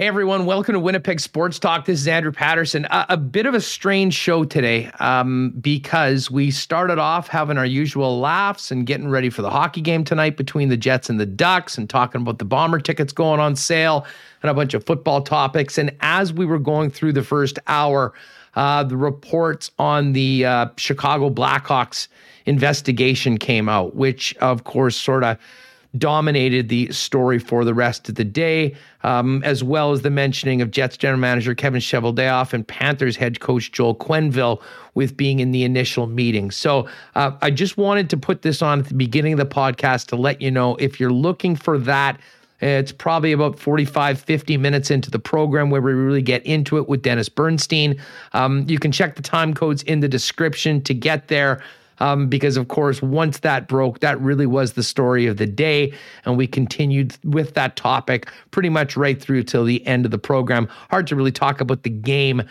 Hey everyone, welcome to Winnipeg Sports Talk. This is Andrew Paterson. A, a bit of a strange show today um, because we started off having our usual laughs and getting ready for the hockey game tonight between the Jets and the Ducks and talking about the Bomber tickets going on sale and a bunch of football topics. And as we were going through the first hour, uh, the reports on the uh, Chicago Blackhawks investigation came out, which of course sort of dominated the story for the rest of the day, um, as well as the mentioning of Jets general manager Kevin Cheveldayoff and Panthers head coach Joel Quenneville with being in the initial meeting. So uh, I just wanted to put this on at the beginning of the podcast to let you know if you're looking for that. It's probably about 45, 50 minutes into the program where we really get into it with Dennis Bernstein. Um, you can check the time codes in the description to get there um, because, of course, once that broke, that really was the story of the day. And we continued with that topic pretty much right through till the end of the program. Hard to really talk about the game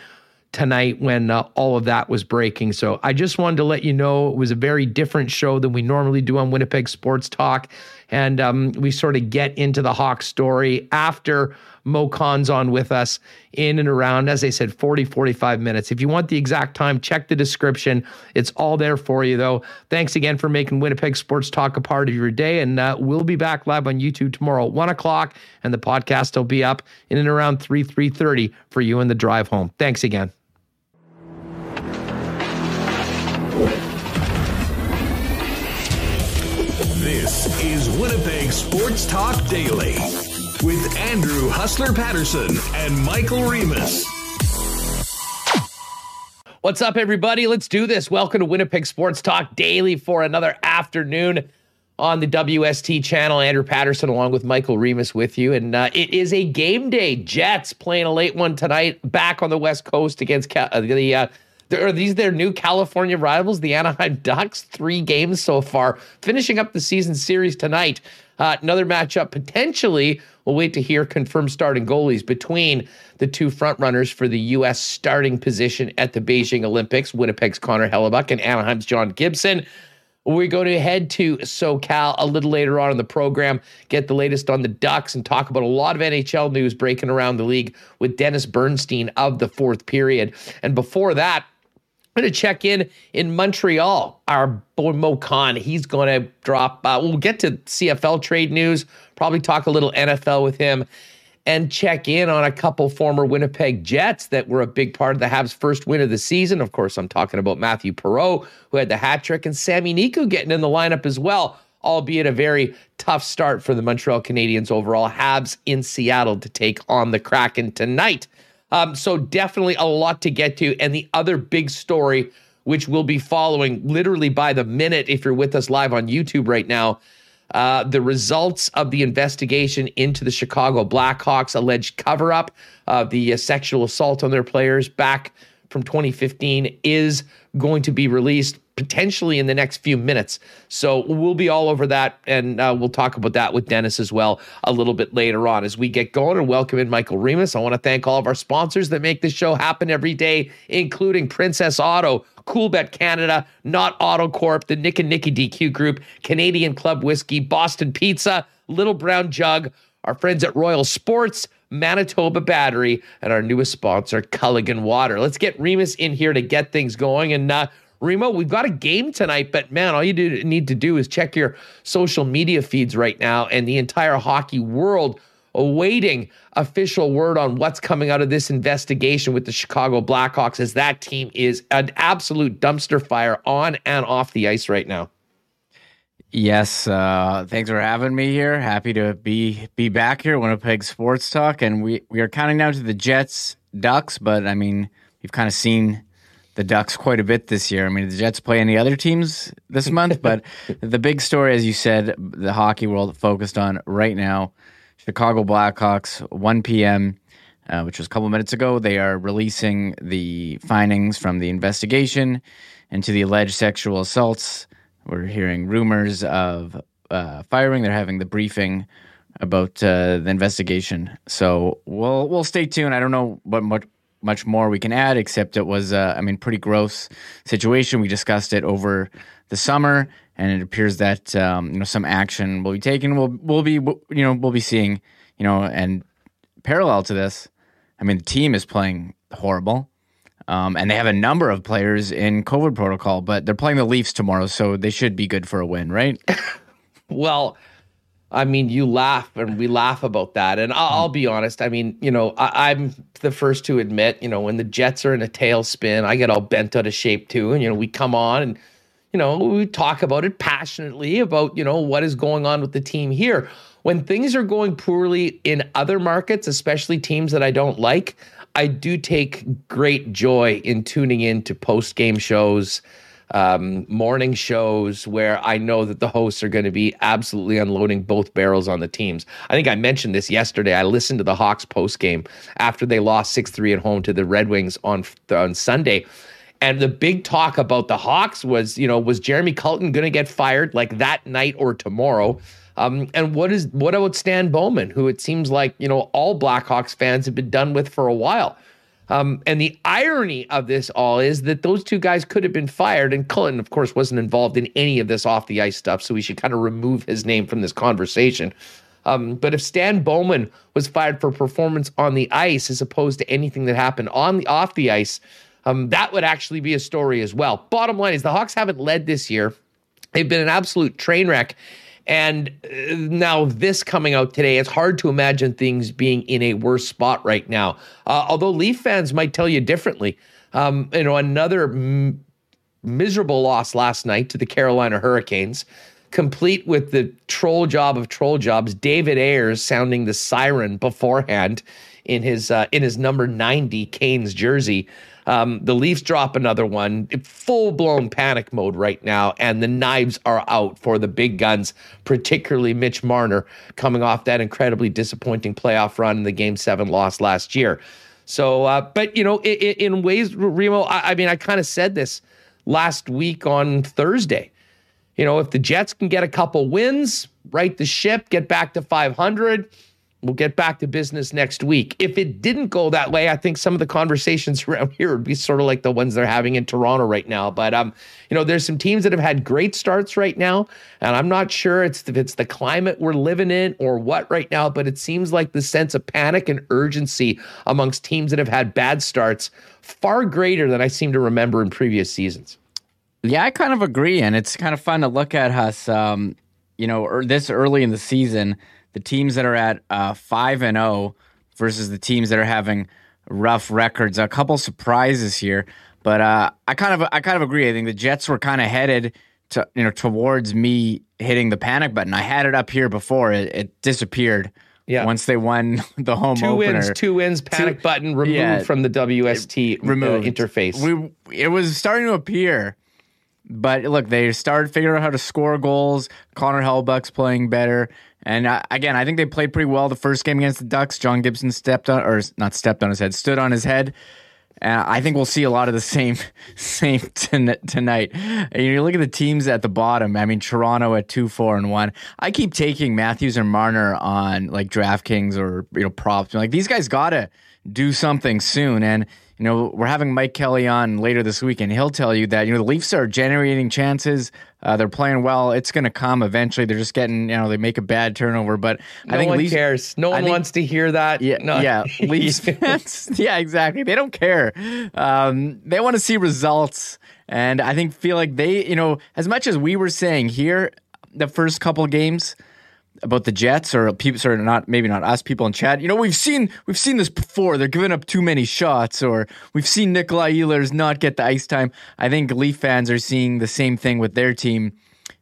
tonight when uh, all of that was breaking. So I just wanted to let you know it was a very different show than we normally do on Winnipeg Sports Talk. And um, we sort of get into the Hawk story after Moe Khan's on with us in and around, as I said, 40, 45 minutes. If you want the exact time, check the description. It's all there for you, though. Thanks again for making Winnipeg Sports Talk a part of your day. And uh, we'll be back live on YouTube tomorrow at 1 o'clock. And the podcast will be up in and around 3, 3.30 for you in the drive home. Thanks again. This is Winnipeg Sports Talk Daily with Andrew Hustler Paterson and Michael Remis. What's up, everybody? Let's do this. Welcome to Winnipeg Sports Talk Daily for another afternoon on the WST channel. Andrew Paterson along with Michael Remis, with you. And uh, it is a game day. Jets playing a late one tonight back on the West Coast against uh, the. Uh, are these their new California rivals, the Anaheim Ducks? Three games so far, finishing up the season series tonight. Uh, another matchup potentially. We'll wait to hear confirmed starting goalies between the two frontrunners for the U.S. starting position at the Beijing Olympics Winnipeg's Connor Hellebuyck and Anaheim's John Gibson. We're going to head to SoCal a little later on in the program, get the latest on the Ducks, and talk about a lot of NHL news breaking around the league with Dennis Bernstein of the fourth period. And before that, I'm going to check in in Montreal. Our boy Moe Khan, he's going to drop. Uh, we'll get to CFL trade news, probably talk a little NFL with him, and check in on a couple former Winnipeg Jets that were a big part of the Habs' first win of the season. Of course, I'm talking about Matthew Perreault, who had the hat trick, and Sami Niku getting in the lineup as well, albeit a very tough start for the Montreal Canadiens overall. Habs in Seattle to take on the Kraken tonight. Um, so definitely a lot to get to. And the other big story, which we'll be following literally by the minute if you're with us live on YouTube right now, uh, the results of the investigation into the Chicago Blackhawks alleged cover up of the uh, sexual assault on their players back from 2015 is going to be released potentially in the next few minutes. So we'll be all over that, and uh, we'll talk about that with Dennis as well a little bit later on as we get going and welcome in Michael Remis. I want to thank all of our sponsors that make this show happen every day, including Princess Auto, Coolbet Canada, Not Auto Corp, the Nick and Nicky DQ Group, Canadian Club Whiskey, Boston Pizza, Little Brown Jug, our friends at Royal Sports. Manitoba Battery, and our newest sponsor, Culligan Water. Let's get Remis in here to get things going. And uh, Remo, we've got a game tonight, but man, all you do, need to do is check your social media feeds right now and the entire hockey world awaiting official word on what's coming out of this investigation with the Chicago Blackhawks as that team is an absolute dumpster fire on and off the ice right now. Yes, uh, thanks for having me here. Happy to be be back here, Winnipeg Sports Talk, and we we are counting down to the Jets Ducks, but I mean we've kind of seen the Ducks quite a bit this year. I mean, the Jets play any other teams this month, but the big story, as you said, the hockey world focused on right now Chicago Blackhawks, 1 p.m., uh, which was a couple minutes ago. They are releasing the findings from the investigation into the alleged sexual assaults. We're hearing rumors of uh, firing. They're having the briefing about uh, the investigation. So we'll we'll stay tuned. I don't know what much much more we can add, except it was, uh, I mean, pretty gross situation. We discussed it over the summer, and it appears that um, you know some action will be taken. We'll we'll be you know we'll be seeing you know and parallel to this, I mean, the team is playing horrible. Um, and they have a number of players in COVID protocol, but they're playing the Leafs tomorrow, so they should be good for a win, right? well, I mean, you laugh and we laugh about that. And I'll, I'll be honest. I mean, you know, I, am the first to admit, you know, when the Jets are in a tailspin, I get all bent out of shape too. And, you know, we come on and, you know, we talk about it passionately about, you know, what is going on with the team here. When things are going poorly in other markets, especially teams that I don't like, I do take great joy in tuning in to post game shows um, morning shows where I know that the hosts are going to be absolutely unloading both barrels on the teams. I think I mentioned this yesterday. I listened to the Hawks post game after they lost 6 3 at home to the Red Wings on, on Sunday. And the big talk about the Hawks was, you know, was Jeremy Colliton going to get fired like that night or tomorrow? Um, and what is what about Stan Bowman, who it seems like you know all Blackhawks fans have been done with for a while? Um, and the irony of this all is that those two guys could have been fired, and Cullen, of course, wasn't involved in any of this off the ice stuff, so we should kind of remove his name from this conversation. Um, but if Stan Bowman was fired for performance on the ice as opposed to anything that happened on the off the ice, um, that would actually be a story as well. Bottom line is the Hawks haven't led this year. They've been an absolute train wreck. And uh, now, this coming out today, it's hard to imagine things being in a worse spot right now. Uh, although Leaf fans might tell you differently. Um, you know, another m- miserable loss last night to the Carolina Hurricanes, complete with the troll job of troll jobs. David Ayres sounding the siren beforehand in his uh, in his number ninety Canes jersey. Um, the Leafs drop another one, full blown panic mode right now, and the knives are out for the big guns, particularly Mitch Marner, coming off that incredibly disappointing playoff run in the Game Seven loss last year. So, uh, but you know, in, in ways, Remo, I, I mean, I kind of said this last week on Thursday. You know, if the Jets can get a couple wins, right the ship, get back to 500 We'll get back to business next week. If it didn't go that way, I think some of the conversations around here would be sort of like the ones they're having in Toronto right now. But um, you know, there's some teams that have had great starts right now, and I'm not sure it's if it's the climate we're living in or what right now, but it seems like the sense of panic and urgency amongst teams that have had bad starts far greater than I seem to remember in previous seasons. Yeah, I kind of agree, and it's kind of fun to look at us. Um, you know, er, this early in the season the teams that are at uh, five and zero oh versus the teams that are having rough records. A couple surprises here, but uh, I kind of I kind of agree. I think the Jets were kind of headed to you know towards me hitting the panic button. I had it up here before it, it disappeared. Yeah. Once they won the home two opener. wins, two wins, panic two, button removed yeah, from the WST uh, removed. Uh, interface. We it was starting to appear, but look, they started figuring out how to score goals. Connor Hellebuyck's playing better. And uh, again, I think they played pretty well the first game against the Ducks. John Gibson stepped on, or not stepped on his head, stood on his head. And I think we'll see a lot of the same same tonight. And you look at the teams at the bottom. I mean, Toronto at two, four, and one. I keep taking Matthews and Marner on like DraftKings or you know props. Like these guys gotta do something soon. And you know, we're having Mike Kelly on later this week, and he'll tell you that you know the Leafs are generating chances. Uh, they're playing well. It's going to come eventually. They're just getting, you know, they make a bad turnover, but no I think one Leafs, cares. No one think, wants to hear that. Yeah, no. yeah. Leafs fans, yeah, exactly. They don't care. Um, they want to see results, and I think feel like they, you know, as much as we were saying here, the first couple games about the Jets or people sorry not maybe not us people in chat. You know, we've seen we've seen this before. They're giving up too many shots, or we've seen Nikolai Ehlers not get the ice time. I think Leaf fans are seeing the same thing with their team.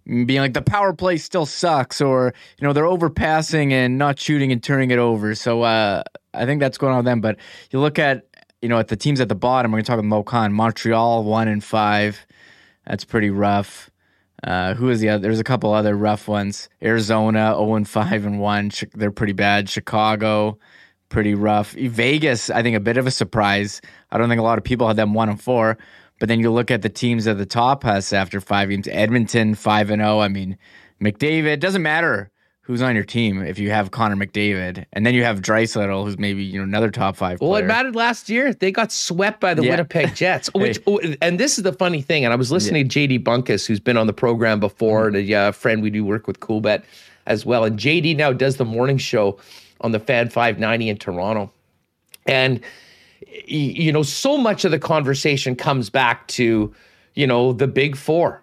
Being like the power play still sucks, or you know they're overpassing and not shooting and turning it over. So uh, I think that's going on with them. But you look at you know at the teams at the bottom. We're going to talk about Moe Khan, Montreal one and five. That's pretty rough. Uh, who is the other? There's a couple other rough ones. Arizona, 0 and 5 and 1. They're pretty bad. Chicago, pretty rough. Vegas, I think a bit of a surprise. I don't think a lot of people had them 1 and 4. But then you look at the teams at the top us after five games. Edmonton, 5 and 0. I mean, McDavid, doesn't matter who's on your team if you have Connor McDavid, and then you have Draisaitl, who's maybe you know another top five. Well, it mattered last year. They got swept by the yeah. Winnipeg Jets. Which, hey. and this is the funny thing. And I was listening yeah. to JD Bunkis, who's been on the program before, mm-hmm. and a uh, friend we do work with, Coolbet as well. And JD now does the morning show on the Fan 590 in Toronto. And, you know, so much of the conversation comes back to, you know, the big four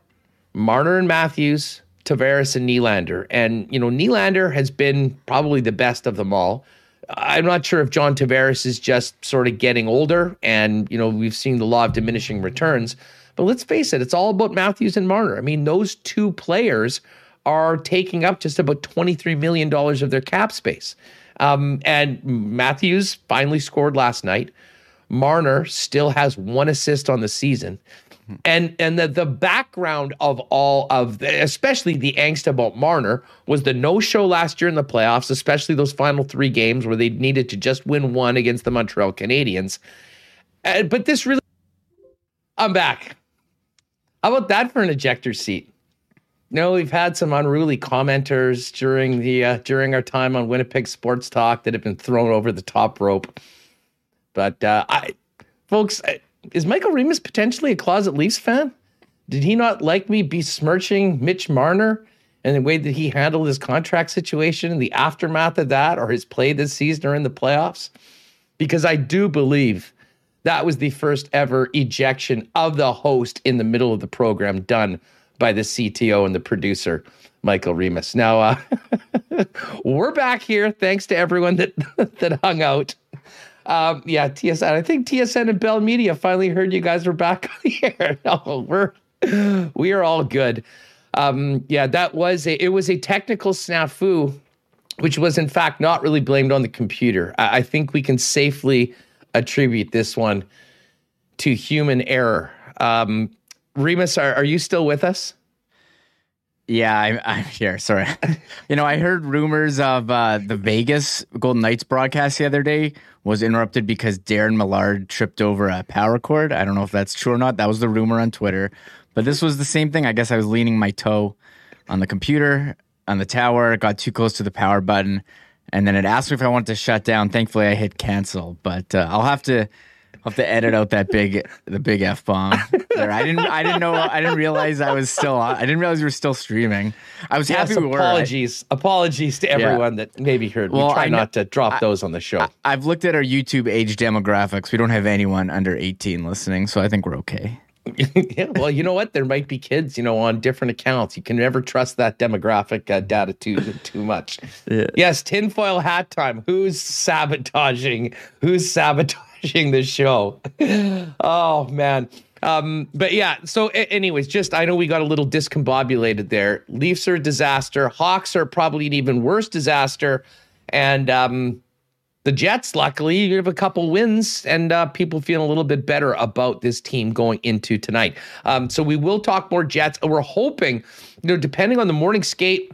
Marner and Matthews, Tavares and Nylander. And, you know, Nylander has been probably the best of them all. I'm not sure if John Tavares is just sort of getting older and, you know, we've seen the law of diminishing returns. But let's face it, it's all about Matthews and Marner. I mean, those two players are taking up just about $23 million of their cap space. Um, and Matthews finally scored last night. Marner still has one assist on the season. And and the, the background of all of the, especially the angst about Marner was the no show last year in the playoffs, especially those final three games where they needed to just win one against the Montreal Canadiens. Uh, but this really, I'm back. How about that for an ejector seat? No, we've had some unruly commenters during the uh, during our time on Winnipeg Sports Talk that have been thrown over the top rope. But uh, I, folks, is Michael Remis potentially a closet Leafs fan? Did he not like me besmirching Mitch Marner and the way that he handled his contract situation and the aftermath of that, or his play this season or in the playoffs? Because I do believe that was the first ever ejection of the host in the middle of the program done by the CTO and the producer, Michael Remis. Now, uh, we're back here. Thanks to everyone that that hung out. Um, yeah, TSN. I think TSN and Bell Media finally heard you guys were back on the air. No, we're we are all good. Um, yeah, that was a it was a technical snafu, which was in fact not really blamed on the computer. I, I think we can safely attribute this one to human error. Um, Remis, are, are you still with us? Yeah, I'm, I'm here. Sorry. you know, I heard rumors of uh, the Vegas Golden Knights broadcast the other day was interrupted because Darren Millard tripped over a power cord. I don't know if that's true or not. That was the rumor on Twitter. But this was the same thing. I guess I was leaning my toe on the computer on the tower, got too close to the power button, and then it asked me if I wanted to shut down. Thankfully, I hit cancel. But uh, I'll have to I'll have to edit out that big the big f bomb. I didn't I didn't know I didn't realize I was still on. I didn't realize we were still streaming. I was yes, happy we were. Apologies, apologies to everyone yeah. that maybe heard. Well, we try not to drop I, those on the show. I, have looked at our YouTube age demographics. We don't have anyone under 18 listening, so I think we're okay. yeah, well, you know what? There might be kids, you know, on different accounts. You can never trust that demographic uh, data too too much. Yeah. Yes, tinfoil hat time. Who's sabotaging? Who's sabotaging? Watching the show. oh man. Um, but yeah, so anyways, just I know we got a little discombobulated there. Leafs are a disaster. Hawks are probably an even worse disaster. And um, the Jets, luckily, you have a couple wins and uh, people feeling a little bit better about this team going into tonight. Um, so we will talk more Jets. We're hoping, you know, depending on the morning skate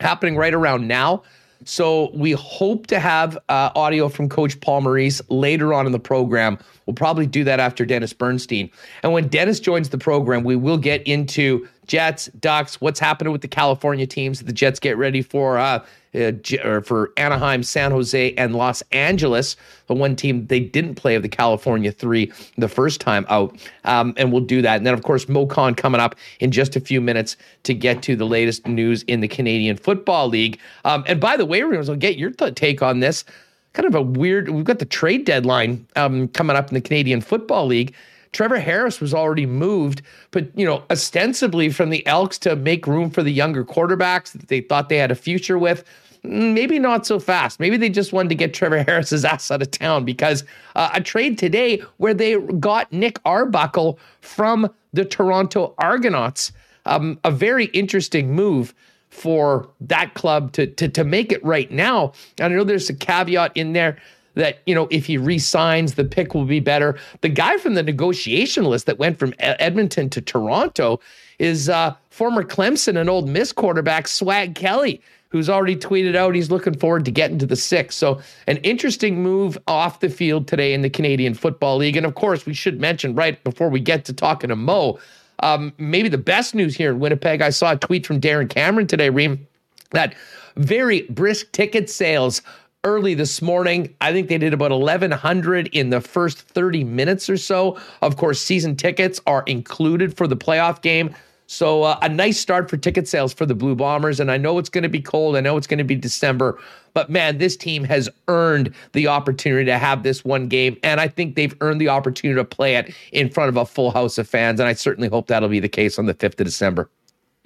happening right around now, so we hope to have uh, audio from Coach Paul Maurice later on in the program. We'll probably do that after Dennis Bernstein. And when Dennis joins the program, we will get into Jets, Ducks, what's happening with the California teams. The Jets get ready for uh, uh, or for Anaheim, San Jose, and Los Angeles. The one team they didn't play of the California three the first time out. Um, and we'll do that. And then, of course, Moe Khan coming up in just a few minutes to get to the latest news in the Canadian Football League. Um, and by the way, we're going to get your th- take on this. Kind of a weird, we've got the trade deadline um, coming up in the Canadian Football League. Trevor Harris was already moved, but you know, ostensibly from the Elks to make room for the younger quarterbacks that they thought they had a future with. Maybe not so fast. Maybe they just wanted to get Trevor Harris's ass out of town because uh, a trade today where they got Nick Arbuckle from the Toronto Argonauts, um, a very interesting move for that club to, to to make it right now. And I know there's a caveat in there that you know if he re-signs, the pick will be better. The guy from the negotiation list that went from Edmonton to Toronto is uh, former Clemson and Ole Miss quarterback Swag Kelly who's already tweeted out he's looking forward to getting to the six. So, an interesting move off the field today in the Canadian Football League. And of course, we should mention right before we get to talking to Mo, um, maybe the best news here in Winnipeg. I saw a tweet from Darren Cameron today, Reem, that very brisk ticket sales early this morning. I think they did about 1,100 in the first 30 minutes or so. Of course, season tickets are included for the playoff game. So uh, a nice start for ticket sales for the Blue Bombers. And I know it's going to be cold. I know it's going to be December. But man, this team has earned the opportunity to have this one game. And I think they've earned the opportunity to play it in front of a full house of fans. And I certainly hope that'll be the case on the 5th of December.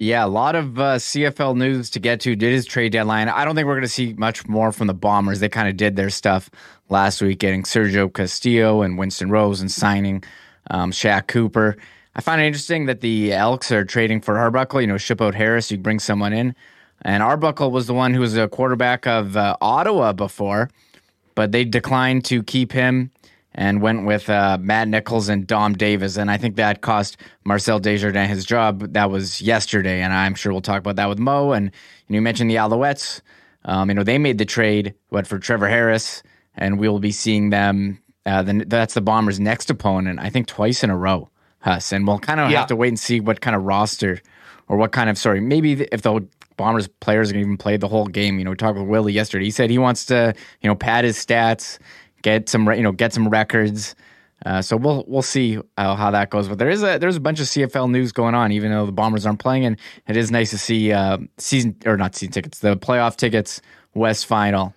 Yeah, a lot of uh, CFL news to get to. It is trade deadline. I don't think we're going to see much more from the Bombers. They kind of did their stuff last week, getting Sergio Castillo and Winston Rose and signing um, Shaq Cooper. I find it interesting that the Elks are trading for Arbuckle. You know, ship out Harris, you bring someone in. And Arbuckle was the one who was a quarterback of uh, Ottawa before, but they declined to keep him and went with uh, Matt Nichols and Dom Davis. And I think that cost Marcel Desjardins his job. That was yesterday. And I'm sure we'll talk about that with Mo. And you, you mentioned the Alouettes. Um, you know, they made the trade, but for Trevor Harris, and we'll be seeing them. Uh, the, that's the Bombers' next opponent, I think, twice in a row. Huss, and we'll kind of yeah. have to wait and see what kind of roster or what kind of sorry, maybe if the Bombers players can even play the whole game. You know, we talked with Willie yesterday. He said he wants to, you know, pad his stats, get some, you know, get some records. Uh, so we'll we'll see uh, how that goes. But there is a there's a bunch of CFL news going on, even though the Bombers aren't playing, and it is nice to see uh, season or not season tickets, the playoff tickets, West Final.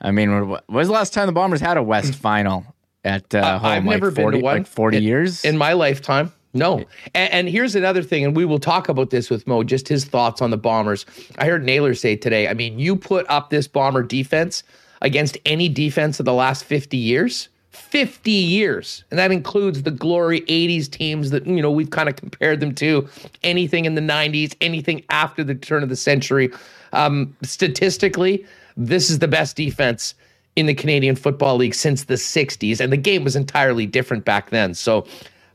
I mean, when was the last time the Bombers had a West Final at uh, home? I've like never 40, been to one. Like forty in, years in my lifetime. No. And, and, here's another thing, and we will talk about this with Mo, just his thoughts on the Bombers. I heard Naylor say today, I mean, you put up this Bomber defense against any defense of the last 50 years. 50 years. And that includes the glory 80s teams that, you know, we've kind of compared them to. Anything in the 90s, anything after the turn of the century. Um, statistically, this is the best defense in the Canadian Football League since the 60s. And the game was entirely different back then. So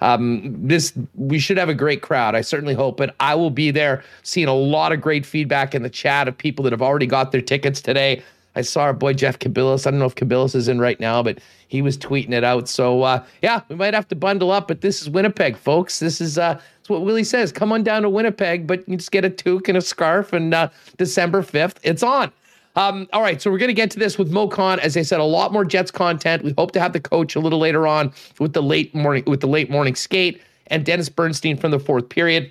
um, this we should have a great crowd. I certainly hope it. I will be there, seeing a lot of great feedback in the chat of people that have already got their tickets today. I saw our boy Jeff Cabillas. I don't know if Cabillas is in right now, but he was tweeting it out. So uh, yeah, we might have to bundle up. But this is Winnipeg, folks. This is uh, what Willie says. Come on down to Winnipeg, but you just get a toque and a scarf. And uh, December fifth, it's on. Um, all right, so we're going to get to this with Moe Khan. As I said, a lot more Jets content. We hope to have the coach a little later on with the late morning with the late morning skate and Dennis Bernstein from the fourth period.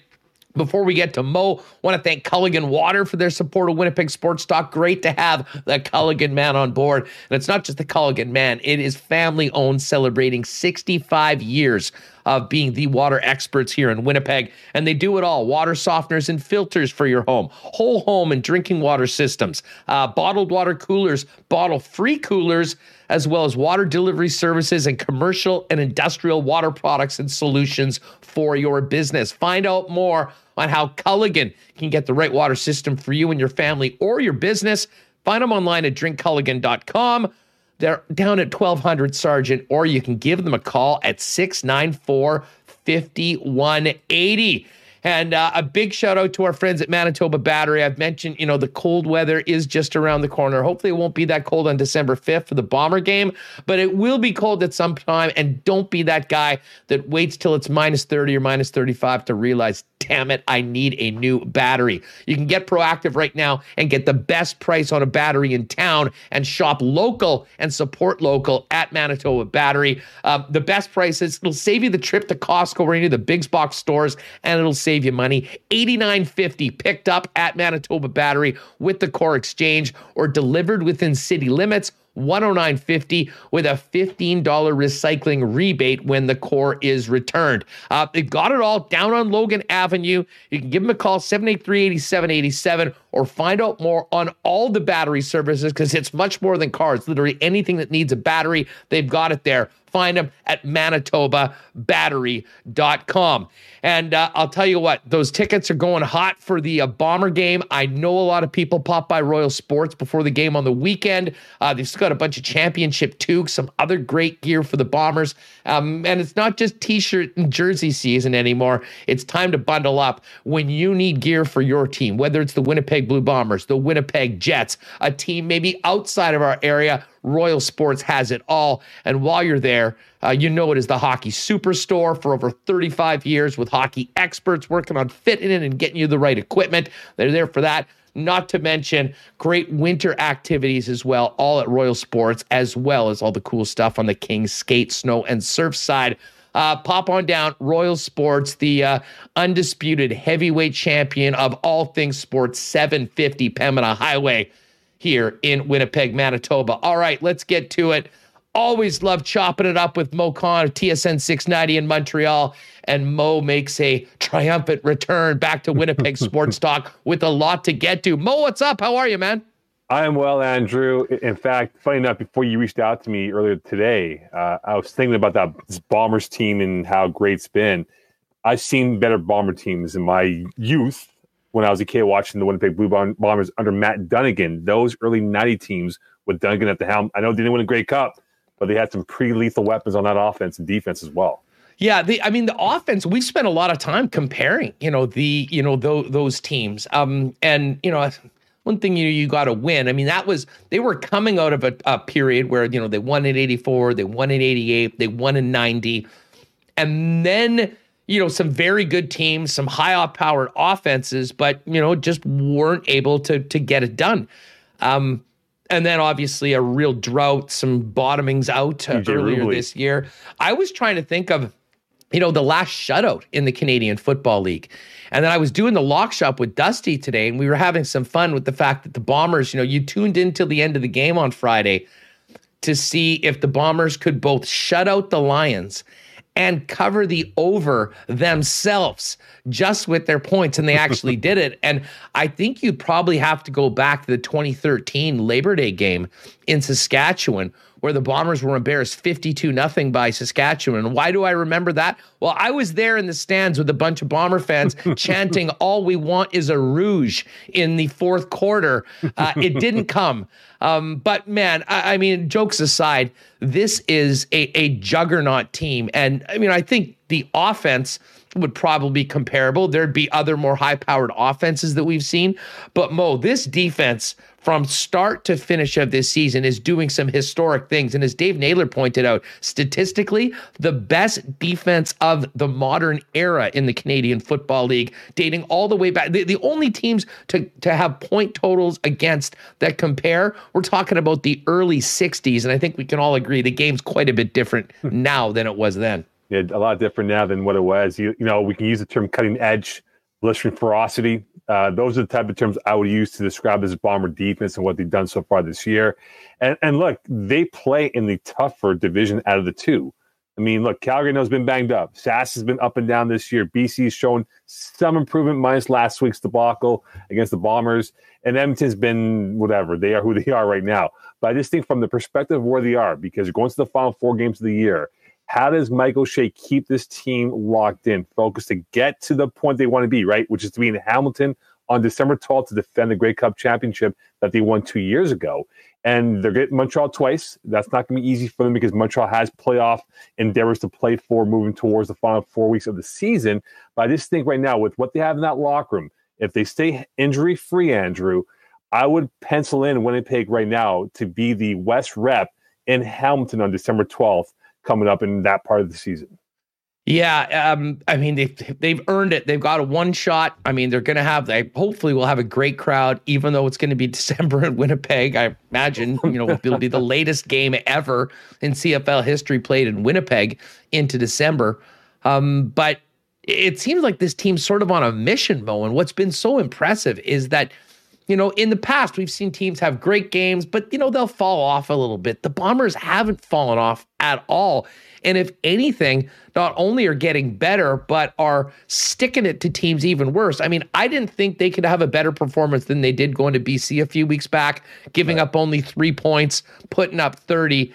Before we get to Mo, want to thank Culligan Water for their support of Winnipeg Sports Talk. Great to have the Culligan man on board. And it's not just the Culligan man, it is family owned, celebrating 65 years of being the water experts here in Winnipeg. And they do it all water softeners and filters for your home, whole home and drinking water systems, uh, bottled water coolers, bottle free coolers, as well as water delivery services and commercial and industrial water products and solutions for your business. Find out more on how Culligan can get the right water system for you and your family or your business. Find them online at drinkculligan.com. They're down at 1200 Sargent, or you can give them a call at 694 5180. And uh, a big shout out to our friends at Manitoba Battery. I've mentioned, you know, the cold weather is just around the corner. Hopefully, it won't be that cold on December 5th for the Bomber game, but it will be cold at some time. And don't be that guy that waits till it's minus 30 or minus 35 to realize, damn it, I need a new battery. You can get proactive right now and get the best price on a battery in town and shop local and support local at Manitoba Battery. Uh, the best prices, it'll save you the trip to Costco or any of the big box stores, and it'll save you money. 89.50 picked up at Manitoba Battery with the core exchange or delivered within city limits. 109.50 with a $15 recycling rebate when the core is returned. Uh, they've got it all down on Logan Avenue. You can give them a call 783-8787 or find out more on all the battery services because it's much more than cars. Literally anything that needs a battery, they've got it there. Find them at manitobabattery.com. And uh, I'll tell you what, those tickets are going hot for the uh, Bomber game. I know a lot of people pop by Royal Sports before the game on the weekend. Uh, they've got a bunch of championship toques, some other great gear for the Bombers. Um, and it's not just t shirt and jersey season anymore. It's time to bundle up when you need gear for your team, whether it's the Winnipeg Blue Bombers, the Winnipeg Jets, a team maybe outside of our area Royal Sports has it all. And while you're there, uh, you know it is the hockey superstore for over 35 years with hockey experts working on fitting in and getting you the right equipment. They're there for that. Not to mention great winter activities as well, all at Royal Sports, as well as all the cool stuff on the Kings skate, snow, and surf side uh, pop on down Royal Sports, the uh, undisputed heavyweight champion of all things sports, 750 Pembina Highway here in Winnipeg, Manitoba. All right, let's get to it. Always love chopping it up with Moe Khan of TSN 690 in Montreal. And Mo makes a triumphant return back to Winnipeg Sports Talk with a lot to get to. Mo, what's up? How are you, man? I am well, Andrew. In fact, funny enough, before you reached out to me earlier today, uh, I was thinking about that Bombers team and how great it's been. I've seen better Bomber teams in my youth when I was a kid watching the Winnipeg Blue Bombers under Matt Dunigan. Those early 90 teams with Dunigan at the helm. I know they didn't win a Grey Cup, but they had some pretty lethal weapons on that offense and defense as well. Yeah, the I mean the offense. We've spent a lot of time comparing, you know, the you know those those teams. Um, and you know, one thing you you got to win. I mean, that was they were coming out of a, a period where you know they won in '84, they won in '88, they won in '90, and then you know some very good teams, some high powered offenses, but you know just weren't able to to get it done. Um, and then obviously a real drought, some bottomings out uh, earlier this year. I was trying to think of you know, the last shutout in the Canadian Football League. And then I was doing the lock shop with Dusty today, and we were having some fun with the fact that the Bombers, you know, you tuned in till the end of the game on Friday to see if the Bombers could both shut out the Lions and cover the over themselves just with their points. And they actually did it. And I think you probably have to go back to the 2013 Labor Day game in Saskatchewan where the Bombers were embarrassed 52 nothing by Saskatchewan. Why do I remember that? Well, I was there in the stands with a bunch of Bomber fans chanting, All we want is a rouge in the fourth quarter. Uh, it didn't come. Um, but man, I, I, mean, jokes aside, this is a, a juggernaut team. And I mean, I think the offense would probably be comparable. There'd be other more high powered offenses that we've seen. But Mo, this defense from start to finish of this season is doing some historic things. And as Dave Naylor pointed out, statistically, the best defense of the modern era in the Canadian Football League, dating all the way back. The, the only teams to, to have point totals against that compare, we're talking about the early 60s. And I think we can all agree the game's quite a bit different now than it was then. Yeah, a lot different now than what it was. You, you know, we can use the term cutting edge, blistering ferocity uh, those are the type of terms I would use to describe this Bomber defense and what they've done so far this year. And, and look, they play in the tougher division out of the two. I mean, look, Calgary has been banged up. Sask has been up and down this year. BC's shown some improvement minus last week's debacle against the Bombers. And Edmonton's been whatever. They are who they are right now. But I just think from the perspective of where they are, because going to the final four games of the year, how does Michael O'Shea keep this team locked in, focused to get to the point they want to be, right? Which is to be in Hamilton on December 12th to defend the Grey Cup championship that they won two years ago. And they're getting Montreal twice. That's not going to be easy for them because Montreal has playoff endeavors to play for moving towards the final four weeks of the season. But I just think right now, with what they have in that locker room, if they stay injury free, Andrew, I would pencil in Winnipeg right now to be the West rep in Hamilton on December 12th coming up in that part of the season. Yeah, um, I mean they've they've earned it. They've got a one shot. I mean they're going to have. They hopefully will have a great crowd, even though it's going to be December in Winnipeg. I imagine you know it'll be the latest game ever in CFL history played in Winnipeg into December. Um, but it seems like this team's sort of on a mission, Mo. And what's been so impressive is that you know, in the past, we've seen teams have great games, but, you know, they'll fall off a little bit. The Bombers haven't fallen off at all. And if anything, not only are getting better, but are sticking it to teams even worse. I mean, I didn't think they could have a better performance than they did going to BC a few weeks back, giving up only three points, putting up 30,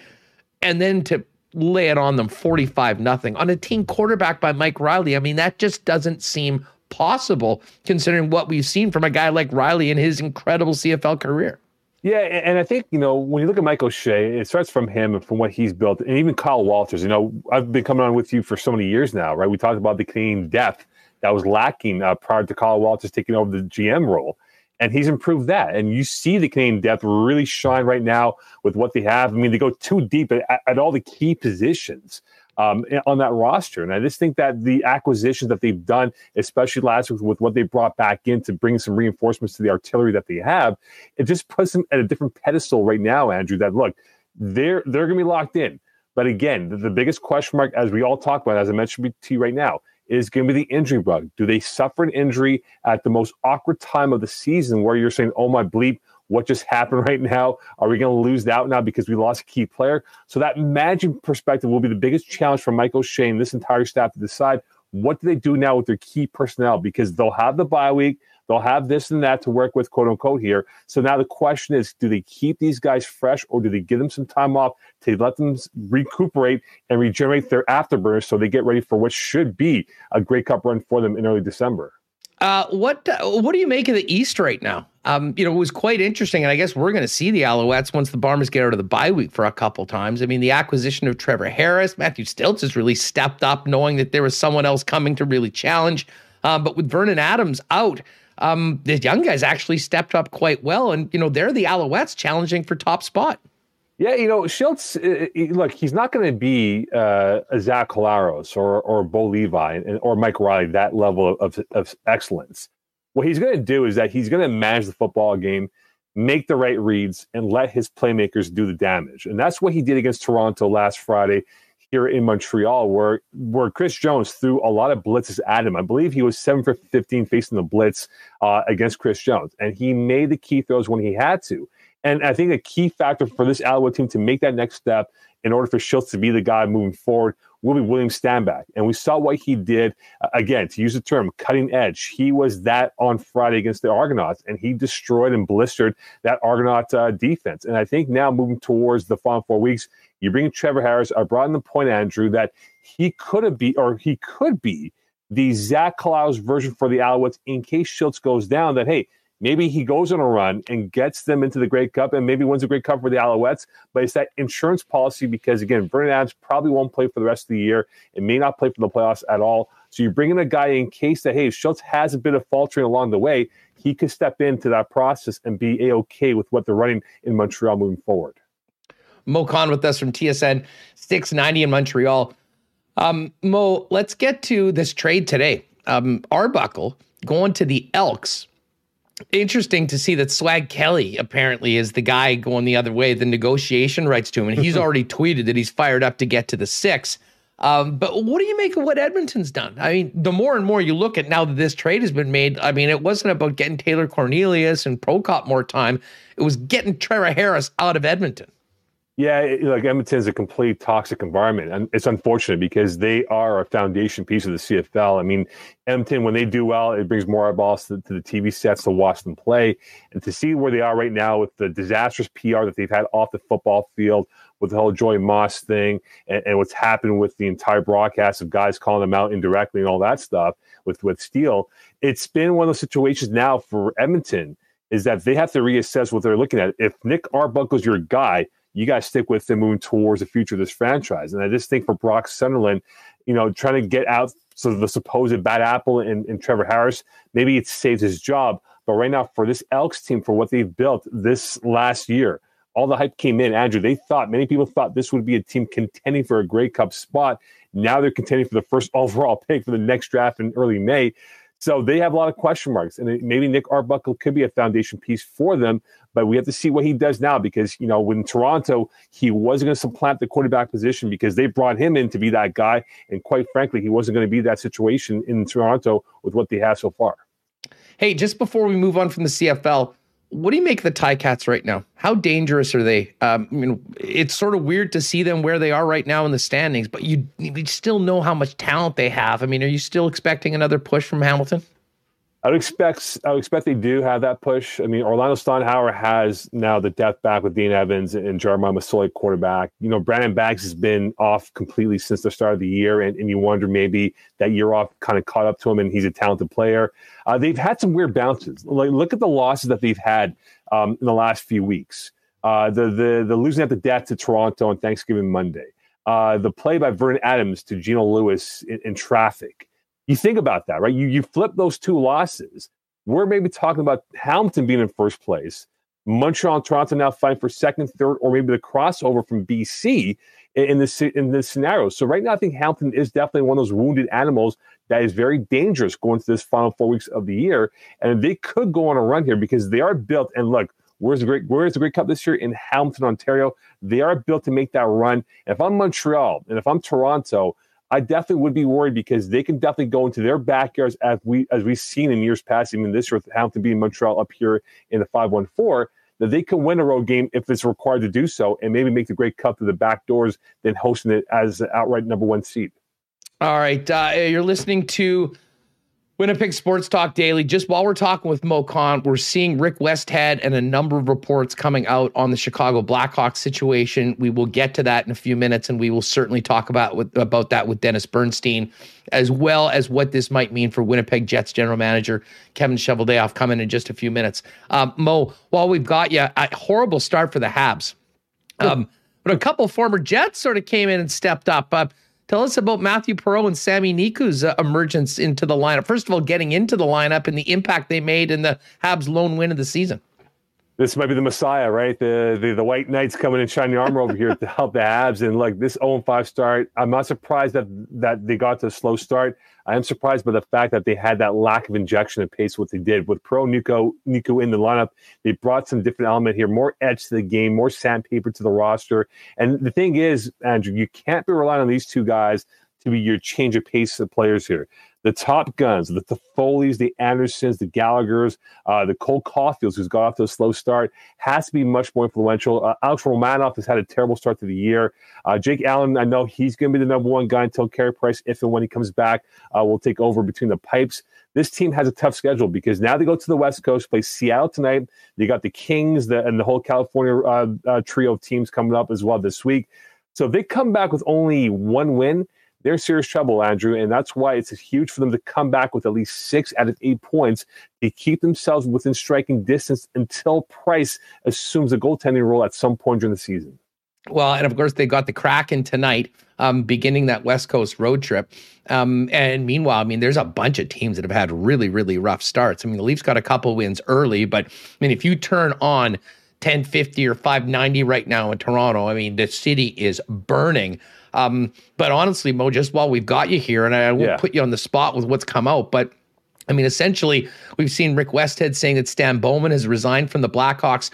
and then to lay it on them 45 nothing on a team quarterback by Mike Riley. I mean, that just doesn't seem possible considering what we've seen from a guy like Riley in his incredible CFL career. Yeah, and I think you know when you look at Mike O'Shea, it starts from him and from what he's built, and even Kyle Walters. You know, I've been coming on with you for so many years now, right? We talked about the Canadian depth that was lacking uh, prior to Kyle Walters taking over the GM role, and he's improved that. And you see the Canadian depth really shine right now with what they have. I mean, they go too deep at, at all the key positions um, on that roster. And I just think that the acquisitions that they've done, especially last week with what they brought back in to bring some reinforcements to the artillery that they have, it just puts them at a different pedestal right now, Andrew. That look, they're they're going to be locked in. But again, the, the biggest question mark, as we all talk about, as I mentioned to you right now, is going to be the injury bug. Do they suffer an injury at the most awkward time of the season where you're saying, oh my bleep, what just happened right now? Are we going to lose out now because we lost a key player? So that managing perspective will be the biggest challenge for Michael Shane, this entire staff to decide what do they do now with their key personnel because they'll have the bye week. They'll have this and that to work with, quote unquote, here. So now the question is do they keep these guys fresh or do they give them some time off to let them recuperate and regenerate their afterburners so they get ready for what should be a great Cup run for them in early December? Uh, what uh, what do you make of the East right now? Um, you know, it was quite interesting, and I guess we're going to see the Alouettes once the Bombers get out of the bye week for a couple times. I mean, the acquisition of Trevor Harris, Matthew Shiltz has really stepped up, knowing that there was someone else coming to really challenge. Um, but with Vernon Adams out, um, the young guys actually stepped up quite well, and you know they're the Alouettes challenging for top spot. Yeah, you know, Shiltz, uh, uh look, he's not going to be uh, a Zach Collaros or or Bo Levi or Mike Riley, that level of, of excellence. What he's going to do is that he's going to manage the football game, make the right reads, and let his playmakers do the damage. And that's what he did against Toronto last Friday here in Montreal, where where Chris Jones threw a lot of blitzes at him. I believe he was seven for fifteen facing the blitz uh, against Chris Jones, and he made the key throws when he had to. And I think a key factor for this Alouette team to make that next step in order for Shiltz to be the guy moving forward will be William Stanback. And we saw what he did, uh, again, to use the term, cutting edge. He was that on Friday against the Argonauts, and he destroyed and blistered that Argonaut uh, defense. And I think now moving towards the final four weeks, you bring Trevor Harris. I brought in the point, Andrew, that he could have be, or he could be the Zach Collaros version for the Alouettes in case Shiltz goes down, that, hey, Maybe he goes on a run and gets them into the Grey Cup and maybe wins a Grey Cup for the Alouettes. But it's that insurance policy because, again, Vernon Adams probably won't play for the rest of the year and may not play for the playoffs at all. So you bring in a guy in case that, hey, Shiltz has a bit of faltering along the way, he could step into that process and be a okay with what they're running in Montreal moving forward. Moe Khan with us from TSN 690 in Montreal. Um, Mo, let's get to this trade today. Um, Arbuckle going to the Elks interesting to see that Swag Kelly apparently is the guy going the other way, the negotiation rights to him. And he's already tweeted that he's fired up to get to the six. Um, but what do you make of what Edmonton's done? I mean, the more and more you look at now that this trade has been made, I mean, it wasn't about getting Taylor Cornelius and Prokop more time. It was getting Trevor Harris out of Edmonton. Yeah, like Edmonton is a complete toxic environment, and it's unfortunate because they are a foundation piece of the CFL. I mean, Edmonton, when they do well, it brings more eyeballs to, to, the TV sets to watch them play, and to see where they are right now with the disastrous PR that they've had off the football field, with the whole Joey Moss thing, and, and what's happened with the entire broadcast of guys calling them out indirectly and all that stuff with with Steele. It's been one of those situations now for Edmonton is that they have to reassess what they're looking at. If Nick Arbuckle's your guy you to stick with them moving towards the future of this franchise. And I just think for Brock Sunderland, you know, trying to get out so the supposed bad apple in, in Trevor Harris, maybe it saves his job. But right now, for this Elks team, for what they've built this last year, all the hype came in. Andrew, they thought many people thought this would be a team contending for a Grey Cup spot. Now they're contending for the first overall pick for the next draft in early May. So they have a lot of question marks, and maybe Nick Arbuckle could be a foundation piece for them. But we have to see what he does now because you know when Toronto he wasn't going to supplant the quarterback position because they brought him in to be that guy, and quite frankly, he wasn't going to be that situation in Toronto with what they have so far. Hey, just before we move on from the CFL, what do you make the the Ticats right now? How dangerous are they? Um, I mean, it's sort of weird to see them where they are right now in the standings, but you, you still know how much talent they have. I mean, are you still expecting another push from Hamilton? I would expect I would expect they do have that push. I mean, Orlando Steinauer has now the depth back with Dane Evans and Jeremiah Masoli quarterback. You know, Brandon Banks has been off completely since the start of the year, and, and you wonder maybe that year off kind of caught up to him, and he's a talented player. Uh, they've had some weird bounces. Like look at the losses that they've had um, in the last few weeks. Uh, the the the losing at the death to Toronto on Thanksgiving Monday. Uh, the play by Vernon Adams to Geno Lewis in, in traffic. You think about that, right? You you flip those two losses. We're maybe talking about Hamilton being in first place, Montreal and Toronto now fighting for second, third, or maybe the crossover from BC in this in this scenario. So right now, I think Hamilton is definitely one of those wounded animals that is very dangerous going to this final four weeks of the year, and they could go on a run here because they are built. And look, Where's the great Where's the Grey Cup this year in Hamilton, Ontario? They are built to make that run. if I'm Montreal and if I'm Toronto, I definitely would be worried because they can definitely go into their backyards as we as we've seen in years past, even this year with Hamilton being Montreal up here in the 514, that they can win a road game if it's required to do so and maybe make the Grey Cup through the back doors than hosting it as an outright number one seed. All right. Uh, you're listening to Winnipeg Sports Talk Daily. Just while we're talking with Moe Khan, we're seeing Rick Westhead and a number of reports coming out on the Chicago Blackhawks situation. We will get to that in a few minutes, and we will certainly talk about with, about that with Dennis Bernstein, as well as what this might mean for Winnipeg Jets general manager Kevin Cheveldayoff coming in just a few minutes. Um, Moe, while we've got you, a horrible start for the Habs. Um, but a couple former Jets sort of came in and stepped up. Uh, Tell us about Mathieu Perreault and Sami Niku's uh, emergence into the lineup. First of all, getting into the lineup and the impact they made in the Habs' lone win of the season. This might be the Messiah, right? The the, the White Knights coming in shining armor over here to help the Abs. And like this 0 5 start, I'm not surprised that that they got to a slow start. I am surprised by the fact that they had that lack of injection of pace. What they did with Pro Nico Nico in the lineup, they brought some different element here, more edge to the game, more sandpaper to the roster. And the thing is, Andrew, you can't be relying on these two guys to be your change of pace of players here the top guns, the Toffoli's, the Andersons, the Gallaghers, uh, the Cole Caufields, who's got off to a slow start, has to be much more influential. Uh, Alex Romanov has had a terrible start to the year. Uh, Jake Allen, I know he's going to be the number one guy until Carey Price, if and when he comes back, uh, will take over between the pipes. This team has a tough schedule because now they go to the West Coast, play Seattle tonight. They got the Kings the, and the whole California uh, uh, trio of teams coming up as well this week. So if they come back with only one win, they're serious trouble, Andrew. And that's why it's huge for them to come back with at least six out of eight points to keep themselves within striking distance until Price assumes a goaltending role at some point during the season. Well, and of course, they got the Kraken tonight, um, beginning that West Coast road trip. Um, and meanwhile, I mean, there's a bunch of teams that have had really, really rough starts. I mean, the Leafs got a couple wins early, but I mean, if you turn on 1050 or 590 right now in Toronto, I mean, the city is burning. Um, but honestly, Moe, just while we've got you here, and I won't yeah. put you on the spot with what's come out, but I mean, essentially, we've seen Rick Westhead saying that Stan Bowman has resigned from the Blackhawks.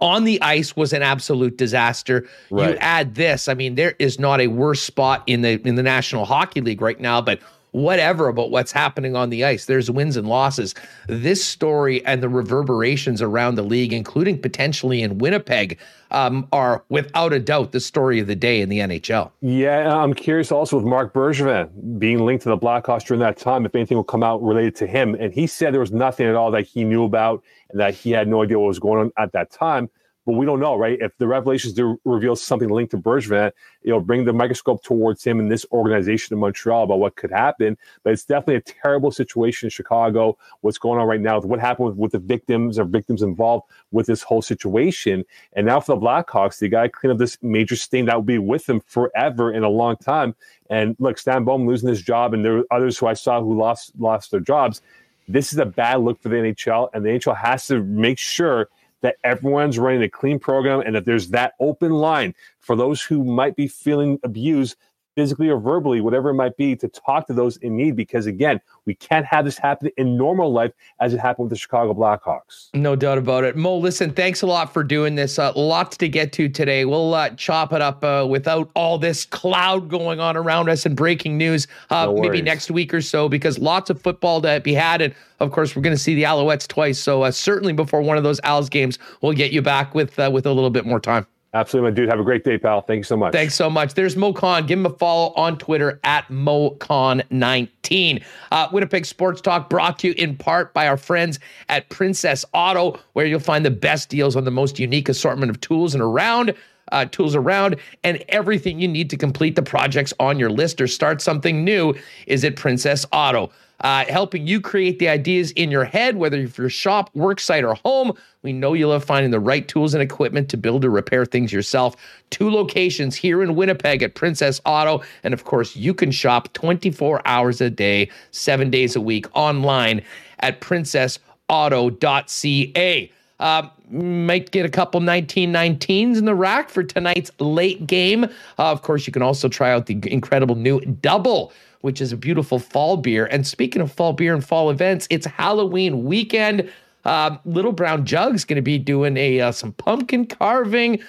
On the ice was an absolute disaster. Right. You add this, I mean, there is not a worse spot in the in the National Hockey League right now, but whatever about what's happening on the ice. There's wins and losses. This story and the reverberations around the league, including potentially in Winnipeg, um, are without a doubt the story of the day in the NHL. Yeah, I'm curious also with Mark Bergevin being linked to the Blackhawks during that time, if anything will come out related to him. And he said there was nothing at all that he knew about and that he had no idea what was going on at that time but we don't know, right? If the revelations do reveal something linked to Bergevin, it'll bring the microscope towards him and this organization in Montreal about what could happen. But it's definitely a terrible situation in Chicago. What's going on right now? What happened with, with the victims or victims involved with this whole situation? And now for the Blackhawks, they got to clean up this major stain that will be with them forever in a long time. And look, Stan Bowman losing his job, and there were others who I saw who lost lost their jobs. This is a bad look for the NHL, and the NHL has to make sure that everyone's running a clean program and that there's that open line for those who might be feeling abused physically or verbally, whatever it might be, to talk to those in need. Because again, we can't have this happen in normal life as it happened with the Chicago Blackhawks. No doubt about it. Moe, listen, thanks a lot for doing this. Uh, lots to get to today. We'll uh, chop it up uh, without all this cloud going on around us and breaking news uh, no maybe next week or so, because lots of football to be had. And of course, we're going to see the Alouettes twice. So uh, certainly before one of those Owls games, we'll get you back with uh, with a little bit more time. Absolutely, my dude. Have a great day, pal. Thank you so much. Thanks so much. There's Moe Khan. Give him a follow on Twitter at MoCon19. Uh, Winnipeg Sports Talk brought to you in part by our friends at Princess Auto, where you'll find the best deals on the most unique assortment of tools and around. Uh, tools around and everything you need to complete the projects on your list or start something new is at Princess Auto uh, helping you create the ideas in your head, whether for your shop, work site, or home. We know you love finding the right tools and equipment to build or repair things yourself. Two locations here in Winnipeg at Princess Auto. And of course, you can shop 24 hours a day, seven days a week online at princessauto.ca. Uh, might get a couple 1919s in the rack for tonight's late game. Uh, of course, you can also try out the incredible new double which is a beautiful fall beer. And speaking of fall beer and fall events, it's Halloween weekend. Um, Little Brown Jug's going to be doing a uh, some pumpkin carving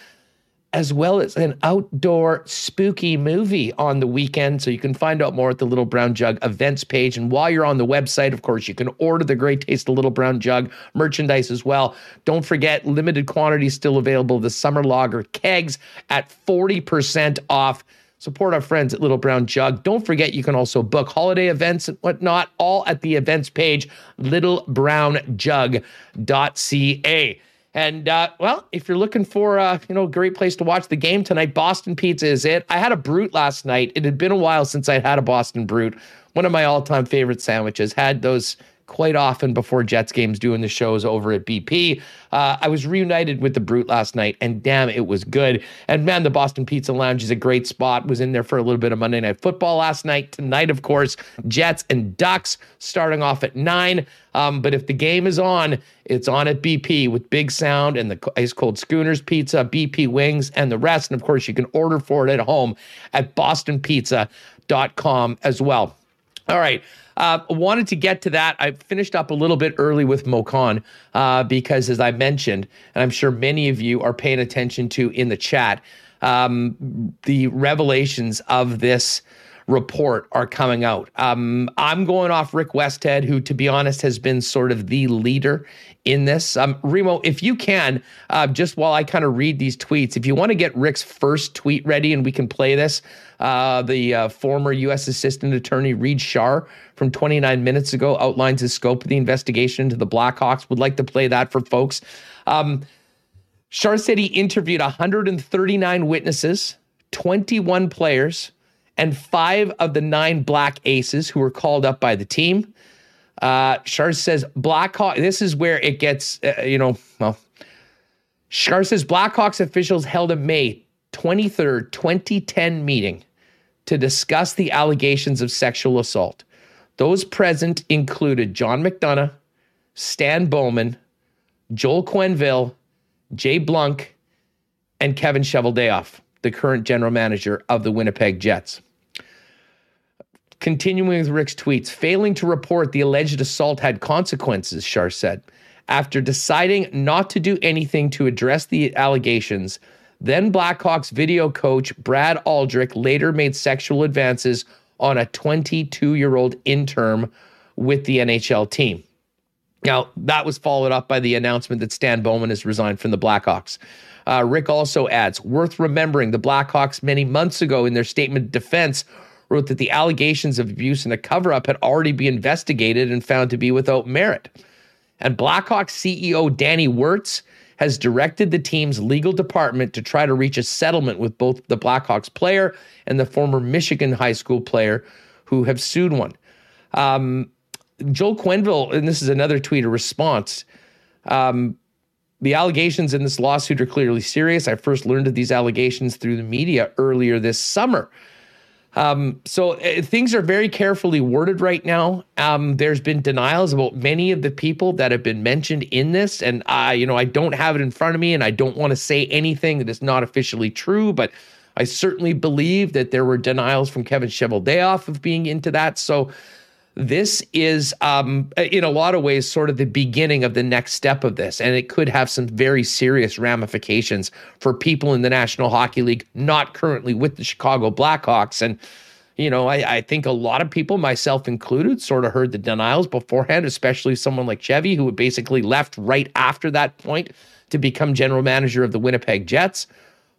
as well as an outdoor spooky movie on the weekend. So you can find out more at the Little Brown Jug events page. And while you're on the website, of course, you can order the Great Taste of Little Brown Jug merchandise as well. Don't forget, limited quantities still available. The summer lager kegs at 40% off. Support our friends at Little Brown Jug. Don't forget, you can also book holiday events and whatnot, all at the events page, littlebrownjug.ca. And uh, well, if you're looking for uh, you know a great place to watch the game tonight, Boston Pizza is it. I had a brute last night. It had been a while since I'd had a Boston brute. One of my all-time favorite sandwiches. Had those quite often before Jets games doing the shows over at BP. Uh, I was reunited with the Brute last night, and damn, it was good. And man, the Boston Pizza Lounge is a great spot. Was in there for a little bit of Monday Night Football last night. Tonight, of course, Jets and Ducks starting off at nine. Um, but if the game is on, it's on at BP with Big Sound and the Ice Cold Schooners Pizza, BP Wings, and the rest. And of course, you can order for it at home at bostonpizza.com as well. All right. Uh, wanted to get to that. I finished up a little bit early with Moe Khan uh, because, as I mentioned, and I'm sure many of you are paying attention to in the chat, um, the revelations of this report are coming out. Um, I'm going off Rick Westhead, who, to be honest, has been sort of the leader in this. Um, Remo, if you can, uh, just while I kind of read these tweets, if you want to get Rick's first tweet ready and we can play this, uh, the uh, former U.S. Assistant Attorney Reid Schar from 29 minutes ago outlines the scope of the investigation into the Blackhawks. Would like to play that for folks. Um, Schar said he interviewed 139 witnesses, 21 players, and five of the nine Black Aces who were called up by the team. Uh, Schar says Blackhawk. This is where it gets, uh, you know, well. Schar says Blackhawks officials held a May 23rd, 2010 meeting to discuss the allegations of sexual assault. Those present included John McDonough, Stan Bowman, Joel Quenneville, Jay Blunk, and Kevin Cheveldayoff, the current general manager of the Winnipeg Jets. Continuing with Rick's tweets, failing to report the alleged assault had consequences, Schar said. After deciding not to do anything to address the allegations, then Blackhawks video coach Brad Aldrich later made sexual advances on a 22 year old intern with the NHL team. Now, that was followed up by the announcement that Stan Bowman has resigned from the Blackhawks. Uh, Rick also adds, worth remembering the Blackhawks many months ago in their statement of defense wrote that the allegations of abuse and a cover up had already been investigated and found to be without merit. And Blackhawks CEO Danny Wirtz has directed the team's legal department to try to reach a settlement with both the Blackhawks player and the former Michigan high school player who have sued one. Um, Joel Quenneville, and this is another tweet, a response. Um, the allegations in this lawsuit are clearly serious. I first learned of these allegations through the media earlier this summer. Um, so uh, things are very carefully worded right now. Um, there's been denials about many of the people that have been mentioned in this, and I, you know, I don't have it in front of me, and I don't want to say anything that is not officially true, but I certainly believe that there were denials from Kevin Cheveldayoff of being into that. So this is, um, in a lot of ways, sort of the beginning of the next step of this, and it could have some very serious ramifications for people in the National Hockey League not currently with the Chicago Blackhawks. And you know, I, I think a lot of people, myself included, sort of heard the denials beforehand, especially someone like Chevy, who had basically left right after that point to become general manager of the Winnipeg Jets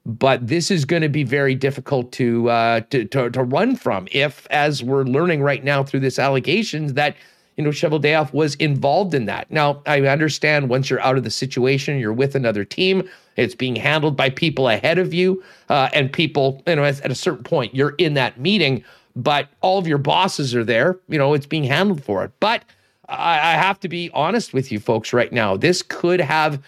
but this is going to be very difficult to, uh, to, to to run from if, as we're learning right now through this allegations, that you know Cheveldayoff was involved in that. Now I understand once you're out of the situation, you're with another team. It's being handled by people ahead of you, uh, and people, you know, at, at a certain point, you're in that meeting, but all of your bosses are there. You know, it's being handled for it. But I have to be honest with you, folks, right now. This could have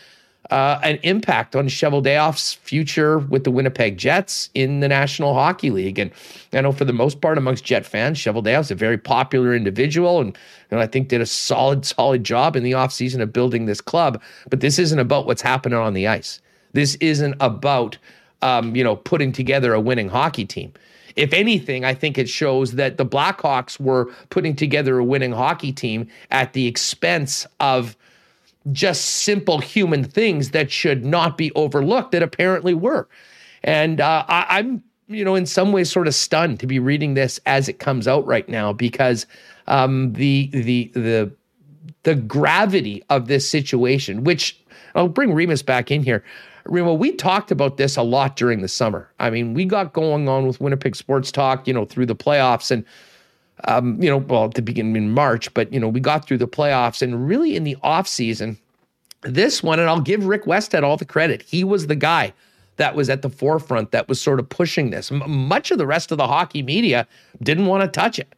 uh, an impact on Cheveldayoff's future with the Winnipeg Jets in the National Hockey League. And I know for the most part amongst Jet fans, Cheveldayoff's a very popular individual and, and I think did a solid, solid job in the offseason of building this club. But this isn't about what's happening on the ice. This isn't about, um, you know, putting together a winning hockey team. If anything, I think it shows that the Blackhawks were putting together a winning hockey team at the expense of – just simple human things that should not be overlooked that apparently were. And uh, I, I'm, you know, in some ways sort of stunned to be reading this as it comes out right now because um, the the the the gravity of this situation, which I'll bring Remis back in here. Remo, we talked about this a lot during the summer. I mean, we got going on with Winnipeg Sports Talk, you know, through the playoffs and um, you know, well, to begin in March, but you know, we got through the playoffs and really in the off season, this one, and I'll give Rick Westhead all the credit. He was the guy that was at the forefront that was sort of pushing this. M- much of the rest of the hockey media didn't want to touch it.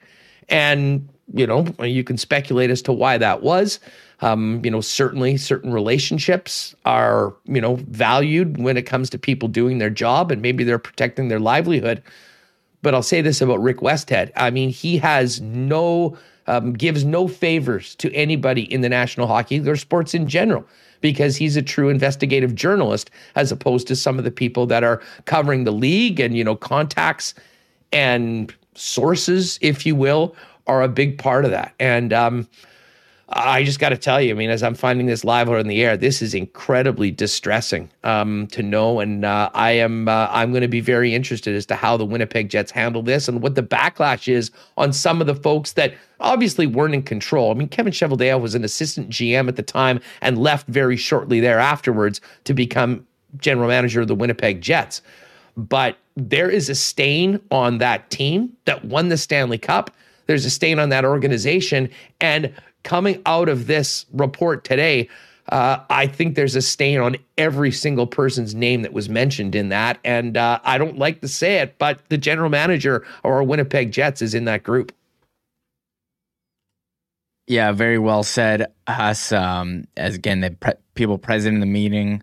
And, you know, you can speculate as to why that was. Um, you know, certainly certain relationships are, you know, valued when it comes to people doing their job and maybe they're protecting their livelihood. But I'll say this about Rick Westhead. I mean, he has no, um, gives no favors to anybody in the National Hockey League or sports in general because he's a true investigative journalist as opposed to some of the people that are covering the league and, you know, contacts and sources, if you will, are a big part of that. And, um, I just got to tell you, I mean, as I'm finding this live or in the air, this is incredibly distressing um, to know, and uh, I am uh, I'm going to be very interested as to how the Winnipeg Jets handle this and what the backlash is on some of the folks that obviously weren't in control. I mean, Kevin Cheveldayoff was an assistant GM at the time and left very shortly there afterwards to become general manager of the Winnipeg Jets. But there is a stain on that team that won the Stanley Cup. There's a stain on that organization, and coming out of this report today, uh, I think there's a stain on every single person's name that was mentioned in that. And uh, I don't like to say it, but the general manager of our Winnipeg Jets is in that group. Yeah, very well said. Us, um, as again, the pre- people present in the meeting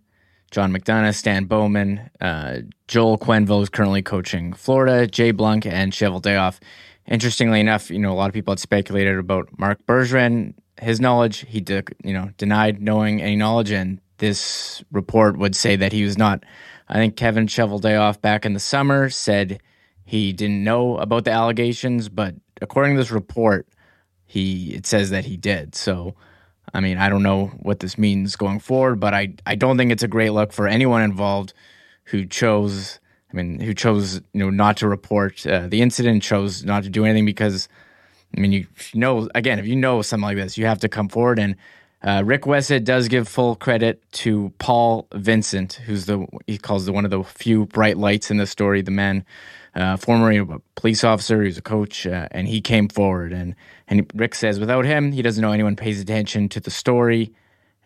John McDonough, Stan Bowman, uh, Joel Quenneville is currently coaching Florida, Jay Blunk, and Cheveldayoff interestingly enough, you know, a lot of people had speculated about Mark Bergevin, his knowledge. He de- you know denied knowing any knowledge, and this report would say that he was not. I think Kevin Cheveldayoff back in the summer said he didn't know about the allegations, but according to this report, he it says that he did. So, I mean, I don't know what this means going forward, but I I don't think it's a great look for anyone involved who chose I mean, who chose you know not to report uh, the incident, chose not to do anything because, I mean, you know, again, if you know something like this, you have to come forward. And uh, Rick Westhead does give full credit to Paul Vincent, who's the he calls the one of the few bright lights in the story. The man, uh, former police officer, he's a coach, uh, and he came forward. And and Rick says without him, he doesn't know anyone pays attention to the story.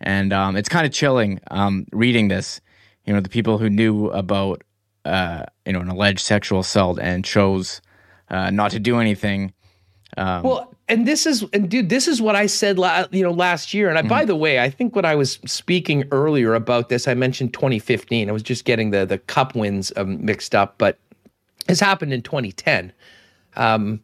And um, it's kind of chilling um, reading this. You know, the people who knew about uh, you know, an alleged sexual assault and chose uh, not to do anything. Um, well, and this is, and dude, this is what I said, la- you know, last year. And I, mm-hmm. by the way, I think when I was speaking earlier about this, I mentioned 2015. I was just getting the the cup wins um, mixed up, but this happened in 2010. Um,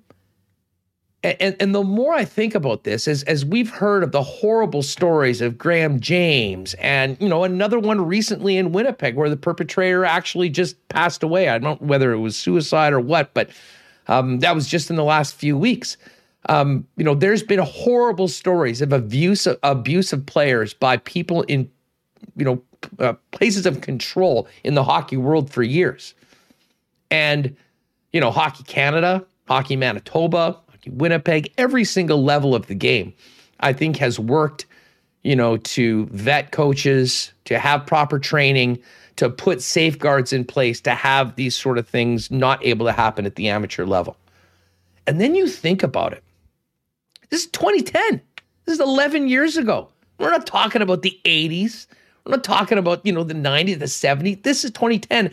and, and the more I think about this, as as we've heard of the horrible stories of Graham James, and you know another one recently in Winnipeg where the perpetrator actually just passed away. I don't know whether it was suicide or what, but um, that was just in the last few weeks. Um, you know, there's been horrible stories of abuse of, abuse of players by people in you know uh, places of control in the hockey world for years, and you know, Hockey Canada, Hockey Manitoba, Winnipeg, every single level of the game, I think has worked, you know, to vet coaches, to have proper training, to put safeguards in place to have these sort of things not able to happen at the amateur level. And then you think about it. This is 2010. This is 11 years ago. We're not talking about the 80s. We're not talking about, you know, the 90s, the 70s. This is 2010.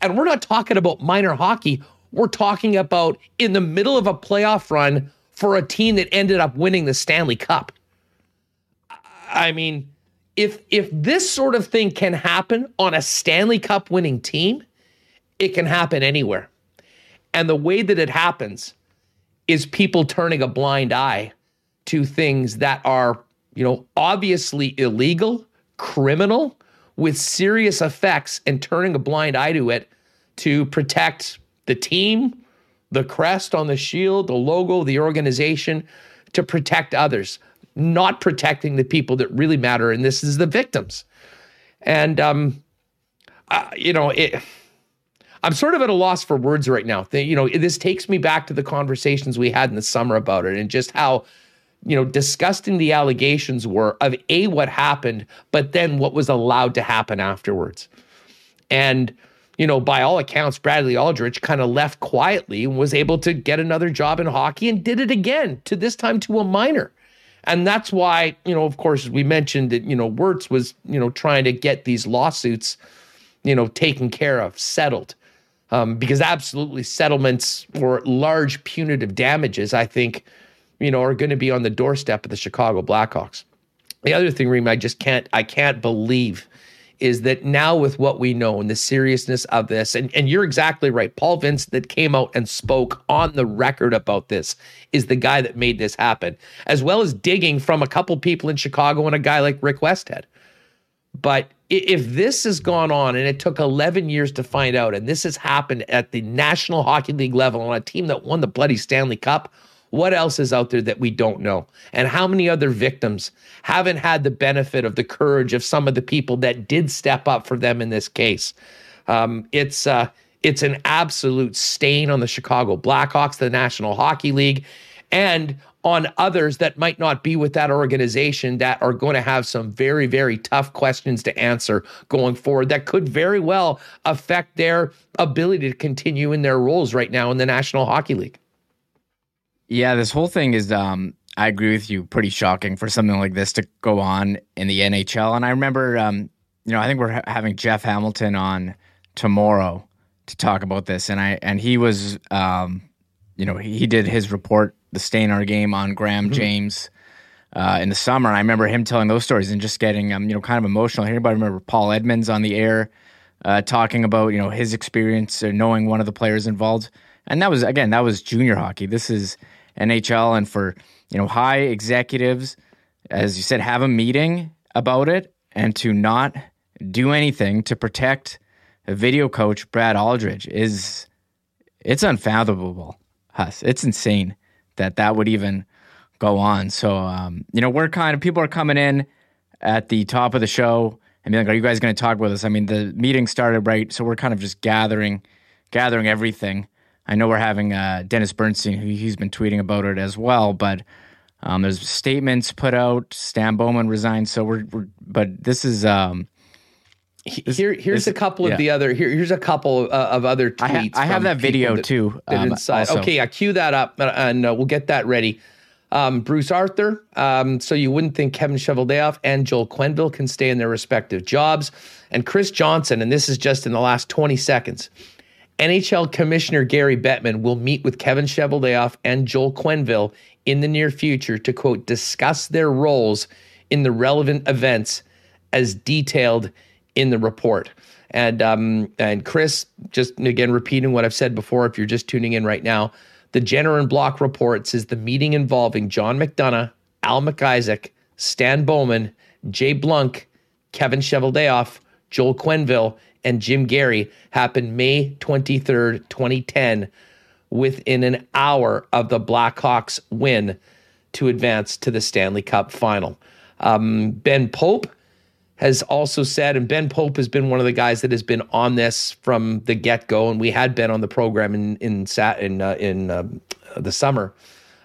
And we're not talking about minor hockey we're talking about in the middle of a playoff run for a team that ended up winning the Stanley Cup. I mean, if if this sort of thing can happen on a Stanley Cup winning team, it can happen anywhere. And the way that it happens is people turning a blind eye to things that are, you know, obviously illegal, criminal, with serious effects and turning a blind eye to it to protect the team, the crest on the shield, the logo, the organization to protect others. not protecting the people that really matter, and this is the victims. And um, uh, you know, it. I'm sort of at a loss for words right now. You know, this takes me back to the conversations we had in the summer about it, and just how you know, disgusting the allegations were of A, what happened, but then what was allowed to happen afterwards. And, you know, by all accounts, Bradley Aldrich kind of left quietly and was able to get another job in hockey and did it again, to this time to a minor. And that's why, you know, of course, we mentioned that, you know, Wirtz was, you know, trying to get these lawsuits, you know, taken care of, settled. Um, because absolutely settlements for large punitive damages, I think, you know, are going to be on the doorstep of the Chicago Blackhawks. The other thing, Reem, I just can't, I can't believe is that now with what we know and the seriousness of this, and, and you're exactly right. Paul Vincent that came out and spoke on the record about this is the guy that made this happen, as well as digging from a couple people in Chicago and a guy like Rick Westhead. But if this has gone on and it took 11 years to find out, and this has happened at the National Hockey League level on a team that won the bloody Stanley Cup, what else is out there that we don't know? And how many other victims haven't had the benefit of the courage of some of the people that did step up for them in this case? Um, it's uh, it's an absolute stain on the Chicago Blackhawks, the National Hockey League, and on others that might not be with that organization that are going to have some very, very tough questions to answer going forward that could very well affect their ability to continue in their roles right now in the National Hockey League. Yeah, this whole thing is um I agree with you, pretty shocking for something like this to go on in the NHL. And I remember um, you know, I think we're ha- having Jeff Hamilton on tomorrow to talk about this and I and he was um you know, he, he did his report, the Stain Our Game on Graham mm-hmm. James uh, in the summer. And I remember him telling those stories and just getting um, you know, kind of emotional here. But I remember Paul Edmonds on the air uh, talking about, you know, his experience or knowing one of the players involved. And that was again, that was junior hockey. This is NHL and for you know high executives, as you said, have a meeting about it and to not do anything to protect a video coach Brad Aldrich is it's unfathomable. Huss, it's insane that that would even go on. So um, you know we're kind of people are coming in at the top of the show and being like, "Are you guys going to talk with us?" I mean, the meeting started right, so we're kind of just gathering, gathering everything. I know we're having uh, Dennis Bernstein, who he's been tweeting about it as well, but um, there's statements put out. Stan Bowman resigned, so we're, we're but this is um, this, here. Here's this, a couple of yeah. the other. Here, here's a couple uh, of other tweets. I, ha- I have that video that, too. Um, okay, I cue that up, and uh, we'll get that ready. Um, Bruce Arthur. Um, so you wouldn't think Kevin Cheveldayoff and Joel Quenneville can stay in their respective jobs. And Chris Johnson, and this is just in the last 20 seconds. NHL Commissioner Gary Bettman will meet with Kevin Cheveldayoff and Joel Quenneville in the near future to quote discuss their roles in the relevant events as detailed in the report. And um, and Chris, just again repeating what I've said before, if you're just tuning in right now, the Jenner and Block report says the meeting involving John McDonough, Al MacIsaac, Stan Bowman, Jay Blunk, Kevin Cheveldayoff, Joel Quenneville, and Jim Gary happened May 23rd, 2010, within an hour of the Blackhawks win to advance to the Stanley Cup final. Um, ben Pope has also said, and Ben Pope has been one of the guys that has been on this from the get go, and we had been on the program in in sat in uh, in um, the summer.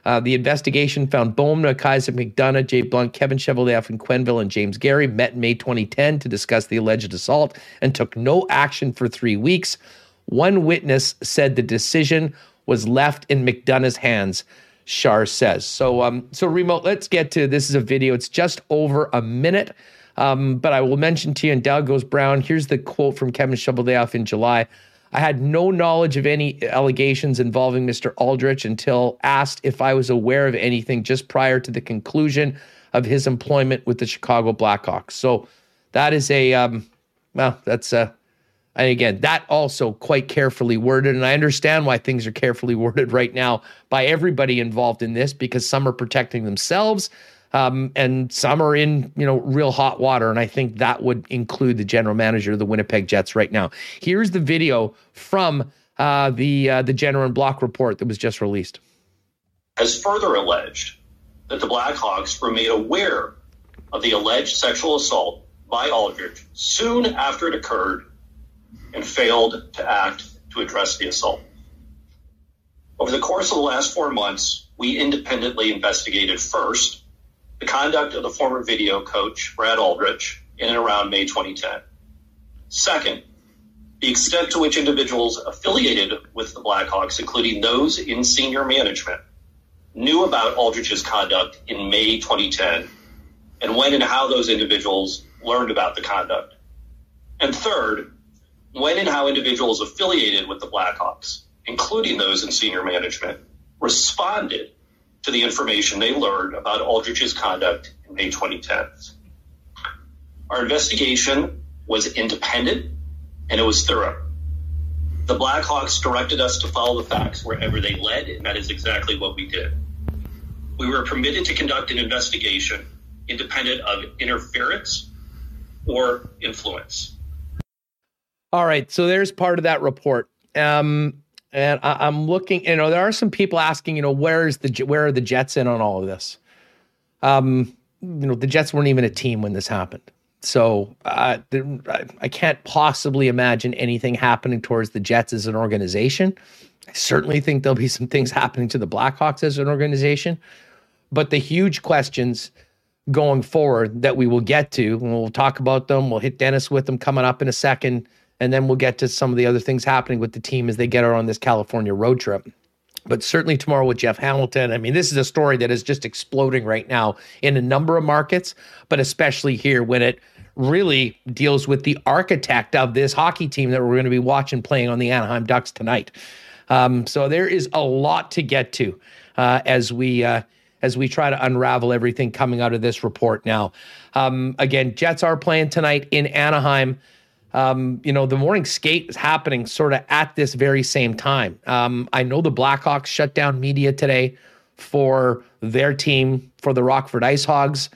Uh, the investigation found Bowman, MacIsaac McDonough, Jay Blunk, Kevin Cheveldayoff, and Quenneville, and James Gary met in May 2010 to discuss the alleged assault and took no action for three weeks. One witness said the decision was left in McDonough's hands. Schar says. So, um, so Remo. Let's get to this. Is a video. It's just over a minute, um, but I will mention to you. And Down Goes Brown. Here's the quote from Kevin Cheveldayoff in July. I had no knowledge of any allegations involving Mr. Aldrich until asked if I was aware of anything just prior to the conclusion of his employment with the Chicago Blackhawks. So that is a, um, well, that's a, and again, that also quite carefully worded. And I understand why things are carefully worded right now by everybody involved in this because some are protecting themselves, um, and some are in you know real hot water, and I think that would include the general manager of the Winnipeg Jets right now. Here's the video from uh, the uh, the Jenner and Block report that was just released. Has further alleged that the Blackhawks were made aware of the alleged sexual assault by Aldrich soon after it occurred and failed to act to address the assault. Over the course of the last four months, we independently investigated first the conduct of the former video coach, Brad Aldrich, in and around May 2010. Second, the extent to which individuals affiliated with the Blackhawks, including those in senior management, knew about Aldrich's conduct in May 2010 and when and how those individuals learned about the conduct. And third, when and how individuals affiliated with the Blackhawks, including those in senior management, responded to the information they learned about Aldrich's conduct in May 2010. Our investigation was independent and it was thorough. The Blackhawks directed us to follow the facts wherever they led, and that is exactly what we did. We were permitted to conduct an investigation independent of interference or influence. All right, so there's part of that report. Um, and I, am looking. You know, there are some people asking. You know, where is the where are the Jets in on all of this? Um, you know, the Jets weren't even a team when this happened. So uh, I can't possibly imagine anything happening towards the Jets as an organization. I certainly think there'll be some things happening to the Blackhawks as an organization. But the huge questions going forward that we will get to, and we'll talk about them. We'll hit Dennis with them coming up in a second. And then we'll get to some of the other things happening with the team as they get out on this California road trip. But certainly tomorrow with Jeff Hamilton. I mean, this is a story that is just exploding right now in a number of markets, but especially here when it really deals with the architect of this hockey team that we're going to be watching playing on the Anaheim Ducks tonight. Um, so there is a lot to get to uh, as we uh, as we try to unravel everything coming out of this report. Now, um, again, Jets are playing tonight in Anaheim. Um, you know, the morning skate is happening sort of at this very same time. Um, I know the Blackhawks shut down media today for their team for the Rockford Ice Hogs.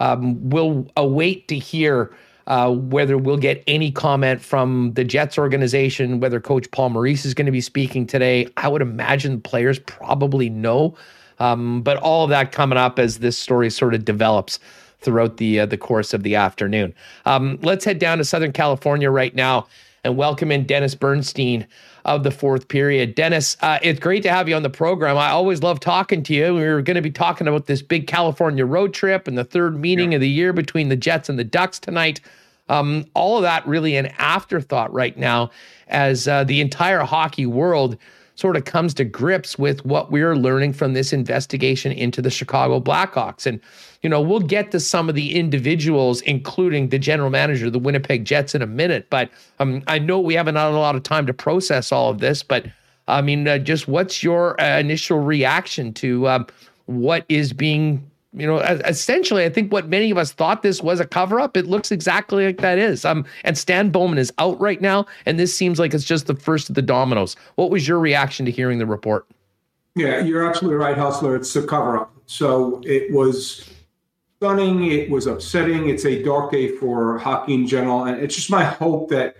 Um, we'll await to hear uh, whether we'll get any comment from the Jets organization, whether Coach Paul Maurice is going to be speaking today. I would imagine players probably know, um, but all of that coming up as this story sort of develops throughout the uh, the course of the afternoon. Um, let's head down to Southern California right now and welcome in Dennis Bernstein of the fourth period. Dennis, uh, it's great to have you on the program. I always love talking to you. We are going to be talking about this big California road trip and the third meeting yeah. of the year between the Jets and the Ducks tonight. Um, all of that really an afterthought right now as uh, the entire hockey world sort of comes to grips with what we're learning from this investigation into the Chicago Blackhawks. And, you know, we'll get to some of the individuals, including the general manager of the Winnipeg Jets in a minute. But um, I know we haven't had a lot of time to process all of this. But I mean, uh, just what's your uh, initial reaction to um, what is being you know, essentially, I think what many of us thought this was a cover up, it looks exactly like that is. Um, and Stan Bowman is out right now, and this seems like it's just the first of the dominoes. What was your reaction to hearing the report? Yeah, you're absolutely right, Hustler. It's a cover up. So it was stunning. It was upsetting. It's a dark day for hockey in general. And it's just my hope that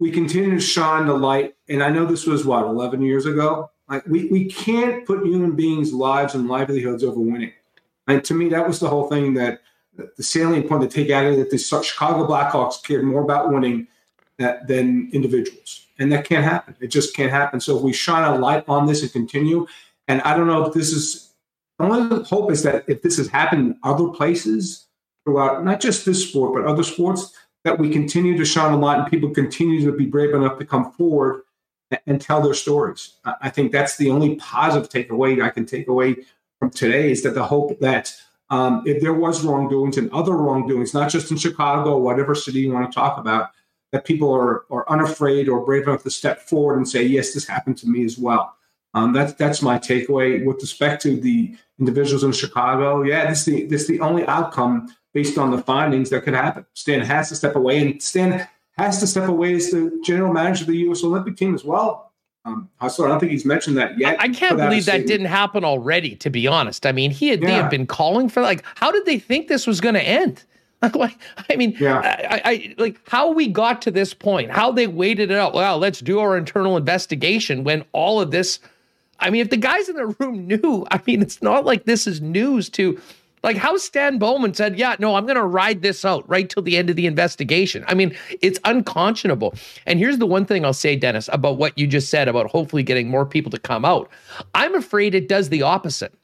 we continue to shine the light. And I know this was what, 11 years ago? Like we, we can't put human beings' lives and livelihoods over winning. And to me, that was the whole thing that the salient point to take out of it that the Chicago Blackhawks cared more about winning than individuals. And that can't happen. It just can't happen. So if we shine a light on this and continue, and I don't know if this is, the only hope is that if this has happened in other places throughout, not just this sport, but other sports, that we continue to shine a light and people continue to be brave enough to come forward and tell their stories. I think that's the only positive takeaway I can take away today is that the hope that um, if there was wrongdoings and other wrongdoings, not just in Chicago whatever city you want to talk about, that people are, are unafraid or brave enough to step forward and say, yes, this happened to me as well. Um, that's that's my takeaway with respect to the individuals in Chicago. Yeah, this is the this is the only outcome based on the findings that could happen. Stan has to step away, and Stan has to step away as the general manager of the U.S. Olympic team as well. Um, I don't think he's mentioned that yet. I, I can't believe that didn't happen already. To be honest, I mean, he had, yeah. they had been calling for like, how did they think this was going to end? like, I mean, yeah. I, I, like how we got to this point, how they waited it out. Well, let's do our internal investigation when all of this I mean, if the guys in the room knew, I mean, it's not like this is news to like how Stan Bowman said, yeah, no, I'm going to ride this out right till the end of the investigation. I mean, it's unconscionable. And here's the one thing I'll say, Dennis, about what you just said about hopefully getting more people to come out. I'm afraid it does the opposite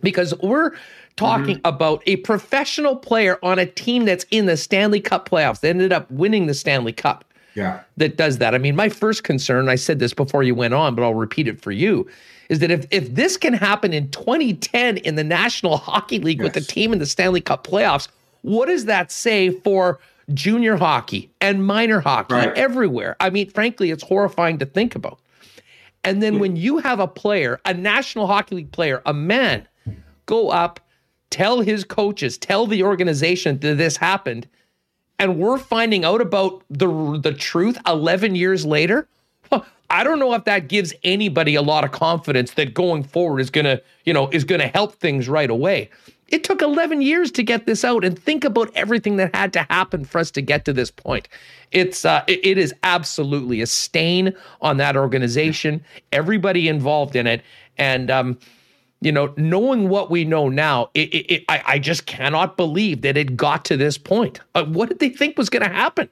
because we're talking mm-hmm. about a professional player on a team that's in the Stanley Cup playoffs. They ended up winning the Stanley Cup. Yeah. That does that. I mean, my first concern, I said this before you went on, but I'll repeat it for you, is that if if this can happen in 2010 in the National Hockey League yes. with the team in the Stanley Cup playoffs, what does that say for junior hockey and minor hockey right. everywhere? I mean, frankly, it's horrifying to think about. And then when you have a player, a National Hockey League player, a man, go up, tell his coaches, tell the organization that this happened, and we're finding out about the the truth 11 years later I don't know if that gives anybody a lot of confidence that going forward is going to, you know, is going to help things right away. It took 11 years to get this out and think about everything that had to happen for us to get to this point. It's uh, it is absolutely a stain on that organization, everybody involved in it and um you know, knowing what we know now, it, it, it, I, I just cannot believe that it got to this point. Uh, what did they think was going to happen?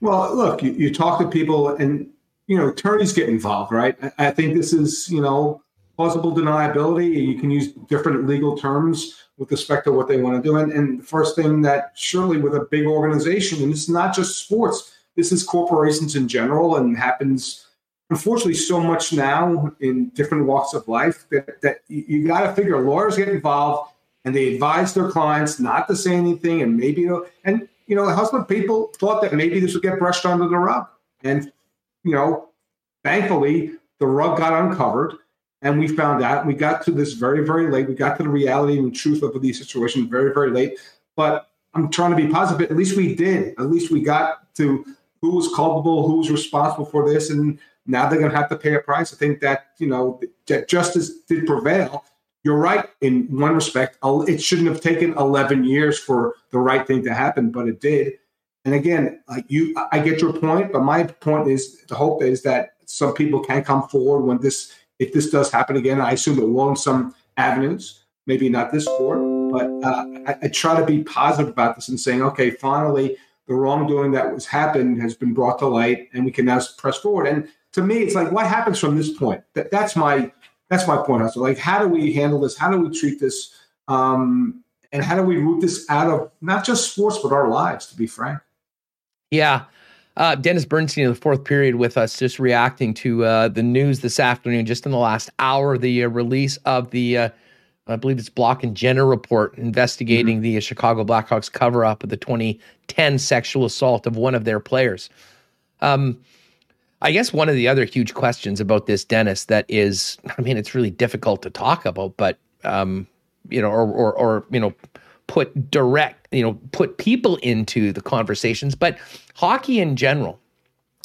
Well, look, you, you talk to people and you know, attorneys get involved, right? I think this is, you know, plausible deniability. You can use different legal terms with respect to what they want to do. And, and the first thing that surely with a big organization, and it's not just sports, this is corporations in general and happens unfortunately so much now in different walks of life that, that you, got to figure lawyers get involved and they advise their clients not to say anything and maybe and you know the husband people thought that maybe this would get brushed under the rug and you know, thankfully, the rug got uncovered and we found out. We got to this very, very late. We got to the reality and truth of these situations very, very late. But I'm trying to be positive. At least we did. At least we got to who was culpable, who was responsible for this, and now they're going to have to pay a price. I think that you know that justice did prevail. You're right in one respect. It shouldn't have taken 11 years for the right thing to happen, but it did. And again, you, I get your point, but my point is the hope is that some people can come forward when this, if this does happen again. I assume it will in some avenues, maybe not this court, but uh, I, I try to be positive about this and saying, okay, finally, the wrongdoing that was happened has been brought to light, and we can now press forward. And to me, it's like, what happens from this point? That, that's my that's my point. So, like, how do we handle this? How do we treat this? Um, and how do we root this out of not just sports but our lives? To be frank. Yeah. Uh, Dennis Bernstein in the fourth period with us, just reacting to uh, the news this afternoon, just in the last hour, the uh, release of the, uh, I believe it's Block and Jenner report investigating mm-hmm. the Chicago Blackhawks cover up of the 2010 sexual assault of one of their players. Um, I guess one of the other huge questions about this, Dennis, that is, I mean, it's really difficult to talk about, but, um, you know, or, or, or, you know, put direct, you know, put people into the conversations, but hockey in general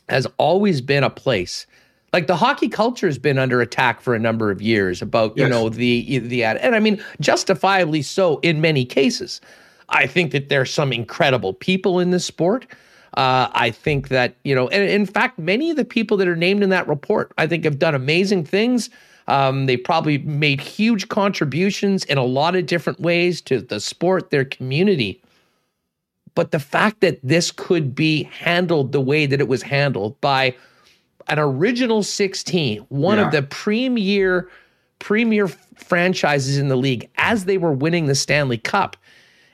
has always been a place like the hockey culture has been under attack for a number of years about you yes. know the the ad, and I mean justifiably so in many cases. I think that there's some incredible people in this sport. Uh, I think that you know, and in fact, many of the people that are named in that report, I think, have done amazing things. Um, they probably made huge contributions in a lot of different ways to the sport, their community. But the fact that this could be handled the way that it was handled by an original 16, one yeah. of the premier premier franchises in the league as they were winning the Stanley Cup.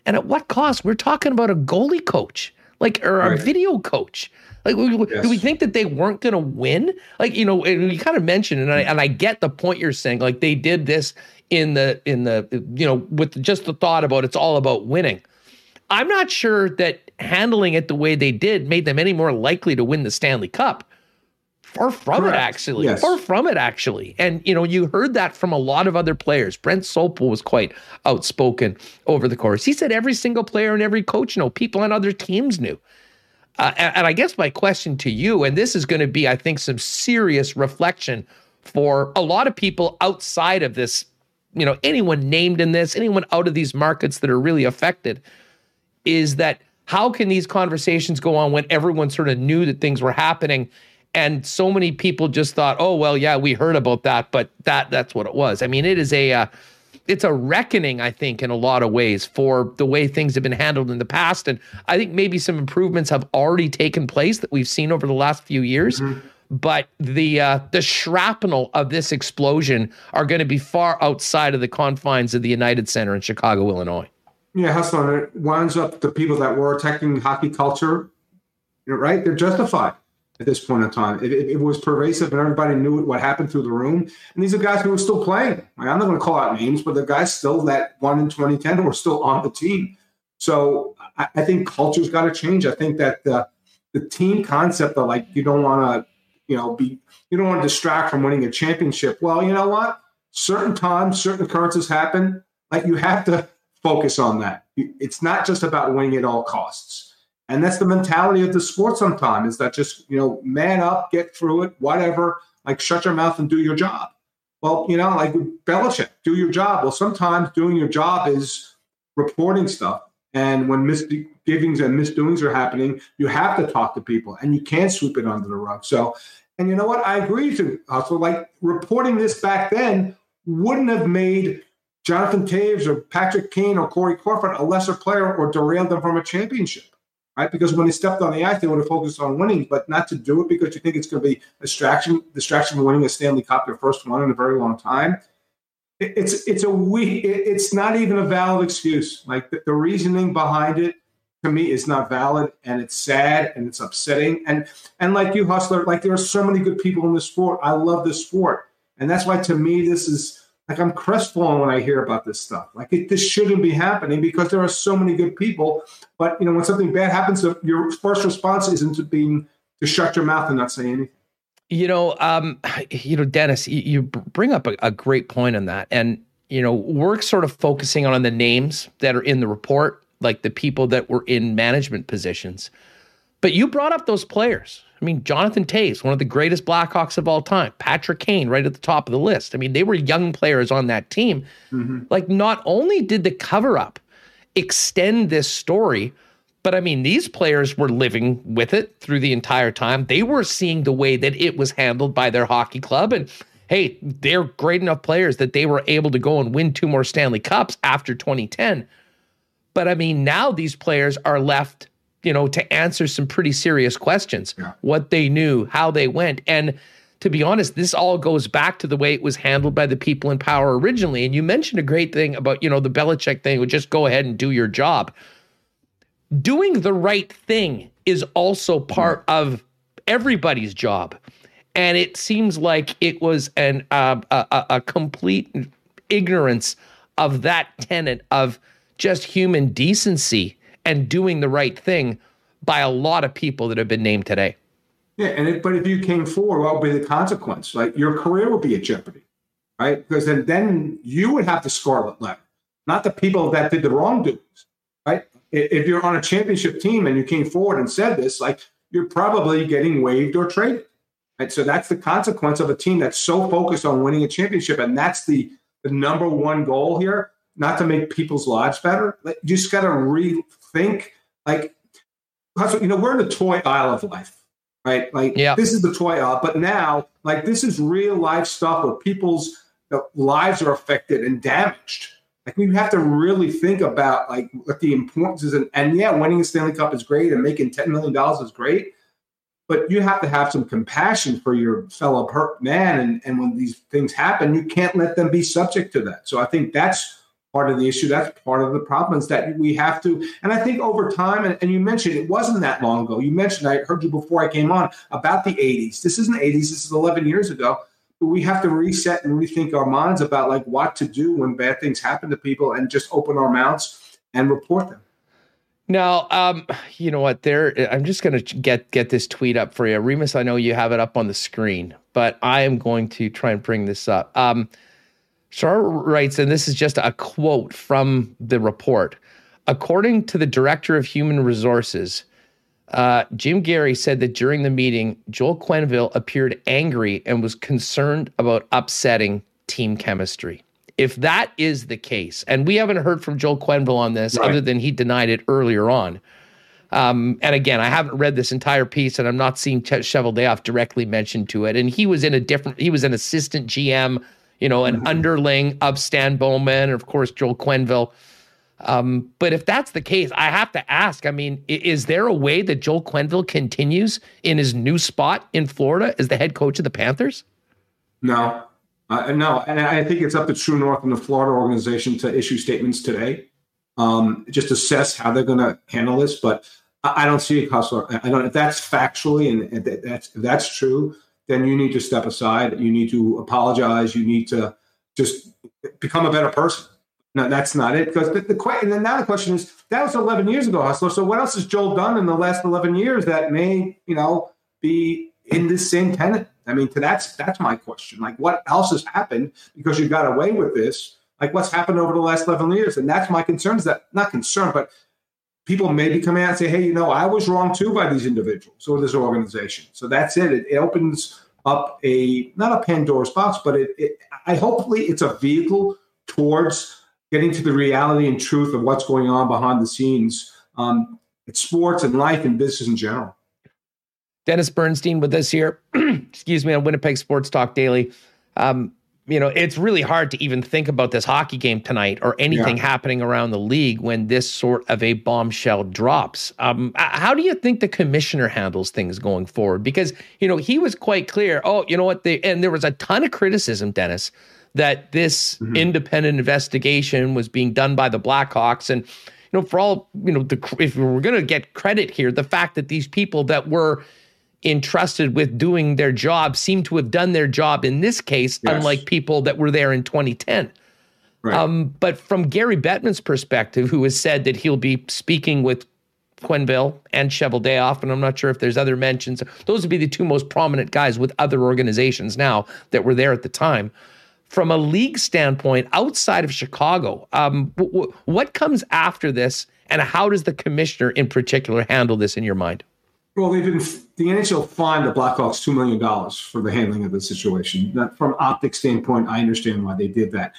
And at what cost? We're talking about a goalie coach, like or a video coach. Like, yes. do we think that they weren't going to win? Like, you know, and you kind of mentioned, and I and I get the point you're saying. Like, they did this in the in the you know with just the thought about it's all about winning. I'm not sure that handling it the way they did made them any more likely to win the Stanley Cup. Far from Correct. it, actually. Yes. Far from it, actually. And, you know, you heard that from a lot of other players. Brent Sopel was quite outspoken over the course. He said every single player and every coach knew, people on other teams knew. Uh, and, and I guess my question to you, and this is going to be, I think, some serious reflection for a lot of people outside of this, you know, anyone named in this, anyone out of these markets that are really affected is that how can these conversations go on when everyone sort of knew that things were happening and so many people just thought, "Oh, well, yeah, we heard about that, but that that's what it was." I mean, it is a uh, it's a reckoning, I think, in a lot of ways for the way things have been handled in the past, and I think maybe some improvements have already taken place that we've seen over the last few years. Mm-hmm. But the uh, the shrapnel of this explosion are going to be far outside of the confines of the United Center in Chicago, Illinois. Yeah, Hustler, it winds up the people that were attacking hockey culture, right? They're justified at this point in time. It, it, it, was pervasive and everybody knew what happened through the room. And these are guys who were still playing. I'm not going to call out names, but the guys still that won in 2010 who were still on the team. So I, I think culture's got to change. I think that the, the team concept of like, you don't want to, you know, be, you don't want to distract from winning a championship. Well, you know what? Certain times, certain occurrences happen. Like you have to focus on that. It's not just about winning at all costs and that's the mentality of the sport sometimes is that just, you know, man up, get through it, whatever, like shut your mouth and do your job. Well, you know, like Belichick, do your job. Well, sometimes doing your job is reporting stuff. And when misgivings and misdoings are happening, you have to talk to people and you can't sweep it under the rug. So, and you know what? I agree to also like reporting this back then wouldn't have made Jonathan Toews or Patrick Kane or Corey Crawford a lesser player or derailed them from a championship right? Because when they stepped on the ice, they would have focused on winning, but not to do it because you think it's going to be distraction, distraction from winning a Stanley Cup, their first one in a very long time. it's it's a we. It's not even a valid excuse. Like the, the reasoning behind it to me is not valid, and it's sad and it's upsetting. And and like you, hustler, like there are so many good people in this sport. I love this sport, and that's why to me this is like I'm crestfallen when I hear about this stuff. Like it, this shouldn't be happening because there are so many good people. But you know, when something bad happens, your first response isn't to being to shut your mouth and not say anything. You know, um, you know, Dennis, you, you bring up a, a great point on that, and you know, we're sort of focusing on the names that are in the report, like the people that were in management positions. But you brought up those players. I mean, Jonathan Toews, one of the greatest Blackhawks of all time. Patrick Kane, right at the top of the list. I mean, they were young players on that team. Mm-hmm. Like, not only did the cover up extend this story, but I mean, these players were living with it through the entire time. They were seeing the way that it was handled by their hockey club. And hey, they're great enough players that they were able to go and win two more Stanley Cups after 2010. But I mean, now these players are left you know, to answer some pretty serious questions. Yeah. What they knew, how they went. And to be honest, this all goes back to the way it was handled by the people in power originally. And you mentioned a great thing about, you know, the Belichick thing would just go ahead and do your job. Doing the right thing is also part yeah. of everybody's job. And it seems like it was an uh, a, a complete ignorance of that tenet of just human decency and doing the right thing by a lot of people that have been named today. Yeah, and it, but if you came forward, what would be the consequence? Like your career would be at jeopardy, right? Because then then you would have the scarlet letter, not the people that did the wrongdoings, right? If you're on a championship team and you came forward and said this, like you're probably getting waived or traded. Right? So that's the consequence of a team that's so focused on winning a championship, and that's the the number one goal here. Not to make people's lives better. Like, you just got to re think like you know we're in the toy aisle of life right? Like yeah. this is the toy aisle but now like this is real life stuff where people's uh, lives are affected and damaged. Like we have to really think about like what the importance is and, and yeah winning a stanley cup is great and making $10 million is great but you have to have some compassion for your fellow man and, and when these things happen you can't let them be subject to that. So i think that's part of the issue. That's part of the problem is that we have to. And I think over time, and, and, you mentioned it wasn't that long ago. You mentioned, I heard you before I came on about the 80s. This isn't 80s, this is 11 years ago. But we have to reset and rethink our minds about like what to do when bad things happen to people and just open our mouths and report them. Now, um, you know what? There, I'm just going to get get this tweet up for you, Remis. I know you have it up on the screen, but I am going to try and bring this up. Um, Schar writes, and this is just a quote from the report. According to the director of human resources, uh, Jim Gary said that during the meeting, Joel Quenneville appeared angry and was concerned about upsetting team chemistry. If that is the case, and we haven't heard from Joel Quenneville on this right. other than he denied it earlier on, Um, and again, I haven't read this entire piece, and I'm not seeing Ch- Cheveldayoff directly mentioned to it. And he was in a different, he was an assistant GM, you know, an mm-hmm. underling of Stan Bowman, and of course Joel Quenneville. Um, but if that's the case, I have to ask. I mean, is there a way that Joel Quenneville continues in his new spot in Florida as the head coach of the Panthers? No, uh, no, and I think it's up to True North and the Florida organization to issue statements today, um, just assess how they're going to handle this. But I, don't see it, hustler. I don't. If that's factually and that's if that's true, then you need to step aside. You need to apologize. You need to just become a better person. No, that's not it. Because the, the question, now the question is, that was 11 years ago, Hustler. So what else has Joel done in the last 11 years that may, you know, be in this same tenant? I mean, to that's that's my question. Like, what else has happened because you got away with this? Like, what's happened over the last 11 years? And that's my concern. Is that not concern, but people may be coming out and say, "Hey, you know, I was wrong too by these individuals or this organization." So that's it. It, it opens up a not a Pandora's box, but it, it I hopefully it's a vehicle towards getting to the reality and truth of what's going on behind the scenes um, at sports and life and business in general. Dennis Bernstein with us here, excuse me, on Winnipeg Sports Talk Daily. Um, you know, it's really hard to even think about this hockey game tonight or anything yeah. happening around the league when this sort of a bombshell drops. Um, how do you think the commissioner handles things going forward? Because, you know, he was quite clear. Oh, you know what? They, and there was a ton of criticism, Dennis, that this mm-hmm. independent investigation was being done by the Blackhawks. And, you know, for all, you know, the, if we're going to get credit here, the fact that these people that were entrusted with doing their job seem to have done their job in this case, yes. unlike people that were there in 2010. Right. Um, but from Gary Bettman's perspective, who has said that he'll be speaking with Quenneville and Cheveldayoff, and I'm not sure if there's other mentions. Those would be the two most prominent guys with other organizations now that were there at the time from a league standpoint outside of Chicago. Um, w- w- what comes after this, and how does the commissioner in particular handle this in your mind? Well, they've been the NHL fined the Blackhawks two million dollars for the handling of the situation. That, from optic standpoint, I understand why they did that.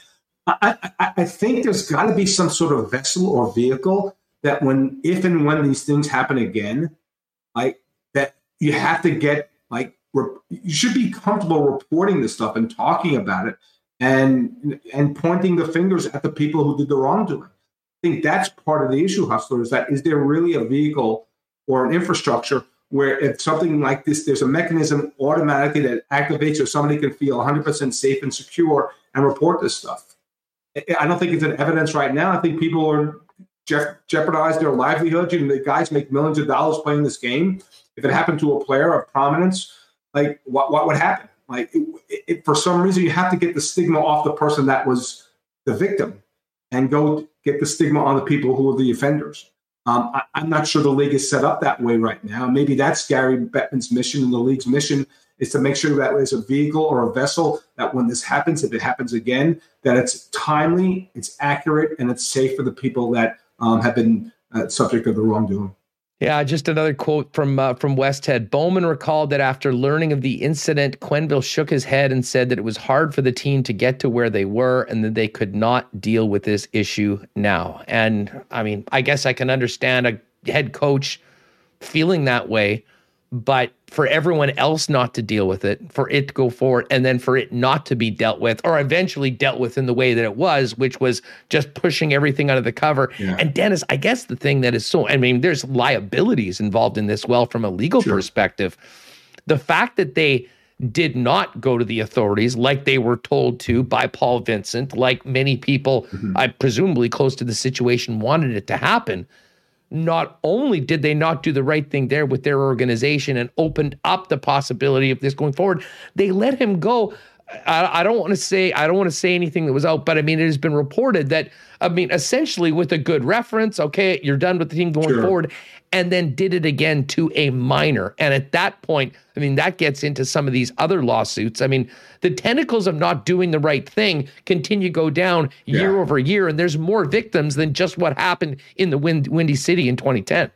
I, I, I think there's got to be some sort of vessel or vehicle that when, if and when these things happen again, like that, you have to get like you should be comfortable reporting this stuff and talking about it and and pointing the fingers at the people who did the wrongdoing. I think that's part of the issue, Hustler, is that is there really a vehicle or an infrastructure where if something like this, there's a mechanism automatically that activates so somebody can feel 100% safe and secure and report this stuff. I don't think it's an evidence right now. I think people are je- jeopardize their livelihood. You know, the guys make millions of dollars playing this game. If it happened to a player of prominence, like what, what would happen? Like, it, it, for some reason, you have to get the stigma off the person that was the victim, and go get the stigma on the people who are the offenders. Um, I, am not sure the league is set up that way right now. Maybe that's Gary Bettman's mission, and the league's mission is to make sure that there's a vehicle or a vessel that when this happens, if it happens again, that it's timely, it's accurate, and it's safe for the people that um, have been uh, subject of the wrongdoing. Yeah, just another quote from uh, from Westhead. Bowman recalled that after learning of the incident, Quenneville shook his head and said that it was hard for the team to get to where they were and that they could not deal with this issue now. And I mean, I guess I can understand a head coach feeling that way but for everyone else not to deal with it, for it to go forward, and then for it not to be dealt with, or eventually dealt with in the way that it was, which was just pushing everything under the cover. Yeah. And Dennis, I guess the thing that is so, I mean, there's liabilities involved in this, well, from a legal sure. perspective. The fact that they did not go to the authorities like they were told to by Paul Vincent, like many people, mm-hmm. I presumably close to the situation, wanted it to happen not only did they not do the right thing there with their organization and opened up the possibility of this going forward, they let him go. I, I don't want to say I don't want to say anything that was out, but I mean it has been reported that I mean essentially with a good reference, okay, you're done with the team going sure. forward, and then did it again to a minor. And at that point, I mean, that gets into some of these other lawsuits. I mean, the tentacles of not doing the right thing continue to go down yeah. year over year, and there's more victims than just what happened in the Wind- Windy City in 2010.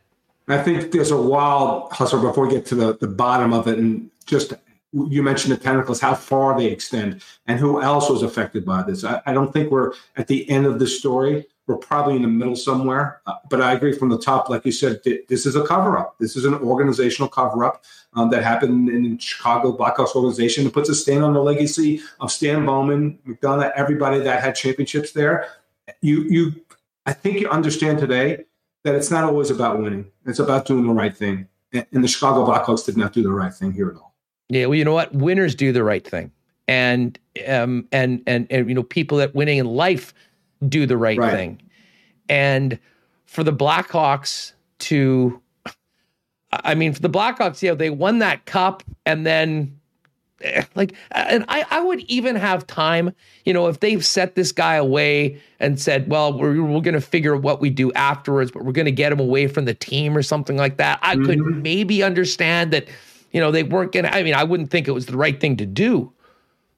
I think there's a wild hustle before we get to the, the bottom of it. And just you mentioned the tentacles, how far they extend, and who else was affected by this. I, I don't think we're at the end of the story. We're probably in the middle somewhere. Uh, but I agree from the top, like you said, th- this is a cover up. This is an organizational cover up um, that happened in Chicago Blackhawks organization. It puts a stain on the legacy of Stan Bowman, McDonough, everybody that had championships there. You, you, I think you understand today that it's not always about winning. It's about doing the right thing. And, and the Chicago Blackhawks did not do the right thing here at all. Yeah, well, you know what? Winners do the right thing, and um, and and and you know, people that winning in life do the right, right. thing. And for the Blackhawks to, I mean, for the Blackhawks, yeah, they won that cup and then eh, like and I, I would even have time you know if they've set this guy away and said well we're, we're going to figure what we do afterwards but we're going to get him away from the team or something like that i mm-hmm. could maybe understand that you know they weren't going to i mean i wouldn't think it was the right thing to do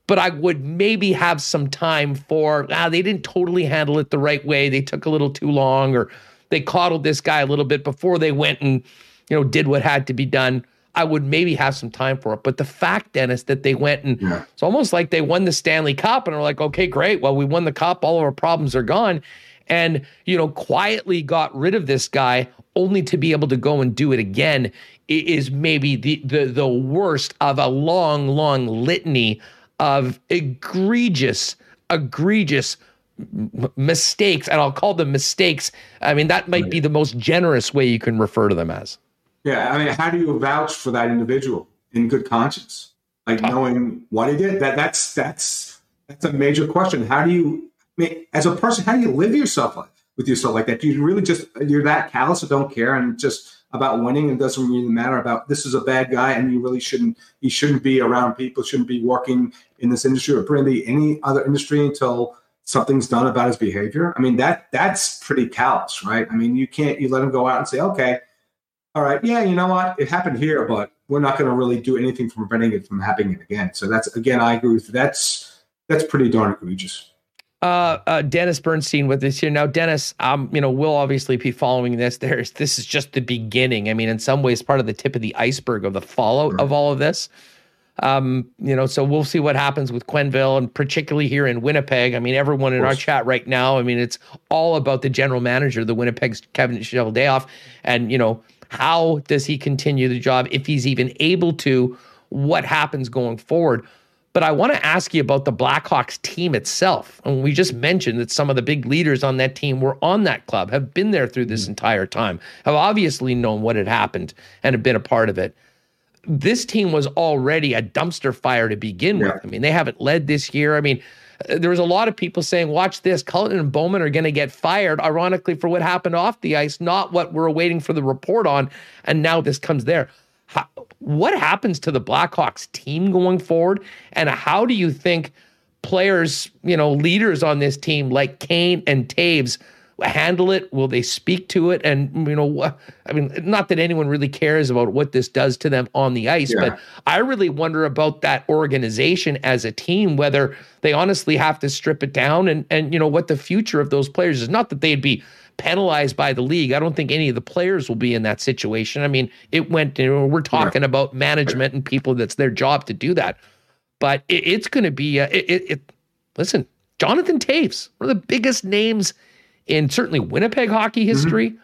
but I would maybe have some time for, ah, they didn't totally handle it the right way. They took a little too long, or they coddled this guy a little bit before they went and, you know, did what had to be done. I would maybe have some time for it. But the fact, Dennis, that they went and yeah. it's almost like they won the Stanley Cup and are like, okay, great. Well, we won the cup. All of our problems are gone. And, you know, quietly got rid of this guy only to be able to go and do it again is maybe the the the worst of a long, long litany of egregious, egregious mistakes, and I'll call them mistakes. I mean, that might be the most generous way you can refer to them as. Yeah, I mean, how do you vouch for that individual in good conscience, like uh, knowing what he did? That that's that's that's a major question. How do you, I mean, as a person, how do you live yourself like, with yourself like that? Do you really just you're that callous or don't care and just about winning. And doesn't really matter about this is a bad guy and you really shouldn't he shouldn't be around people shouldn't be working in this industry or pretty any other industry until something's done about his behavior. I mean that that's pretty callous right? I mean you can't you let him go out and say okay all right yeah you know what? It happened here but we're not going to really do anything from preventing it from happening again. So that's again i agree with you. that's that's pretty darn egregious uh, uh, Dennis Bernstein with us here now. Dennis, um, you know, we'll obviously be following this. There's this is just the beginning. I mean, in some ways, part of the tip of the iceberg of the fallout right. of all of this. Um, you know, so we'll see what happens with Quenneville and particularly here in Winnipeg. I mean, everyone in our chat right now, I mean, it's all about the general manager, the Winnipeg's Kevin Cheveldayoff, and you know, how does he continue the job if he's even able to? What happens going forward? But I want to ask you about the Blackhawks team itself. And we just mentioned that some of the big leaders on that team were on that club, have been there through this mm. entire time, have obviously known what had happened and have been a part of it. This team was already a dumpster fire to begin yeah. with. I mean, they haven't led this year. I mean, uh, there was a lot of people saying, watch this, Cullen and Bowman are going to get fired, ironically, for what happened off the ice, not what we're waiting for the report on. And now this comes there. What happens to the Blackhawks team going forward? And how do you think players, you know, leaders on this team like Kane and Toews handle it? Will they speak to it? And, you know, I mean, not that anyone really cares about what this does to them on the ice, yeah. but I really wonder about that organization as a team, whether they honestly have to strip it down and, and, you know, what the future of those players is. Not that they'd be penalized by the league. I don't think any of the players will be in that situation. I mean, it went, you know, we're talking yeah. about management and people that's their job to do that. But it, it's going to be, uh, it, it, listen, Jonathan Toews, one of the biggest names in certainly Winnipeg hockey mm-hmm. history, mm-hmm.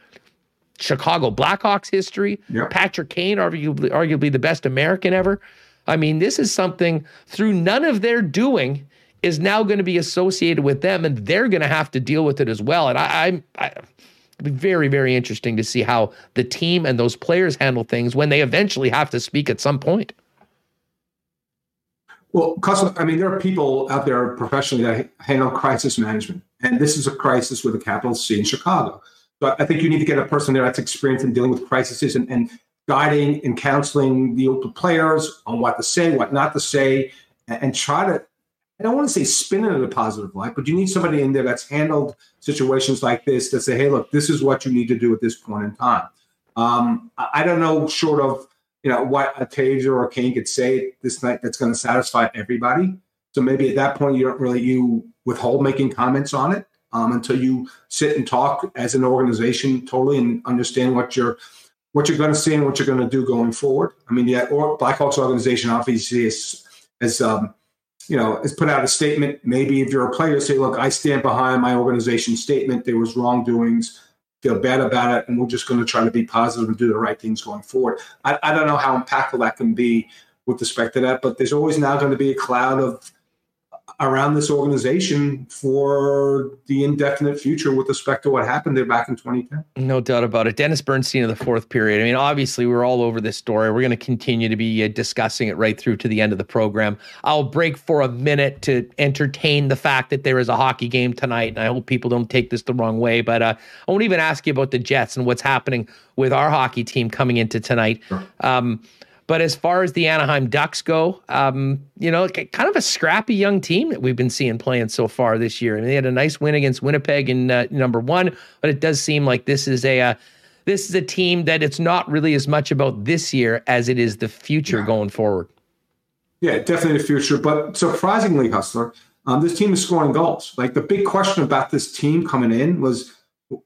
Chicago Blackhawks history, yep. Patrick Kane, arguably, arguably the best American ever. I mean, this is something through none of their doing is now going to be associated with them, and they're going to have to deal with it as well. And I, I'm, I, be very, very interesting to see how the team and those players handle things when they eventually have to speak at some point. Well, I mean, there are people out there professionally that handle crisis management, and this is a crisis with a capital C in Chicago. So I think you need to get a person there that's experienced in dealing with crises and, and guiding and counseling the players on what to say, what not to say, and, and try to I don't want to say spin it in a positive light, but you need somebody in there that's handled situations like this to say, hey, look, this is what you need to do at this point in time. Um, I don't know, short of you know what a Taser or a Kane could say this night that's going to satisfy everybody. So maybe at that point you don't really you withhold making comments on it um, until you sit and talk as an organization totally and understand what you're what you're going to say and what you're going to do going forward. I mean, the Blackhawks organization obviously is, is um, you know, has put out a statement. Maybe if you're a player, say, look, I stand behind my organization's statement. There was wrongdoings. Feel bad about it, and we're just going to try to be positive and do the right things going forward. I, I don't know how impactful that can be with respect to that, but there's always now going to be a cloud of around this organization for the indefinite future with respect to what happened there back in 2010. No doubt about it. Dennis Bernstein of the fourth period. I mean, obviously, we're all over this story. We're going to continue to be uh, discussing it right through to the end of the program. I'll break for a minute to entertain the fact that there is a hockey game tonight, and I hope people don't take this the wrong way. But uh, I won't even ask you about the Jets and what's happening with our hockey team coming into tonight. Sure. Um, but as far as the Anaheim Ducks go, um, you know, kind of a scrappy young team that we've been seeing playing so far this year. I mean, they had a nice win against Winnipeg in uh, number one, but it does seem like this is a uh, this is a team that it's not really as much about this year as it is the future yeah. going forward. Yeah, definitely the future. But surprisingly, Hustler, um, this team is scoring goals. Like the big question about this team coming in was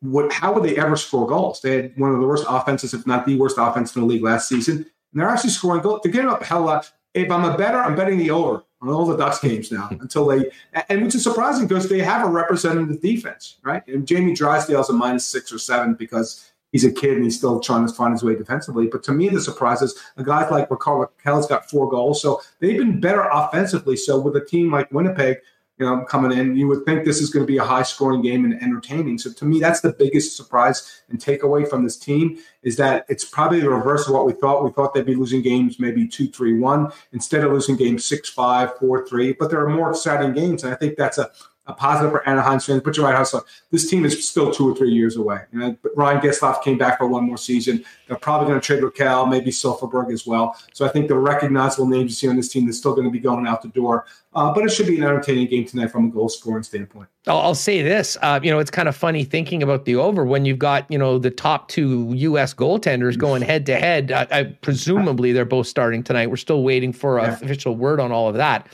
what how would they ever score goals? They had one of the worst offenses, if not the worst offense in the league last season and they're actually scoring goals. They're getting up hell lot. If I'm a better, I'm betting the over on all the Ducks games now until they, and which is surprising because they have a representative defense, right? And Jamie Drysdale's a minus six or seven because he's a kid and he's still trying to find his way defensively. But to me, the surprise is a guy like Rickard Rakell's got four goals. So they've been better offensively. So with a team like Winnipeg, you know, coming in. You would think this is going to be a high scoring game and entertaining. So to me, that's the biggest surprise and takeaway from this team is that it's probably the reverse of what we thought. We thought they'd be losing games maybe two, three, one instead of losing games six, five, four, three. But there are more exciting games, and I think that's a a positive for Anaheim fans. But you're right, Hustler. This team is still two or three years away. You know, but Ryan Getzlaf came back for one more season. They're probably going to trade Rakell, maybe Silfverberg as well. So I think the recognizable names you see on this team is still going to be going out the door. Uh, but it should be an entertaining game tonight from a goal scoring standpoint. I'll, I'll say this. Uh, you know, it's kind of funny thinking about the over when you've got you know the top two U.S. goaltenders going head to head. Presumably, they're both starting tonight. We're still waiting for yeah. official word on all of that.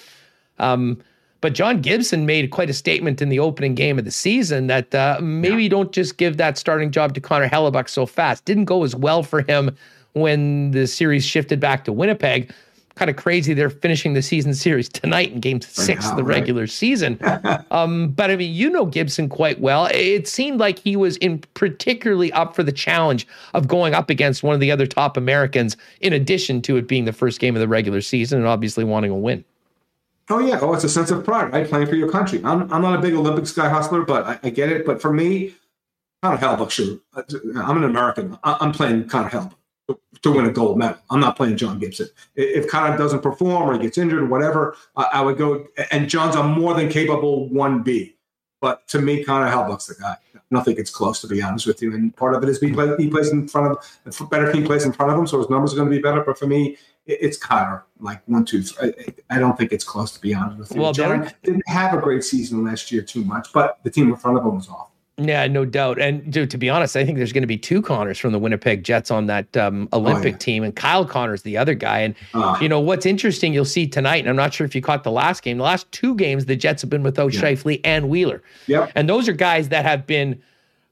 Um, but John Gibson made quite a statement in the opening game of the season that uh, maybe yeah. don't just give that starting job to Connor Hellebuyck so fast. Didn't go as well for him when the series shifted back to Winnipeg. Kind of crazy they're finishing the season series tonight in game six of the right. regular season. um, but I mean, you know Gibson quite well. It seemed like he was in particularly up for the challenge of going up against one of the other top Americans, in addition to it being the first game of the regular season and obviously wanting a win. Oh yeah, oh it's a sense of pride, right? Playing for your country. I'm, I'm not a big Olympics guy hustler, but I, I get it. But for me, Connor Hellebuyck, sure. I'm an American. I'm playing Connor Hellebuyck to win a gold medal. I'm not playing John Gibson. If Connor doesn't perform or gets injured or whatever, I would go. And John's a more than capable one B. But to me, Connor Hellebuyck's the guy. Nothing gets close, to be honest with you. And part of it is he plays, in front of better team plays in front of him, so his numbers are going to be better. But for me, it's Connor, like one, two, three. I, I don't think it's close, to be honest with you. Well, didn't have a great season last year too much, but the team in front of him was off. Yeah, no doubt. And to, to be honest, I think there's going to be two Connors from the Winnipeg Jets on that um, Olympic oh, yeah. team, and Kyle Connor's the other guy. And uh, you know what's interesting, you'll see tonight. And I'm not sure if you caught the last game. The last two games, the Jets have been without yeah. Scheifele and Wheeler. Yep. And those are guys that have been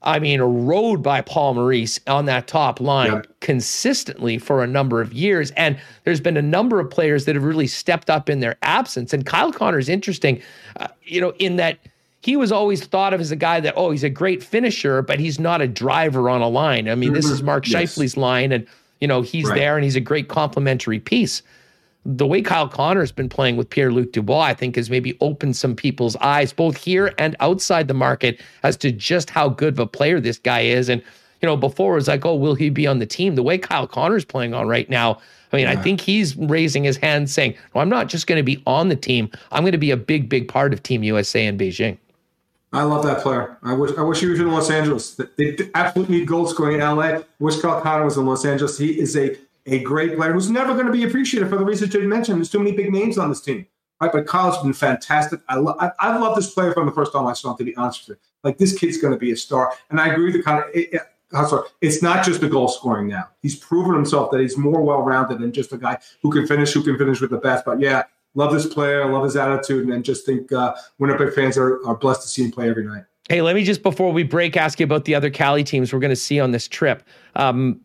I mean, rode by Paul Maurice on that top line yep. consistently for a number of years. And there's been a number of players that have really stepped up in their absence. And Kyle Connor is interesting, uh, you know, in that he was always thought of as a guy that, oh, he's a great finisher, but he's not a driver on a line. I mean, mm-hmm. this is Mark yes. Scheifele's line, and, you know, he's right. there and he's a great complementary piece the way Kyle Connor's been playing with Pierre Luc Dubois, I think, has maybe opened some people's eyes, both here and outside the market, as to just how good of a player this guy is. And, you know, before it was like, oh, will he be on the team? The way Kyle Connor's playing on right now, I mean, yeah. I think he's raising his hand saying, no, I'm not just going to be on the team, I'm going to be a big, big part of Team USA in Beijing. I love that player. I wish I wish he was in Los Angeles. They absolutely need goal scoring in LA. I wish Kyle Connor was in Los Angeles. He is a a great player who's never going to be appreciated for the reasons you mentioned. There's too many big names on this team. Right, but Kyle's been fantastic. I, lo- I, I love this player from the first time I saw him. To be honest with you, like this kid's going to be a star, and I agree with the kind of. It, it, it's not just the goal scoring now. He's proven himself that he's more well rounded than just a guy who can finish, who can finish with the best. But yeah, love this player, love his attitude, and just think uh, Winnipeg fans are, are blessed to see him play every night. Hey, let me just before we break ask you about the other Cali teams we're going to see on this trip. Um,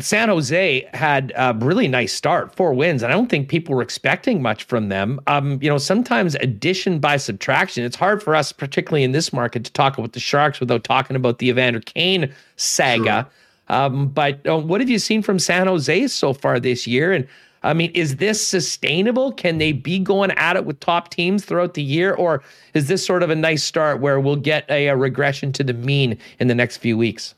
San Jose had a really nice start, four wins, and I don't think people were expecting much from them. Um, you know, sometimes addition by subtraction. It's hard for us, particularly in this market, to talk about the Sharks without talking about the Evander Kane saga. Sure. Um, but uh, what have you seen from San Jose so far this year? And I mean, is this sustainable? Can they be going at it with top teams throughout the year, or is this sort of a nice start where we'll get a, a regression to the mean in the next few weeks?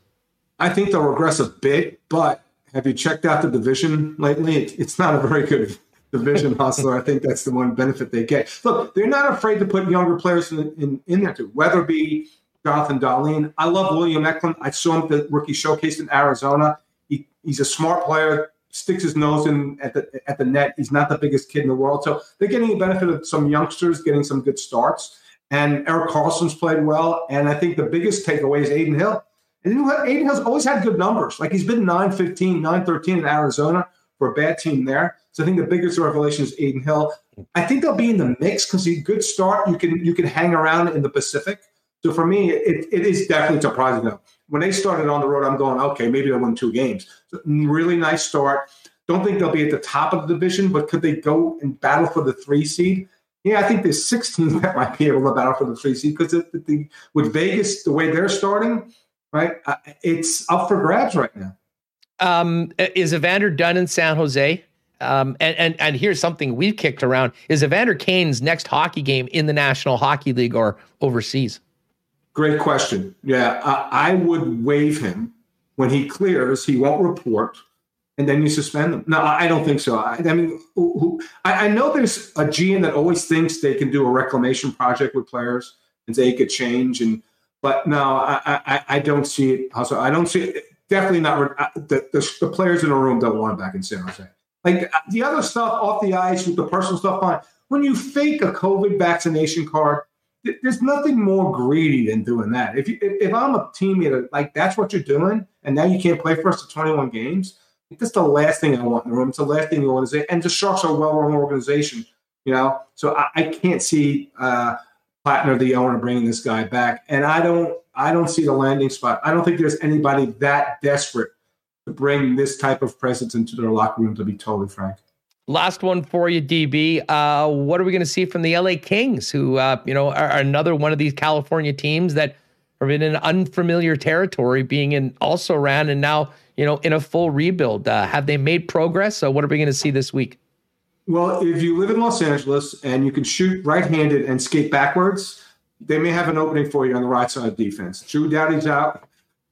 I think they'll regress a bit, but have you checked out the division lately? it's not a very good division hustler. I think that's the one benefit they get. Look, they're not afraid to put younger players in, in, in there too. Weatherby, Jonathan Dahlen. I love William Eklund. I saw him the rookie showcase in Arizona. He, he's a smart player, sticks his nose in at the at the net. He's not the biggest kid in the world. So they're getting the benefit of some youngsters getting some good starts. And Erik Karlsson's played well. And I think the biggest takeaway is Adin Hill. And? Adin has always had good numbers. Like he's been 9 15, 9 13 in Arizona for a bad team there. So I think the biggest revelation is Adin Hill. I think they'll be in the mix because he's a good start. You can you can hang around in the Pacific. So for me, it, it is definitely surprising though. When they started on the road, I'm going, okay, maybe they'll win two games. So really nice start. Don't think they'll be at the top of the division, but could they go and battle for the three seed? Yeah, I think there's 16 that might be able to battle for the three seed because with Vegas, the way they're starting, right? Uh, it's up for grabs right now. Um, is Evander done in San Jose? Um, and, and and here's something we've kicked around: is Evander Kane's next hockey game in the National Hockey League or overseas? Great question. Yeah, uh, I would waive him when he clears. He won't report, and then you suspend them. No, I don't think so. I, I mean, who, who, I, I, know there's a GM that always thinks they can do a reclamation project with players and say it could change and but no, I, I, I don't see it. Also, I don't see it. Definitely not. Uh, the, the, the players in the room don't want it back in San Jose. Like uh, the other stuff off the ice with the personal stuff, on. When you fake a COVID vaccination card, there's nothing more greedy than doing that. If you, if I'm a teammate, like that's what you're doing, and now you can't play for us to 21 games. That's the last thing I want in the room. It's the last thing you want to say. And the Sharks are a well-run organization, you know. So I, I can't see uh, Plattner, the owner, bringing this guy back. And I don't, I don't see the landing spot. I don't think there's anybody that desperate to bring this type of presence into their locker room. To be totally frank. Last one for you, DB. Uh, what are we going to see from the LA Kings, who uh, you know are, are, another one of these California teams that are in an unfamiliar territory, being in also ran and now you know in a full rebuild. Uh, have they made progress? So what are we going to see this week? Well, if you live in Los Angeles and you can shoot right-handed and skate backwards, they may have an opening for you on the right side of defense. Drew Doughty's out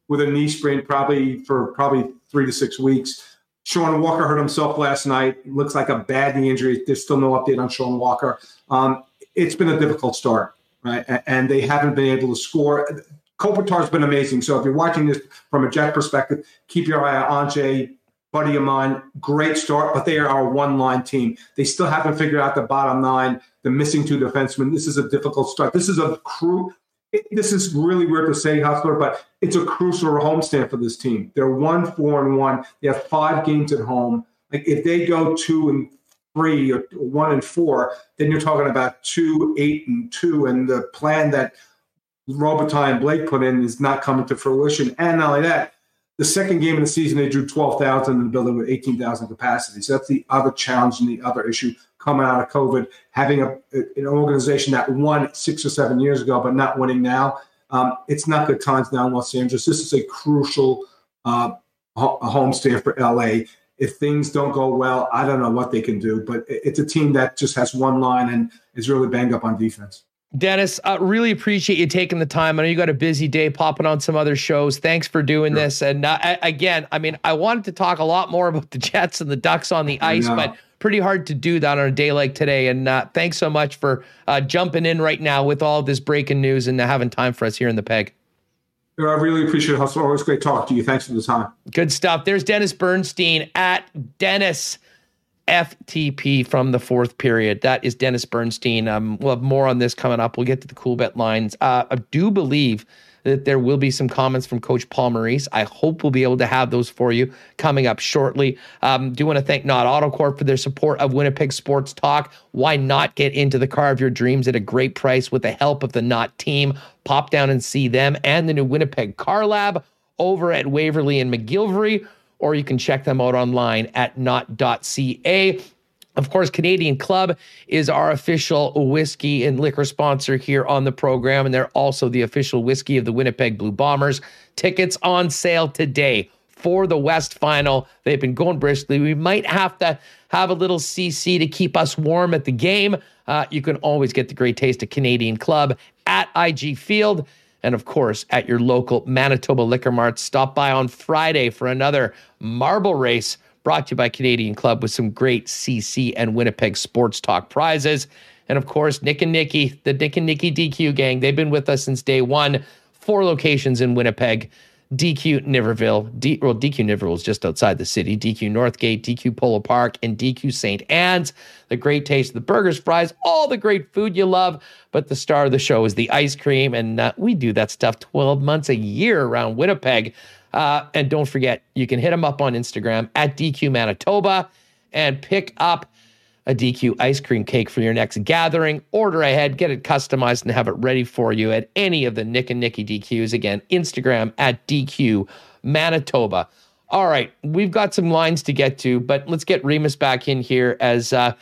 with a knee sprain, probably for probably three to six weeks. Sean Walker hurt himself last night. Looks like a bad knee injury. There's still no update on Sean Walker. Um, it's been a difficult start, right? And they haven't been able to score. Kopitar's been amazing. So if you're watching this from a Jet perspective, keep your eye on Anze, buddy of mine, great start, but they are our one line team. They still haven't figured out the bottom nine, the missing two defensemen. This is a difficult start. This is a crew. This is really weird to say, Hustler, but it's a crucial homestand for this team. They're one, four, and one. They have five games at home. Like if they go two and three or one and four, then you're talking about two, eight, and two. And the plan that Robitaille and Blake put in is not coming to fruition. And not only that, the second game of the season, they drew 12,000 in the building with 18,000 capacity. So that's the other challenge and the other issue coming out of COVID, having a, an organization that won six or seven years ago, but not winning now. Um, it's not good times now in Los Angeles. This is a crucial uh, homestand for LA. If things don't go well, I don't know what they can do, but it's a team that just has one line and is really banged up on defense. Dennis, uh, really appreciate you taking the time. I know you got a busy day popping on some other shows. Thanks for doing sure. this. And uh, again, I mean, I wanted to talk a lot more about the Jets and the Ducks on the ice, but pretty hard to do that on a day like today. And uh, thanks so much for uh, jumping in right now with all this breaking news and having time for us here in the Peg. I really appreciate it. Hustle. Always great talk to you. Thanks for the time. Good stuff. There's Dennis Bernstein at Dennis. FTP from the fourth period. That is Dennis Bernstein. Um, we'll have more on this coming up. We'll get to the Coolbet lines. Uh, I do believe that there will be some comments from Coach Paul Maurice. I hope we'll be able to have those for you coming up shortly. Um, do want to thank Not Auto Corp for their support of Winnipeg Sports Talk. Why not get into the car of your dreams at a great price with the help of the Not team? Pop down and see them and the new Winnipeg Car Lab over at Waverley and McGillivray or you can check them out online at not.ca. Of course, Canadian Club is our official whiskey and liquor sponsor here on the program, and they're also the official whiskey of the Winnipeg Blue Bombers. Tickets on sale today for the West Final. They've been going briskly. We might have to have a little CC to keep us warm at the game. Uh, you can always get the great taste of Canadian Club at IG Field. And of course, at your local Manitoba Liquor Mart. Stop by on Friday for another marble race brought to you by Canadian Club with some great CC and Winnipeg Sports Talk prizes. And of course, Nick and Nikki, the Nick and Nikki DQ gang, they've been with us since day one. Four locations in Winnipeg. DQ Niverville, D, well, DQ Niverville is just outside the city, DQ Northgate, DQ Polo Park, and DQ St. Anne's. The great taste of the burgers, fries, all the great food you love. But the star of the show is the ice cream. And uh, we do that stuff 12 months a year around Winnipeg. Uh, and don't forget, you can hit them up on Instagram at DQ Manitoba and pick up a DQ ice cream cake for your next gathering. Order ahead, get it customized, and have it ready for you at any of the Nick and Nikki DQs. Again, Instagram at DQ Manitoba. All right, we've got some lines to get to, but let's get Remis back in here as uh,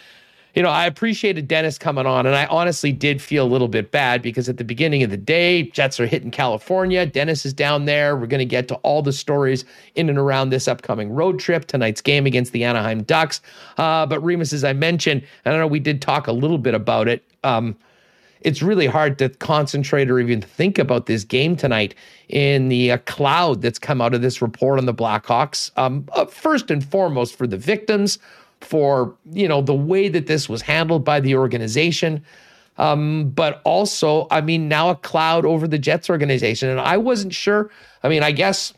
you know, I appreciated Dennis coming on, and I honestly did feel a little bit bad because at the beginning of the day, Jets are hitting California. Dennis is down there. We're going to get to all the stories in and around this upcoming road trip, tonight's game against the Anaheim Ducks. Uh, but Remis, as I mentioned, I don't know, we did talk a little bit about it. Um, it's really hard to concentrate or even think about this game tonight in the uh, cloud that's come out of this report on the Blackhawks. Um, uh, first and foremost, for the victims for you know the way that this was handled by the organization. Um, but also i mean now a cloud over the jets organization. And i wasn't sure. I mean i guess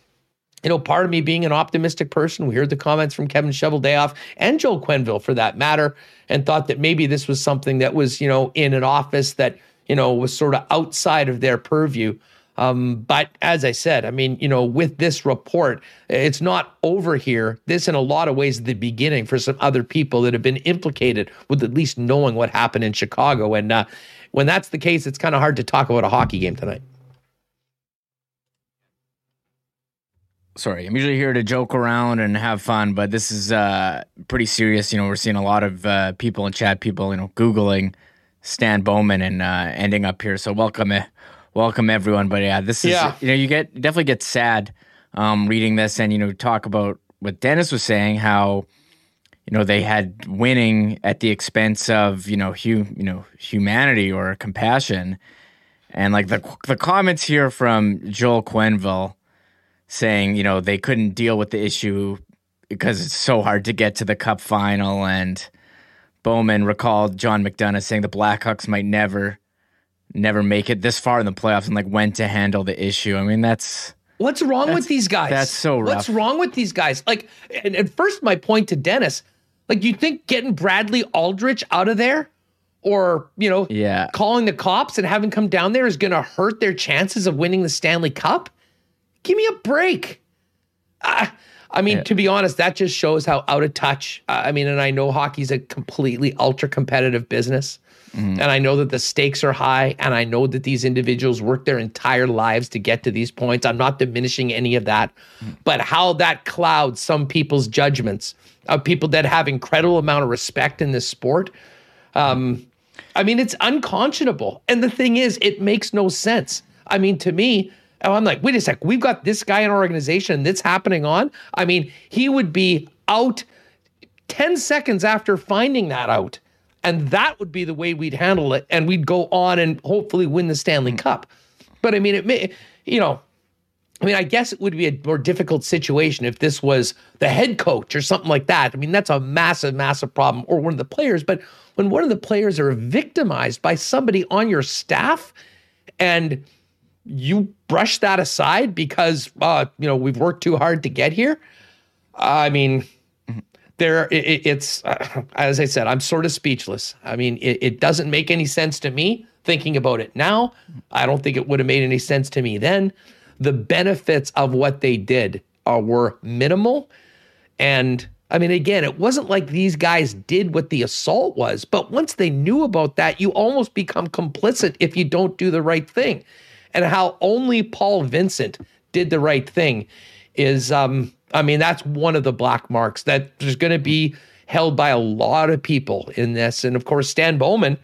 you know part of me being an optimistic person we heard the comments from kevin Cheveldayoff and joel Quenneville for that matter and thought that maybe this was something that was you know in an office that you know was sort of outside of their purview um, but as I said, I mean, you know, with this report, it's not over here. This, in a lot of ways, the beginning for some other people that have been implicated with at least knowing what happened in Chicago. And uh, when that's the case, it's kind of hard to talk about a hockey game tonight. Sorry, I'm usually here to joke around and have fun, but this is uh, pretty serious. You know, we're seeing a lot of uh, people in chat, people, you know, Googling Stan Bowman and uh, ending up here. So welcome, eh, welcome everyone. But yeah, this is Yeah. you know you get definitely get sad um, reading this and you know talk about what Dennis was saying how you know they had winning at the expense of you know hu- you know humanity or compassion and like the the comments here from Joel Quenneville saying you know they couldn't deal with the issue because it's so hard to get to the cup final and Bowman recalled John McDonough saying the Blackhawks might never never make it this far in the playoffs and like when to handle the issue. I mean that's What's wrong with these guys? that's so rough. What's wrong with these guys? Like, and, and first, my point to Dennis, like, you think getting Bradley Aldrich out of there, or you know, Yeah. calling the cops and having come down there is going to hurt their chances of winning the Stanley Cup? Give me a break. Ah, I mean, to be honest, that just shows how out of touch. I mean, and I know hockey's a completely ultra competitive business. And I know that the stakes are high, and I know that these individuals work their entire lives to get to these points. I'm not diminishing any of that, but how that clouds some people's judgments of people that have incredible amount of respect in this sport. Um, I mean, it's unconscionable. And the thing is, it makes no sense. I mean, to me, oh, I'm like, wait a sec, we've got this guy in our organization and that's happening on. I mean, he would be out 10 seconds after finding that out. And that would be the way we'd handle it. And we'd go on and hopefully win the Stanley Cup. But I mean, it may, you know, I mean, I guess it would be a more difficult situation if this was the head coach or something like that. I mean, that's a massive, massive problem, or one of the players. But when one of the players are victimized by somebody on your staff and you brush that aside because, uh, you know, we've worked too hard to get here, I mean, there it, it- it's uh, as i said i'm sort of speechless. I mean it, it doesn't make any sense to me thinking about it now. I don't think it would have made any sense to me then. The benefits of what they did were minimal. And i mean again it wasn't like these guys did what the assault was but once they knew about that you almost become complicit if you don't do the right thing. And how only paul vincent did the right thing is um I mean, that's one of the black marks that there's going to be held by a lot of people in this. And of course, Stan Bowman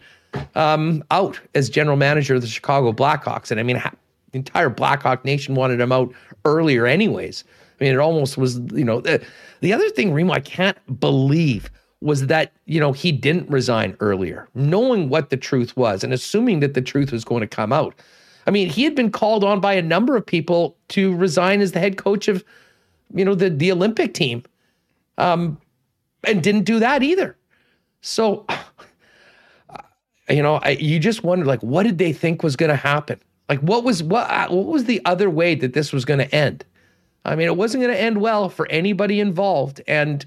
um, out as general manager of the Chicago Blackhawks. And I mean, the entire Blackhawk Nation wanted him out earlier, anyways. I mean, it almost was, you know, the, the other thing, Remo, I can't believe was that, you know, he didn't resign earlier, knowing what the truth was and assuming that the truth was going to come out. I mean, he had been called on by a number of people to resign as the head coach of, you know, the, the Olympic team. Um, and didn't do that either. So, you know, I, you just wonder, like, what did they think was going to happen? Like, what was what what was the other way that this was going to end? I mean, it wasn't going to end well for anybody involved. And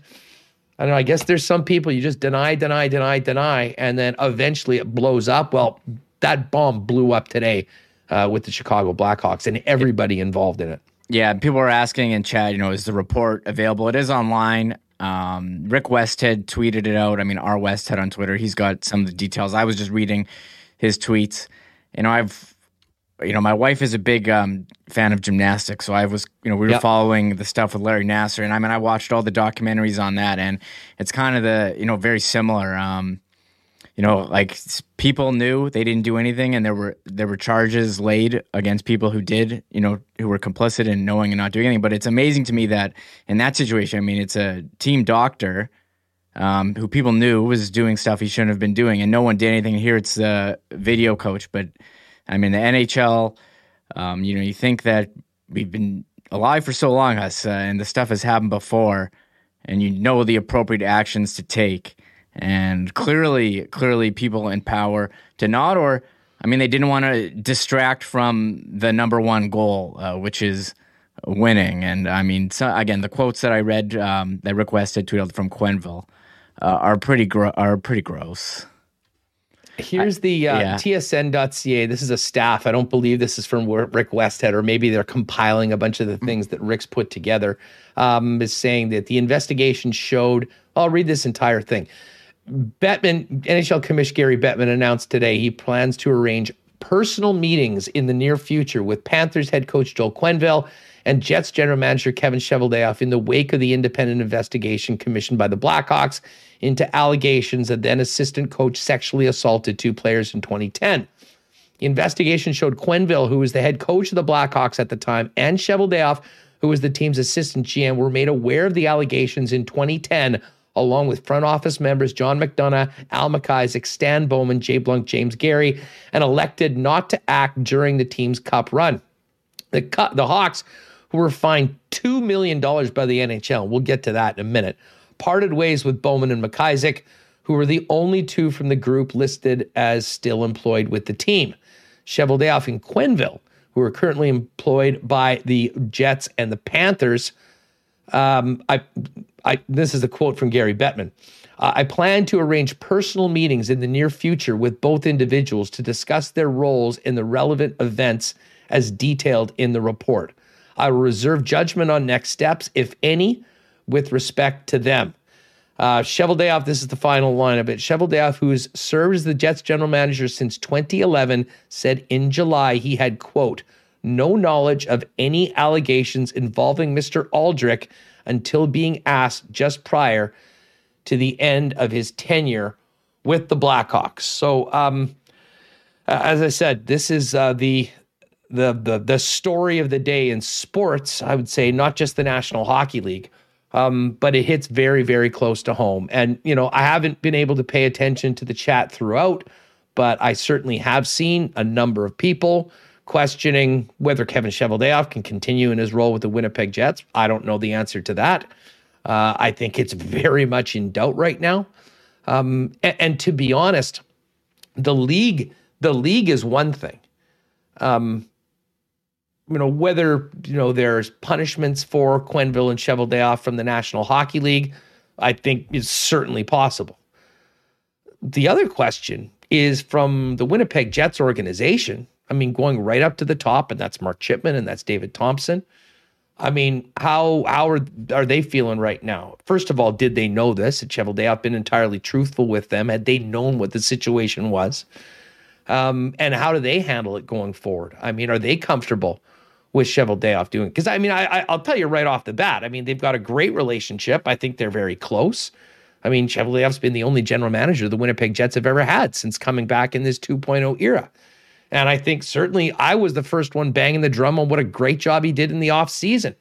I don't know. I guess there's some people you just deny, deny, deny, deny, and then eventually it blows up. Well, that bomb blew up today uh, with the Chicago Blackhawks and everybody involved in it. Yeah, people are asking in chat, you know, is the report available? It is online. Um, Rick Westhead tweeted it out. I mean, our Westhead on Twitter. He's got some of the details. I was just reading his tweets. You know, I've, you know, my wife is a big um, fan of gymnastics, so I was, you know, we were yep. following the stuff with Larry Nassar, and I mean, I watched all the documentaries on that, and it's kind of the, you know, very similar. Um, you know, like people knew they didn't do anything, and there were there were charges laid against people who did, you know, who were complicit in knowing and not doing anything. But it's amazing to me that in that situation, I mean, it's a team doctor um, who people knew was doing stuff he shouldn't have been doing, and no one did anything. Here, it's the video coach, but I mean, the NHL. Um, you know, you think that we've been alive for so long, us, uh, and the stuff has happened before, and you know the appropriate actions to take and clearly, clearly, people in power did not, or I mean, they didn't want to distract from the number one goal, uh, which is winning. And I mean, so, again, the quotes that I read um, that requested tweeted from Quenneville uh, are pretty gro- are pretty gross. Here's the uh, yeah. TSN.ca. This is a staff. I don't believe this is from Rick Westhead, or maybe they're compiling a bunch of the things that Rick's put together. Um, is saying that the investigation showed. I'll read this entire thing. Bettman, NHL Commissioner Gary Bettman announced today he plans to arrange personal meetings in the near future with Panthers head coach Joel Quenneville and Jets general manager Kevin Cheveldayoff in the wake of the independent investigation commissioned by the Blackhawks into allegations that then assistant coach sexually assaulted two players in 2010. The investigation showed Quenneville, who was the head coach of the Blackhawks at the time, and Cheveldayoff, who was the team's assistant GM, were made aware of the allegations in 2010 along with front office members John McDonough, Al MacIsaac, Stan Bowman, Jay Blunk, James Gary, and elected not to act during the team's cup run. The, the Hawks, who were fined $2 million by the NHL, we'll get to that in a minute, parted ways with Bowman and MacIsaac, who were the only two from the group listed as still employed with the team. Cheveldayoff and Quenneville, who are currently employed by the Jets and the Panthers, um, I I, this is a quote from Gary Bettman. I plan to arrange personal meetings in the near future with both individuals to discuss their roles in the relevant events as detailed in the report. I will reserve judgment on next steps, if any, with respect to them. Uh, Cheveldayoff, this is the final line of it. Cheveldayoff, who has served as the Jets general manager since 2011, said in July he had, quote, no knowledge of any allegations involving Mr. Aldrich until being asked just prior to the end of his tenure with the Blackhawks. So, um, as I said, this is uh, the the the the story of the day in sports. I would say not just the National Hockey League, um, but it hits very very close to home. And you know, I haven't been able to pay attention to the chat throughout, but I certainly have seen a number of people questioning whether Kevin Cheveldayoff can continue in his role with the Winnipeg Jets. I don't know the answer to that. Uh, I think it's very much in doubt right now. Um, and, and, to be honest, the league the league is one thing. Um, you know whether you know there's punishments for Quenneville and Cheveldayoff from the National Hockey League, I think is certainly possible. The other question is from the Winnipeg Jets organization I mean, going right up to the top, and that's Mark Chipman and that's David Thomson. I mean, how how are, are they feeling right now? First of all, did they know this? Had Cheveldayoff been entirely truthful with them? Had they known what the situation was? Um, and how do they handle it going forward? I mean, are they comfortable with Cheveldayoff doing because I mean I, I will tell you right off the bat I mean they've got a great relationship I think they're very close I mean Cheveldayoff's been the only general manager the Winnipeg Jets have ever had since coming back in this 2.0 era and I think certainly I was the first one banging the drum on what a great job he did in the offseason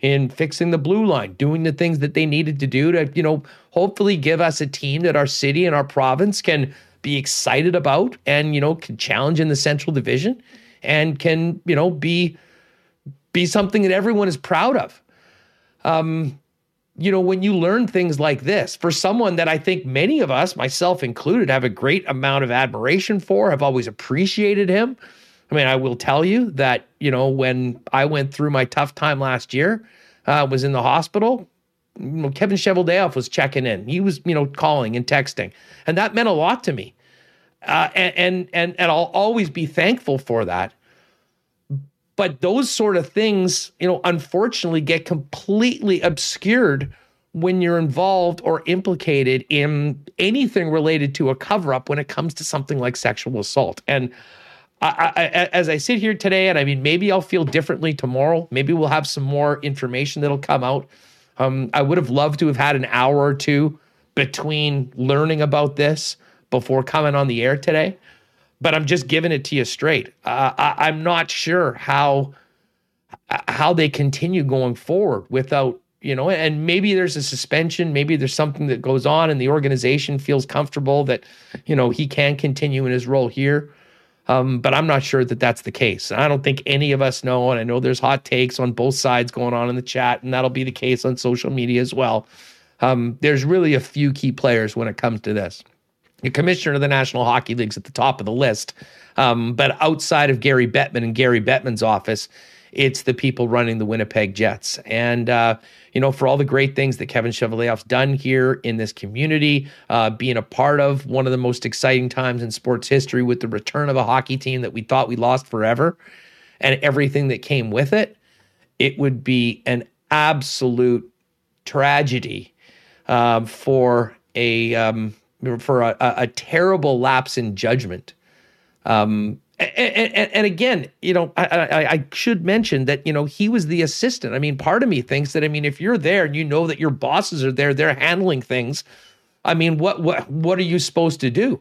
in fixing the blue line doing the things that they needed to do to you know hopefully give us a team that our city and our province can be excited about and you know can challenge in the central division and can you know be be something that everyone is proud of. Um, you know, when you learn things like this, for someone that I think many of us, myself included, have a great amount of admiration for, have always appreciated him. I mean, I will tell you that, you know, when I went through my tough time last year, uh, was in the hospital, you know, Kevin Cheveldayoff was checking in. He was, you know, calling and texting. And that meant a lot to me. Uh, and, and, and, and I'll always be thankful for that. But those sort of things, you know, unfortunately get completely obscured when you're involved or implicated in anything related to a cover up when it comes to something like sexual assault. And I, I, as I sit here today, and I mean, maybe I'll feel differently tomorrow. Maybe we'll have some more information that'll come out. Um, I would have loved to have had an hour or two between learning about this before coming on the air today but I'm just giving it to you straight. Uh, I, I'm not sure how how they continue going forward without you know and maybe there's a suspension maybe there's something that goes on and the organization feels comfortable that you know he can continue in his role here. Um, but i'm not sure that that's the case. I don't think any of us know and i know there's hot takes on both sides going on in the chat and that'll be the case on social media as well. Um, there's really a few key players when it comes to this commissioner of the National Hockey League's at the top of the list. Um, but outside of Gary Bettman and Gary Bettman's office, it's the people running the Winnipeg Jets. And, uh, you know, for all the great things that Kevin Cheveldayoff's done here in this community, uh, being a part of one of the most exciting times in sports history with the return of a hockey team that we thought we lost forever and everything that came with it, it would be an absolute tragedy uh, for a. Um, for a, a, terrible lapse in judgment. Um, and, and, and, again, you know, I, I, I, should mention that you know he was the assistant. I mean, part of me thinks that I mean, if you're there and you know that your bosses are there, they're handling things. I mean, what what what are you supposed to do?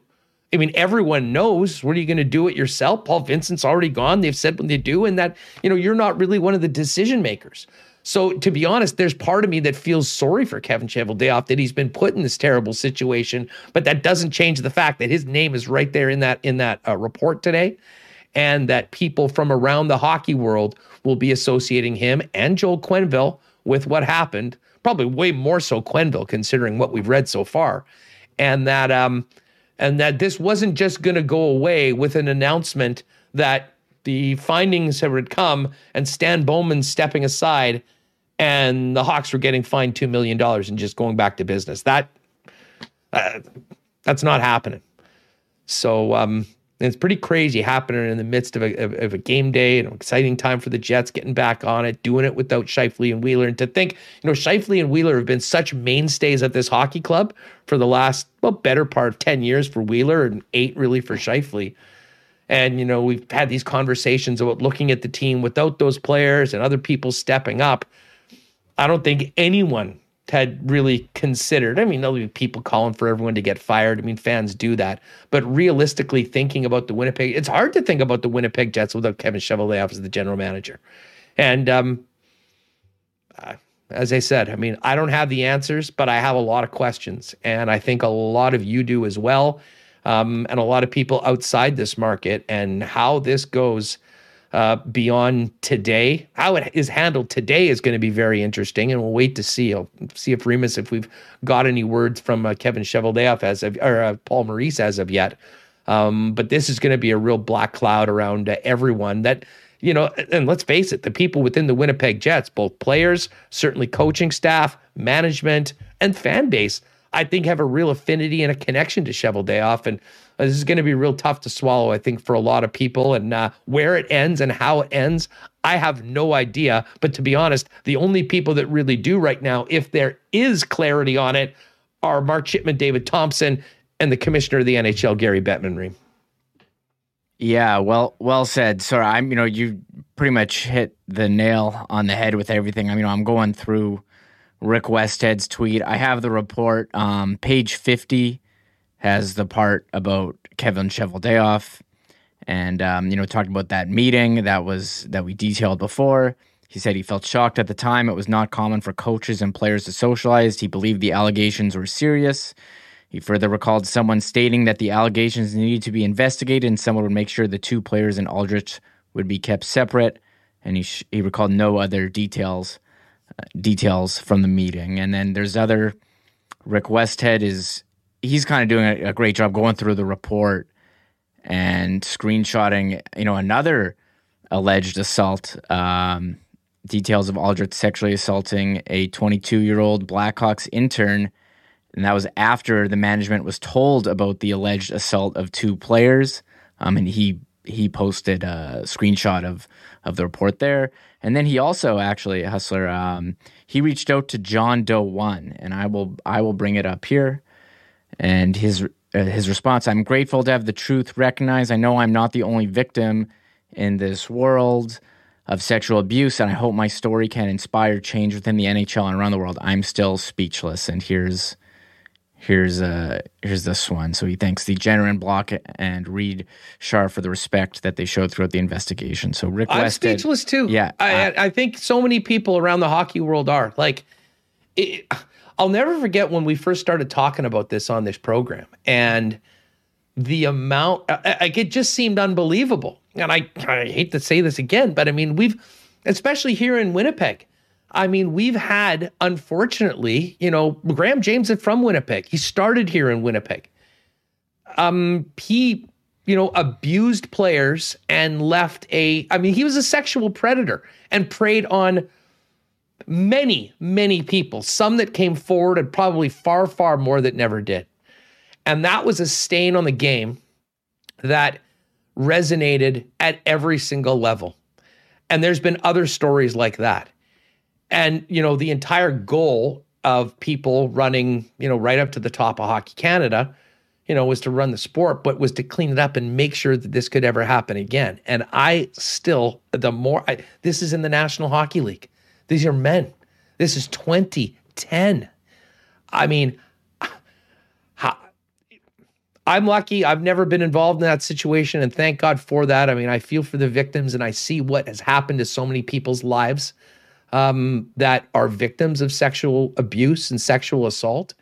I mean, everyone knows. What are you going to do it yourself? Paul Vincent's already gone. They've said what they do, and that you know you're not really one of the decision makers. So to be honest, there's part of me that feels sorry for Kevin Cheveldayoff that he's been put in this terrible situation, but that doesn't change the fact that his name is right there in that in that uh, report today, and that people from around the hockey world will be associating him and Joel Quenneville with what happened. Probably way more so Quenneville, considering what we've read so far, and that um, and that this wasn't just going to go away with an announcement that the findings had come and Stan Bowman stepping aside and the Hawks were getting fined $2 million and just going back to business. That uh, that's not happening. So um, it's pretty crazy happening in the midst of a, of, of a game day, an exciting time for the Jets getting back on it, doing it without Scheifele and Wheeler. And to think, you know, Scheifele and Wheeler have been such mainstays at this hockey club for the last, well, better part of 10 years for Wheeler and eight really for Scheifele. And, you know, we've had these conversations about looking at the team without those players and other people stepping up. I don't think anyone had really considered. I mean, there'll be people calling for everyone to get fired. I mean, fans do that. But realistically, thinking about the Winnipeg, it's hard to think about the Winnipeg Jets without Kevin Cheveldayoff as the general manager. And um, uh, as I said, I mean, I don't have the answers, but I have a lot of questions. And I think a lot of you do as well um, and a lot of people outside this market and how this goes uh, beyond today. How it is handled today is going to be very interesting, and we'll wait to see. I'll see if Remis, if we've got any words from uh, Kevin Cheveldayoff as of, or uh, Paul Maurice as of yet. Um, but this is going to be a real black cloud around uh, everyone that you know, and let's face it, the people within the Winnipeg Jets, both players, certainly coaching staff, management, and fan base, I think have a real affinity and a connection to Cheveldayoff. And uh, this is going to be real tough to swallow, I think, for a lot of people. And uh, where it ends and how it ends, I have no idea. But to be honest, the only people that really do right now, if there is clarity on it, are Mark Chipman, David Thomson, and the commissioner of the NHL, Gary Bettman. Reem. Yeah, well, well said. So I'm, you know, you pretty much hit the nail on the head with everything. I mean, I'm going through Rick Westhead's tweet. I have the report. Um, page 50 has the part about Kevin Cheveldayoff and um, you know talked about that meeting that was that we detailed before. He said he felt shocked at the time. It was not common for coaches and players to socialize. He believed the allegations were serious. He further recalled someone stating that the allegations needed to be investigated and someone would make sure the two players in Aldrich would be kept separate. And he, sh- he recalled no other details details from the meeting. And then there's other Rick Westhead is he's kind of doing a, a great job going through the report and screenshotting, you know, another alleged assault. Um, details of Aldrich sexually assaulting a 22 year old Blackhawks intern. And that was after the management was told about the alleged assault of two players. Um, and he he posted a screenshot of of the report there. And then he also actually Hustler um, he reached out to John Doe one, and I will I will bring it up here. And his uh, his response: I'm grateful to have the truth recognized. I know I'm not the only victim in this world of sexual abuse, and I hope my story can inspire change within the NHL and around the world. I'm still speechless, and here's here's uh here's this one. So he thanks the Jenner Block and Reid Schar for the respect that they showed throughout the investigation. So Rick I'm Westhead, speechless too. Yeah, I, uh, I think so many people around the hockey world are like. It, I'll never forget when we first started talking about this on this program, and the amount like it just seemed unbelievable. And I, I hate to say this again, but I mean we've, especially here in Winnipeg. I mean, we've had, unfortunately, you know, Graham James is from Winnipeg. He started here in Winnipeg. Um, he, you know, abused players and left a, I mean, he was a sexual predator and preyed on many, many people, some that came forward and probably far, far more that never did. And that was a stain on the game that resonated at every single level. And there's been other stories like that. And, you know, the entire goal of people running, you know, right up to the top of Hockey Canada, you know, was to run the sport, but was to clean it up and make sure that this could ever happen again. And I still, the more, I, this is in the National Hockey League. These are men. This is 2010. I mean, I'm lucky. I've never been involved in that situation, and thank God for that. I mean, I feel for the victims, and I see what has happened to so many people's lives um, that are victims of sexual abuse and sexual assault.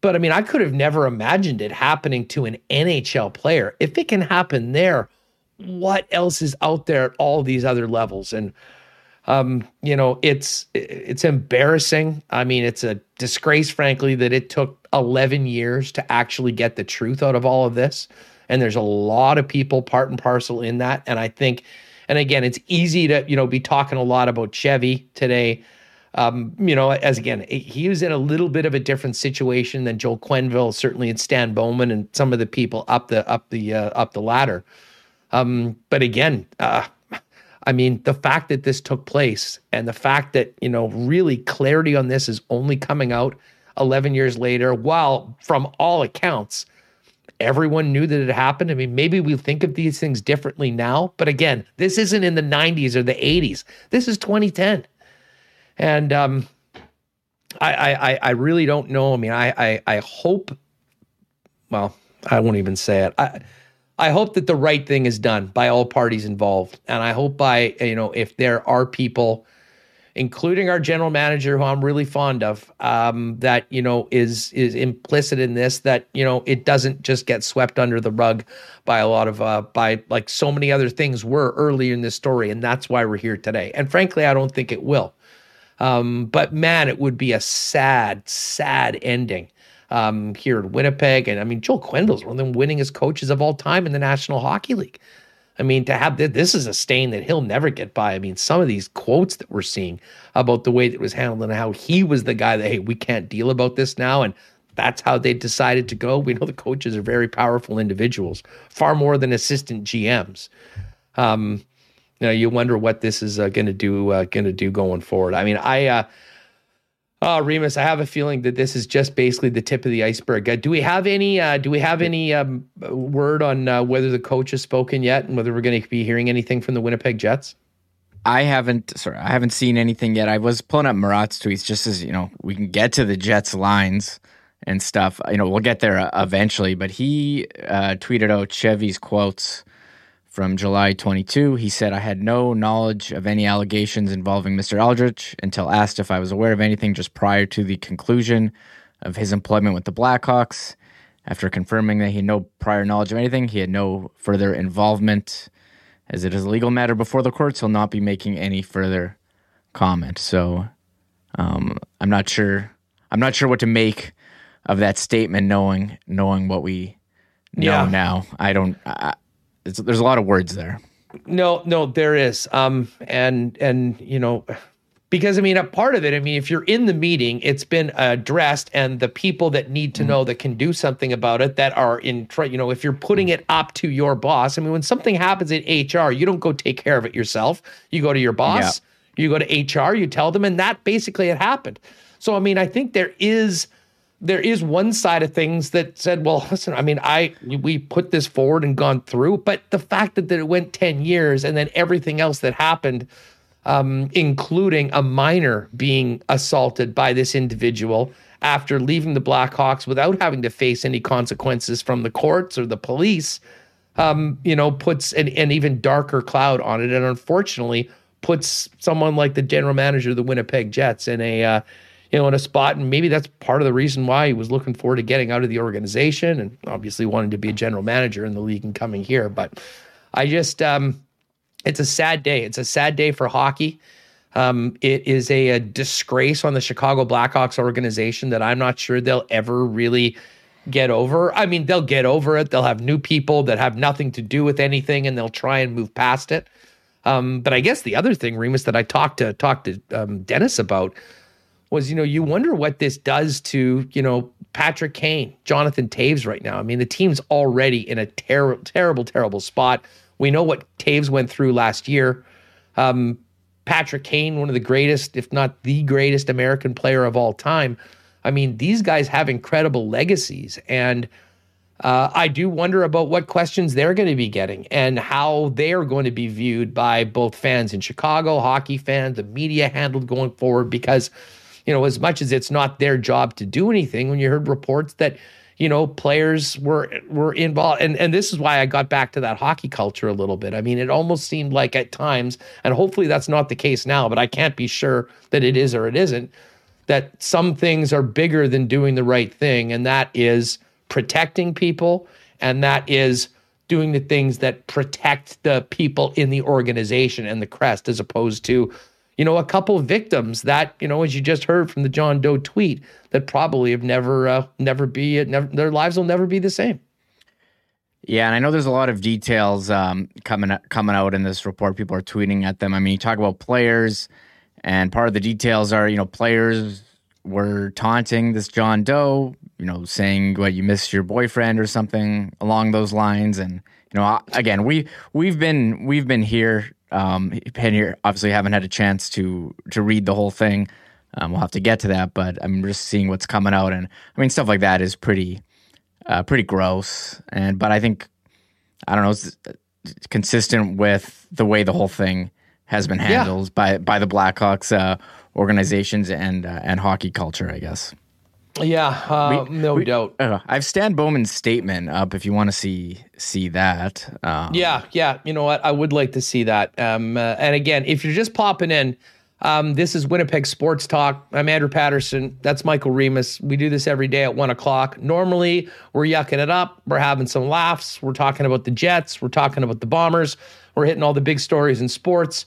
But I mean, I could have never imagined it happening to an NHL player. If it can happen there, what else is out there at all these other levels? And um, you know, it's it's embarrassing. I mean, it's a disgrace, frankly, that it took 11 years to actually get the truth out of all of this. And there's a lot of people part and parcel in that. And I think, and again, it's easy to you know be talking a lot about Chevy today. Um, you know, as again, he was in a little bit of a different situation than Joel Quenneville, certainly and Stan Bowman and some of the people up the up the uh, up the ladder. Um, but again, uh, I mean, the fact that this took place and the fact that, you know, really clarity on this is only coming out 11 years later, while from all accounts, everyone knew that it happened. I mean, maybe we think of these things differently now, but again, this isn't in the 90s or the 80s. This is 2010. And um, I, I, I really don't know. I mean, I, I, I hope, well, I won't even say it. I, I hope that the right thing is done by all parties involved. And I hope by, you know, if there are people, including our general manager, who I'm really fond of, um, that, you know, is is implicit in this, that, you know, it doesn't just get swept under the rug by a lot of uh by like so many other things were early in this story. And that's why we're here today. And frankly, I don't think it will. Um, but man, it would be a sad, sad ending um, here in Winnipeg. And I mean, Joel Quenneville's one of the winningest coaches of all time in the National Hockey League. I mean, to have this, is a stain that he'll never get by. I mean, some of these quotes that we're seeing about the way that it was handled and how he was the guy that, hey, we can't deal about this now. And that's how they decided to go. We know the coaches are very powerful individuals, far more than assistant GMs. Um, you know, you wonder what this is uh, going to do, uh, going to do going forward. I mean, I, uh, Oh, Remis, I have a feeling that this is just basically the tip of the iceberg. Uh, do we have any? Uh, do we have any um, word on uh, whether the coach has spoken yet, and whether we're going to be hearing anything from the Winnipeg Jets? I haven't. Sorry, I haven't seen anything yet. I was pulling up Murat's tweets just as you know we can get to the Jets lines and stuff. You know, we'll get there uh, eventually. But he uh, tweeted out Chevy's quotes from July 22. He said, I had no knowledge of any allegations involving Mr. Aldrich until asked if I was aware of anything just prior to the conclusion of his employment with the Blackhawks. After confirming that he had no prior knowledge of anything, he had no further involvement. As it is a legal matter before the courts, he'll not be making any further comment. So um, I'm not sure. I'm not sure what to make of that statement, knowing knowing what we know yeah. now. I don't. I, there's a lot of words there. No, no, there is. Um, and and you know, because I mean, a part of it. I mean, if you're in the meeting, it's been addressed, and the people that need to mm know that can do something about it that are in. You know, if you're putting it up to your boss, I mean, when something happens in HR, you don't go take care of it yourself. You go to your boss. Yeah. You go to HR. You tell them, and that basically it happened. So I mean, I think there is there is one side of things that said, well, listen, I mean, I we put this forward and gone through, but the fact that, that it went 10 years and then everything else that happened, um, including a minor being assaulted by this individual after leaving the Blackhawks without having to face any consequences from the courts or the police, um, you know, puts an, an even darker cloud on it. And unfortunately, puts someone like the general manager of the Winnipeg Jets in a uh, you know, in a spot. And maybe that's part of the reason why he was looking forward to getting out of the organization and obviously wanting to be a general manager in the league and coming here. But I just, um, it's a sad day. It's a sad day for hockey. Um, it is a, a disgrace on the Chicago Blackhawks organization that I'm not sure they'll ever really get over. I mean, they'll get over it. They'll have new people that have nothing to do with anything, and they'll try and move past it. Um, but I guess the other thing, Remis, that I talked to talked to um, Dennis about was, you know, you wonder what this does to, you know, Patrick Kane, Jonathan Toews right now. I mean, the team's already in a terrible, terrible, terrible spot. We know what Toews went through last year. Um, Patrick Kane, one of the greatest, if not the greatest American player of all time. I mean, these guys have incredible legacies. And uh, I do wonder about what questions they're going to be getting and how they are going to be viewed by both fans in Chicago, hockey fans, the media handled going forward, because you know, as much as it's not their job to do anything, when you heard reports that, you know, players were were involved, and and this is why I got back to that hockey culture a little bit. I mean, it almost seemed like at times, and hopefully that's not the case now, but I can't be sure that it is or it isn't. That some things are bigger than doing the right thing, and that is protecting people, and that is doing the things that protect the people in the organization and the crest, as opposed to you know, a couple victims that, you know, as you just heard from the John Doe tweet, that probably have never, uh, never be, never, their lives will never be the same. Yeah, and I know there's a lot of details um, coming coming out in this report. People are tweeting at them. I mean, you talk about players, and part of the details are, you know, players were taunting this John Doe, you know, saying what you missed your boyfriend or something along those lines. And you know, again, we we've been we've been here um, here obviously haven't had a chance to to read the whole thing. Um, we'll have to get to that, but I'm just seeing what's coming out, and I mean stuff like that is pretty uh, pretty gross. And but I think I don't know, it's consistent with the way the whole thing has been handled yeah. by by the Blackhawks uh, organizations and uh, and hockey culture, I guess. Yeah, uh, we, no we, doubt. Uh, I have Stan Bowman's statement up if you want to see see that. Um, yeah, yeah. You know what? I would like to see that. Um, uh, and again, if you're just popping in, um, this is Winnipeg Sports Talk. I'm Andrew Paterson. That's Michael Remis. We do this every day at one o'clock. Normally, we're yucking it up. We're having some laughs. We're talking about the Jets. We're talking about the Bombers. We're hitting all the big stories in sports.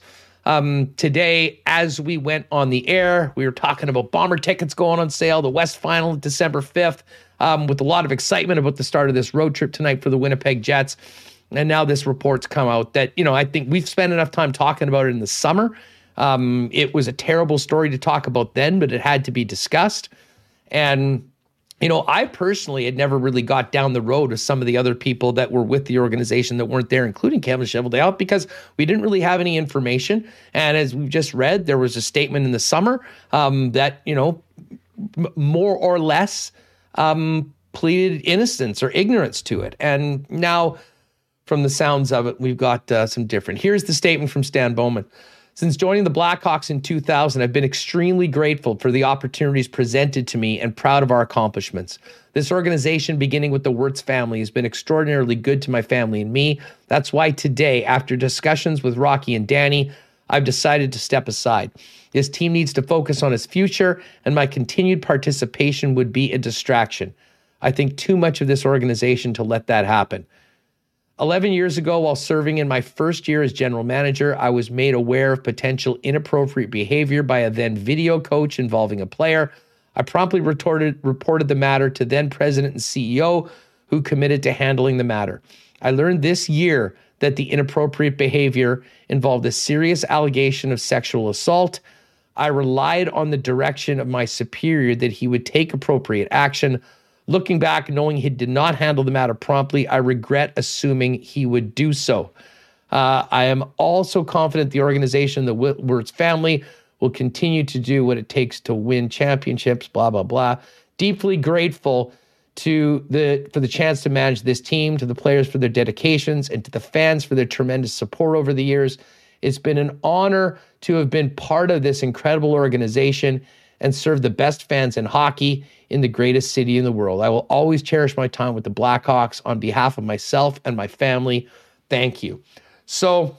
Um, today, as we went on the air, we were talking about bomber tickets going on sale, the West Final December 5th, um, with a lot of excitement about the start of this road trip tonight for the Winnipeg Jets. And now this report's come out that, you know, I think we've spent enough time talking about it in the summer. Um, it was a terrible story to talk about then, but it had to be discussed. And you know, I personally had never really got down the road with some of the other people that were with the organization that weren't there, including Kevin Cheveldayoff, because we didn't really have any information. And as we've just read, there was a statement in the summer um, that, you know, m- more or less um, pleaded innocence or ignorance to it. And now, from the sounds of it, we've got uh, some different. Here's the statement from Stan Bowman. Since joining the Blackhawks in 2000, I've been extremely grateful for the opportunities presented to me and proud of our accomplishments. This organization, beginning with the Wirtz family, has been extraordinarily good to my family and me. That's why today, after discussions with Rocky and Danny, I've decided to step aside. This team needs to focus on its future, and my continued participation would be a distraction. I think too much of this organization to let that happen. 11 years ago, while serving in my first year as general manager, I was made aware of potential inappropriate behavior by a then video coach involving a player. I promptly retorted, reported the matter to then president and CEO, who committed to handling the matter. I learned this year that the inappropriate behavior involved a serious allegation of sexual assault. I relied on the direction of my superior that he would take appropriate action. Looking back, knowing he did not handle the matter promptly, I regret assuming he would do so. Uh, I am also confident the organization, the Wirtz family, will continue to do what it takes to win championships. Blah blah blah. Deeply grateful to the for the chance to manage this team, to the players for their dedications, and to the fans for their tremendous support over the years. It's been an honor to have been part of this incredible organization and serve the best fans in hockey in the greatest city in the world. I will always cherish my time with the Blackhawks on behalf of myself and my family. Thank you. So,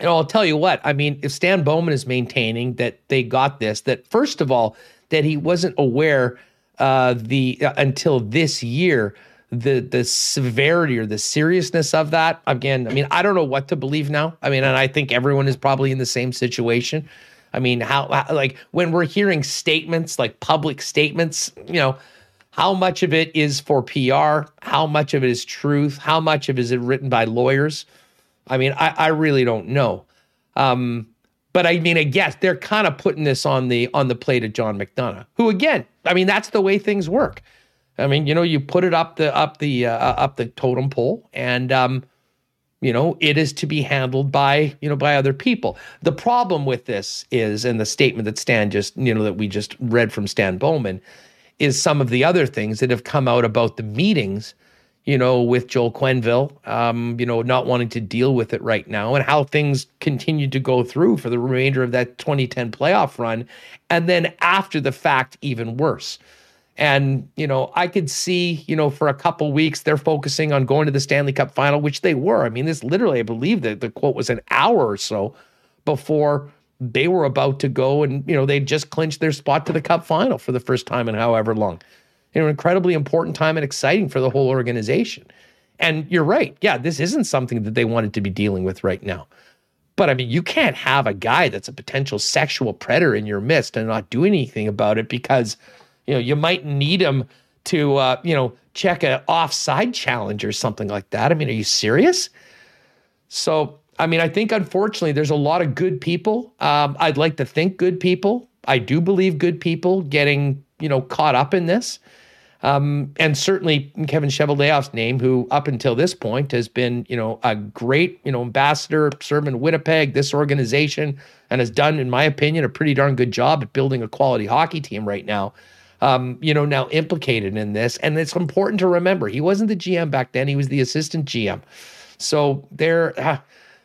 know, I'll tell you what, I mean, if Stan Bowman is maintaining that they got this, that first of all, that he wasn't aware uh, the uh, until this year the the severity or the seriousness of that again i mean i don't know what to believe now i mean and i think everyone is probably in the same situation I mean, how, how like when we're hearing statements like public statements, you know, how much of it is for PR? How much of it is truth? How much of it is it written by lawyers? I mean, I, I really don't know. Um, but I mean, I guess they're kind of putting this on the on the plate of John McDonough, who again, I mean, that's the way things work. I mean, you know, you put it up the up the uh, up the totem pole, and um, you know it is to be handled by you know by other people. The problem with this is and the statement that stan just you know that we just read from stan bowman is some of the other things that have come out about the meetings you know with joel quenneville um, you know not wanting to deal with it right now and how things continue to go through for the remainder of that 2010 playoff run and then after the fact even worse and, you know, I could see, you know, for a couple weeks they're focusing on going to the Stanley Cup final, which they were. I mean, this literally, I believe that the quote was an hour or so before they were about to go and, you know, they just clinched their spot to the cup final for the first time in however long. You know, incredibly important time and exciting for the whole organization. And you're right. Yeah, this isn't something that they wanted to be dealing with right now. But I mean, you can't have a guy that's a potential sexual predator in your midst and not do anything about it because you know, you might need him to, uh, you know, check an offside challenge or something like that. I mean, are you serious? So, I mean, I think unfortunately there's a lot of good people. Um, I'd like to think good people. I do believe good people getting, you know, caught up in this. Um, and certainly Kevin Cheveldayoff's name, who up until this point has been, you know, a great, you know, ambassador serving Winnipeg, this organization, and has done, in my opinion, a pretty darn good job at building a quality hockey team right now um, you know, now implicated in this. And it's important to remember he wasn't the GM back then, he was the assistant GM. So there, uh,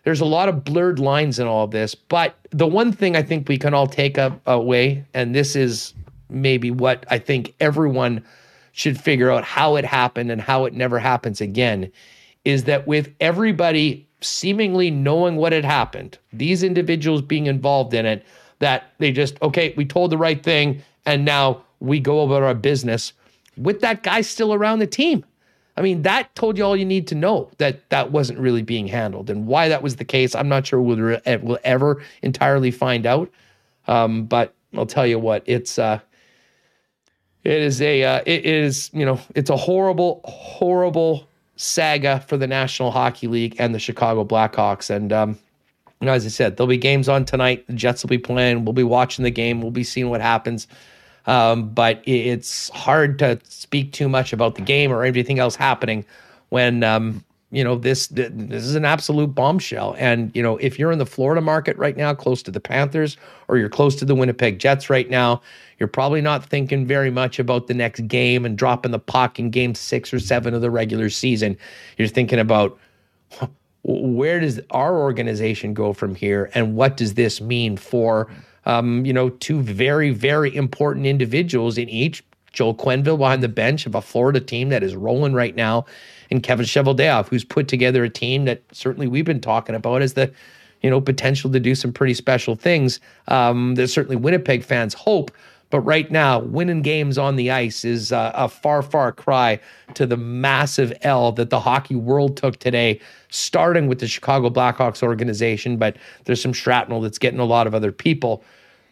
there's a lot of blurred lines in all of this. But the one thing I think we can all take away, and this is maybe what I think everyone should figure out how it happened and how it never happens again, is that with everybody seemingly knowing what had happened, these individuals being involved in it, that they just, okay, we told the right thing, and now we go about our business with that guy still around the team. I mean, that told you all you need to know that that wasn't really being handled and why that was the case. I'm not sure we'll, we'll ever entirely find out. Um, but I'll tell you what, it's uh, it is a uh, it is you know it's a horrible horrible saga for the National Hockey League and the Chicago Blackhawks. And um, you know, as I said, there'll be games on tonight. The Jets will be playing. We'll be watching the game. We'll be seeing what happens. Um, but it's hard to speak too much about the game or anything else happening when um, you know this this is an absolute bombshell. And you know if you're in the Florida market right now, close to the Panthers, or you're close to the Winnipeg Jets right now, you're probably not thinking very much about the next game and dropping the puck in game six or seven of the regular season. You're thinking about where does our organization go from here, and what does this mean for um, you know two very very important individuals in each. Joel Quenneville behind the bench of a Florida team that is rolling right now, and Kevin Cheveldayoff, who's put together a team that certainly we've been talking about as the you know potential to do some pretty special things. Um, there's certainly Winnipeg fans hope but right now, winning games on the ice is uh, a far, far cry to the massive L that the hockey world took today, starting with the Chicago Blackhawks organization. But there's some shrapnel that's getting a lot of other people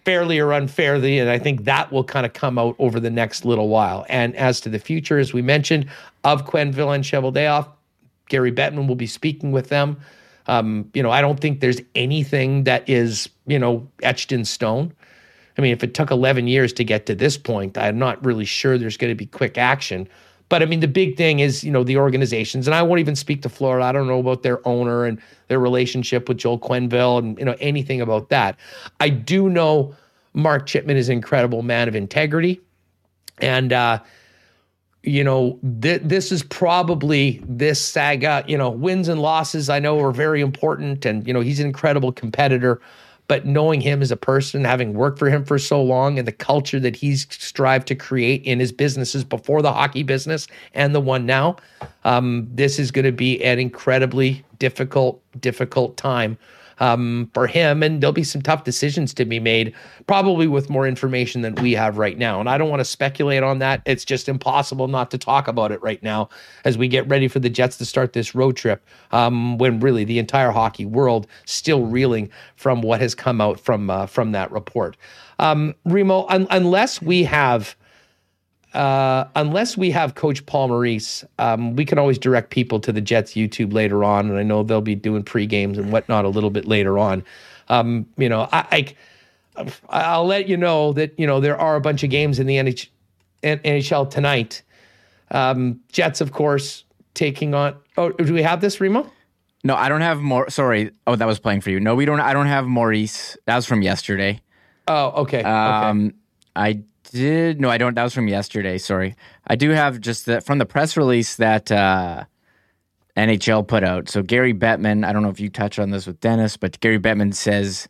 fairly or unfairly. And I think that will kind of come out over the next little while. And as to the future, as we mentioned, of Quenneville and Cheveldayoff, Gary Bettman will be speaking with them. Um, you know, I don't think there's anything that is, you know, etched in stone. I mean, if it took 11 years to get to this point, I'm not really sure there's going to be quick action. But I mean, the big thing is, you know, the organizations, and I won't even speak to Florida. I don't know about their owner and their relationship with Joel Quenneville and, you know, anything about that. I do know Mark Chipman is an incredible man of integrity. And, uh, you know, th- this is probably this saga, you know, wins and losses I know are very important. And, you know, he's an incredible competitor but knowing him as a person, having worked for him for so long, and the culture that he's strived to create in his businesses before the hockey business and the one now, um, this is going to be an incredibly difficult, difficult time um, for him. And there'll be some tough decisions to be made, probably with more information than we have right now. And I don't want to speculate on that. It's just impossible not to talk about it right now as we get ready for the Jets to start this road trip, um, when really the entire hockey world still reeling from what has come out from uh, from that report. Um, Remo, un- unless we have uh, unless we have Coach Paul Maurice, um, we can always direct people to the Jets YouTube later on, and I know they'll be doing pre games and whatnot a little bit later on. Um, you know, I, I will let you know that you know there are a bunch of games in the NH, NHL tonight. Um, Jets, of course, taking on. Oh, do we have this, Remo? No, I don't have more. Sorry. Oh, that was playing for you. No, we don't. I don't have Maurice. That was from yesterday. Oh, okay. Um, okay. I did no, I don't. That was from yesterday. Sorry, I do have just the, from the press release that uh, NHL put out. So Gary Bettman, I don't know if you touched on this with Dennis, but Gary Bettman says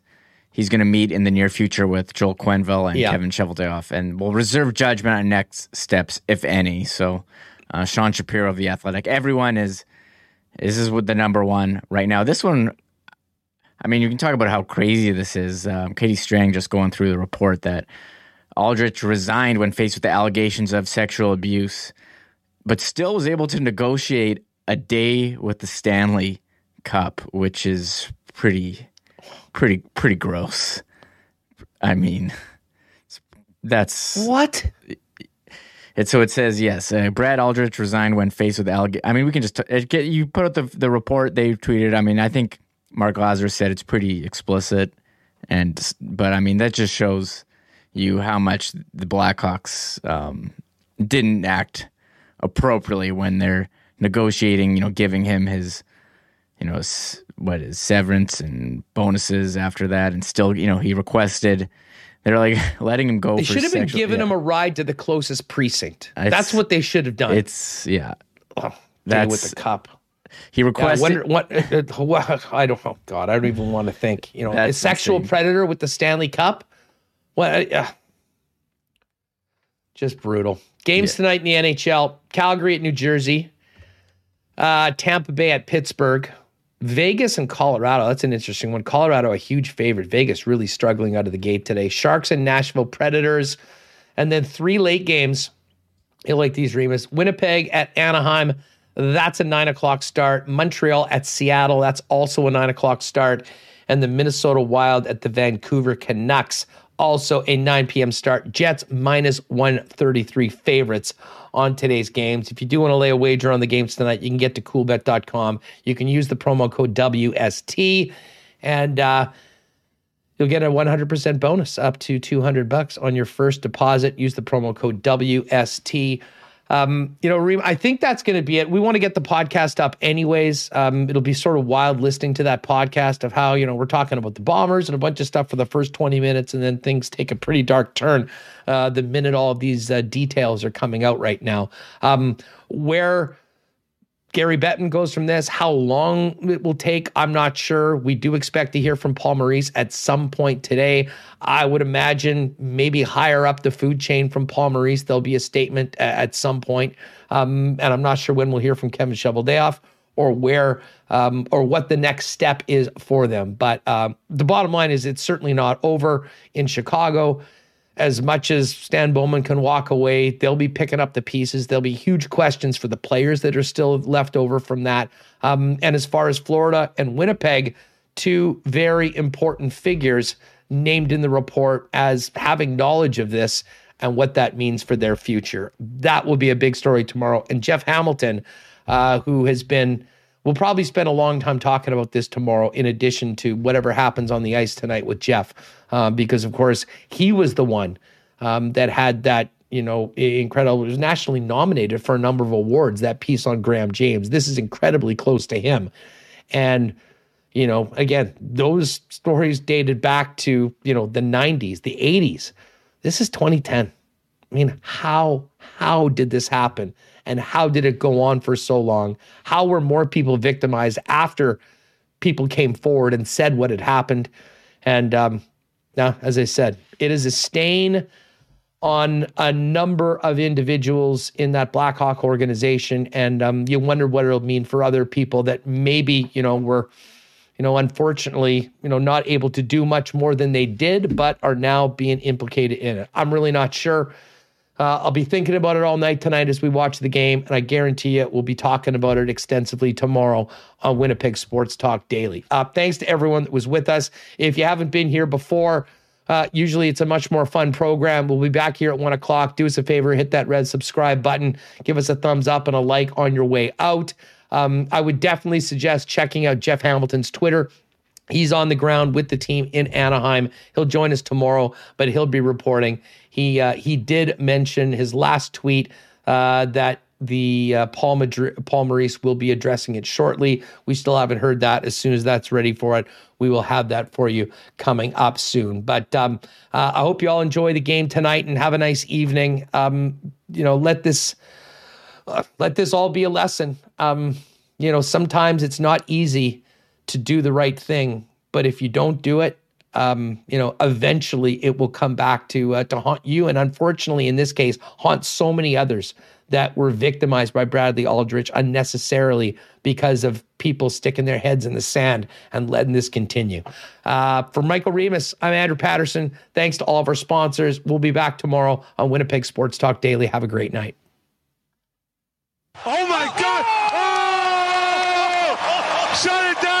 he's going to meet in the near future with Joel Quenneville and yeah. Kevin Cheveldayoff, and will reserve judgment on next steps, if any. So uh, Sean Shapiro of the Athletic, everyone is this is with the number one right now. This one. I mean, you can talk about how crazy this is. Um, Katie Strang just going through the report that Aldrich resigned when faced with the allegations of sexual abuse, but still was able to negotiate a day with the Stanley Cup, which is pretty, pretty, pretty gross. I mean, that's what. And so it says yes. Uh, Brad Aldrich resigned when faced with allegations. I mean, we can just t- get you put out the the report they tweeted. I mean, I think Mark Lazerus said it's pretty explicit, and but I mean that just shows you how much the Blackhawks um, didn't act appropriately when they're negotiating, you know, giving him his, you know, what is severance and bonuses after that, and still, you know, he requested. They're like letting him go. They should have been giving yeah. him a ride to the closest precinct. It's, That's what they should have done. It's yeah. Oh, That's with the cup. He requested. Yeah, what, what, I don't know. God, I don't even want to think. You know, a sexual insane. predator with the Stanley Cup. What? Uh, just brutal. Games yeah. tonight in the NHL: Calgary at New Jersey, uh, Tampa Bay at Pittsburgh, Vegas and Colorado. That's an interesting one. Colorado a huge favorite. Vegas really struggling out of the gate today. Sharks and Nashville Predators, and then three late games. You like these Remis? Winnipeg at Anaheim. That's a nine o'clock start. Montreal at Seattle. That's also a nine o'clock start. And the Minnesota Wild at the Vancouver Canucks also a 9 p.m. start. Jets minus 133 favorites on today's games. If you do want to lay a wager on the games tonight, you can get to coolbet.com. You can use the promo code WST. And uh, you'll get a 100% bonus up to 200 bucks on your first deposit. Use the promo code WST. Um, you know, I think that's going to be it. We want to get the podcast up anyways. Um, it'll be sort of wild listening to that podcast of how, you know, we're talking about the Bombers and a bunch of stuff for the first 20 minutes, and then things take a pretty dark turn uh, the minute all of these uh, details are coming out right now. Um, where Gary Bettman goes from this. How long it will take, I'm not sure. We do expect to hear from Paul Maurice at some point today. I would imagine maybe higher up the food chain from Paul Maurice. There'll be a statement at some point. Um, and I'm not sure when we'll hear from Kevin Cheveldayoff or where um, or what the next step is for them. But um, the bottom line is it's certainly not over in Chicago as much as Stan Bowman can walk away, they'll be picking up the pieces. There'll be huge questions for the players that are still left over from that. Um, and as far as Florida and Winnipeg, two very important figures named in the report as having knowledge of this and what that means for their future. That will be a big story tomorrow. And Jeff Hamilton, uh, who has been We'll probably spend a long time talking about this tomorrow, in addition to whatever happens on the ice tonight with Jeff, um, because of course he was the one um, that had that you know incredible. Was nationally nominated for a number of awards. That piece on Graham James. This is incredibly close to him, and you know again those stories dated back to you know the 90s, the 80s. This is 2010. I mean, how how did this happen? And how did it go on for so long? How were more people victimized after people came forward and said what had happened? And um, now, as I said, it is a stain on a number of individuals in that Blackhawk organization, and um, you wonder what it'll mean for other people that maybe you know were, you know, unfortunately, you know, not able to do much more than they did, but are now being implicated in it. I'm really not sure. Uh, I'll be thinking about it all night tonight as we watch the game, and I guarantee you we'll be talking about it extensively tomorrow on Winnipeg Sports Talk Daily. Uh, thanks to everyone that was with us. If you haven't been here before, uh, usually it's a much more fun program. We'll be back here at one o'clock. Do us a favor, hit that red subscribe button, give us a thumbs up and a like on your way out. Um, I would definitely suggest checking out Jeff Hamilton's Twitter. He's on the ground with the team in Anaheim. He'll join us tomorrow, but he'll be reporting. He uh, he did mention his last tweet uh, that the uh, Paul, Madri- Paul Maurice will be addressing it shortly. We still haven't heard that. As soon as that's ready for it, we will have that for you coming up soon. But um, uh, I hope you all enjoy the game tonight and have a nice evening. Um, you know, let this uh, let this all be a lesson. Um, you know, sometimes it's not easy to do the right thing, but if you don't do it, um, you know, eventually it will come back to uh, to haunt you, and unfortunately, in this case, haunt so many others that were victimized by Bradley Aldrich unnecessarily because of people sticking their heads in the sand and letting this continue. Uh, for Michael Remis, I'm Andrew Paterson. Thanks to all of our sponsors. We'll be back tomorrow on Winnipeg Sports Talk Daily. Have a great night. Oh my God! Oh! Shut it down!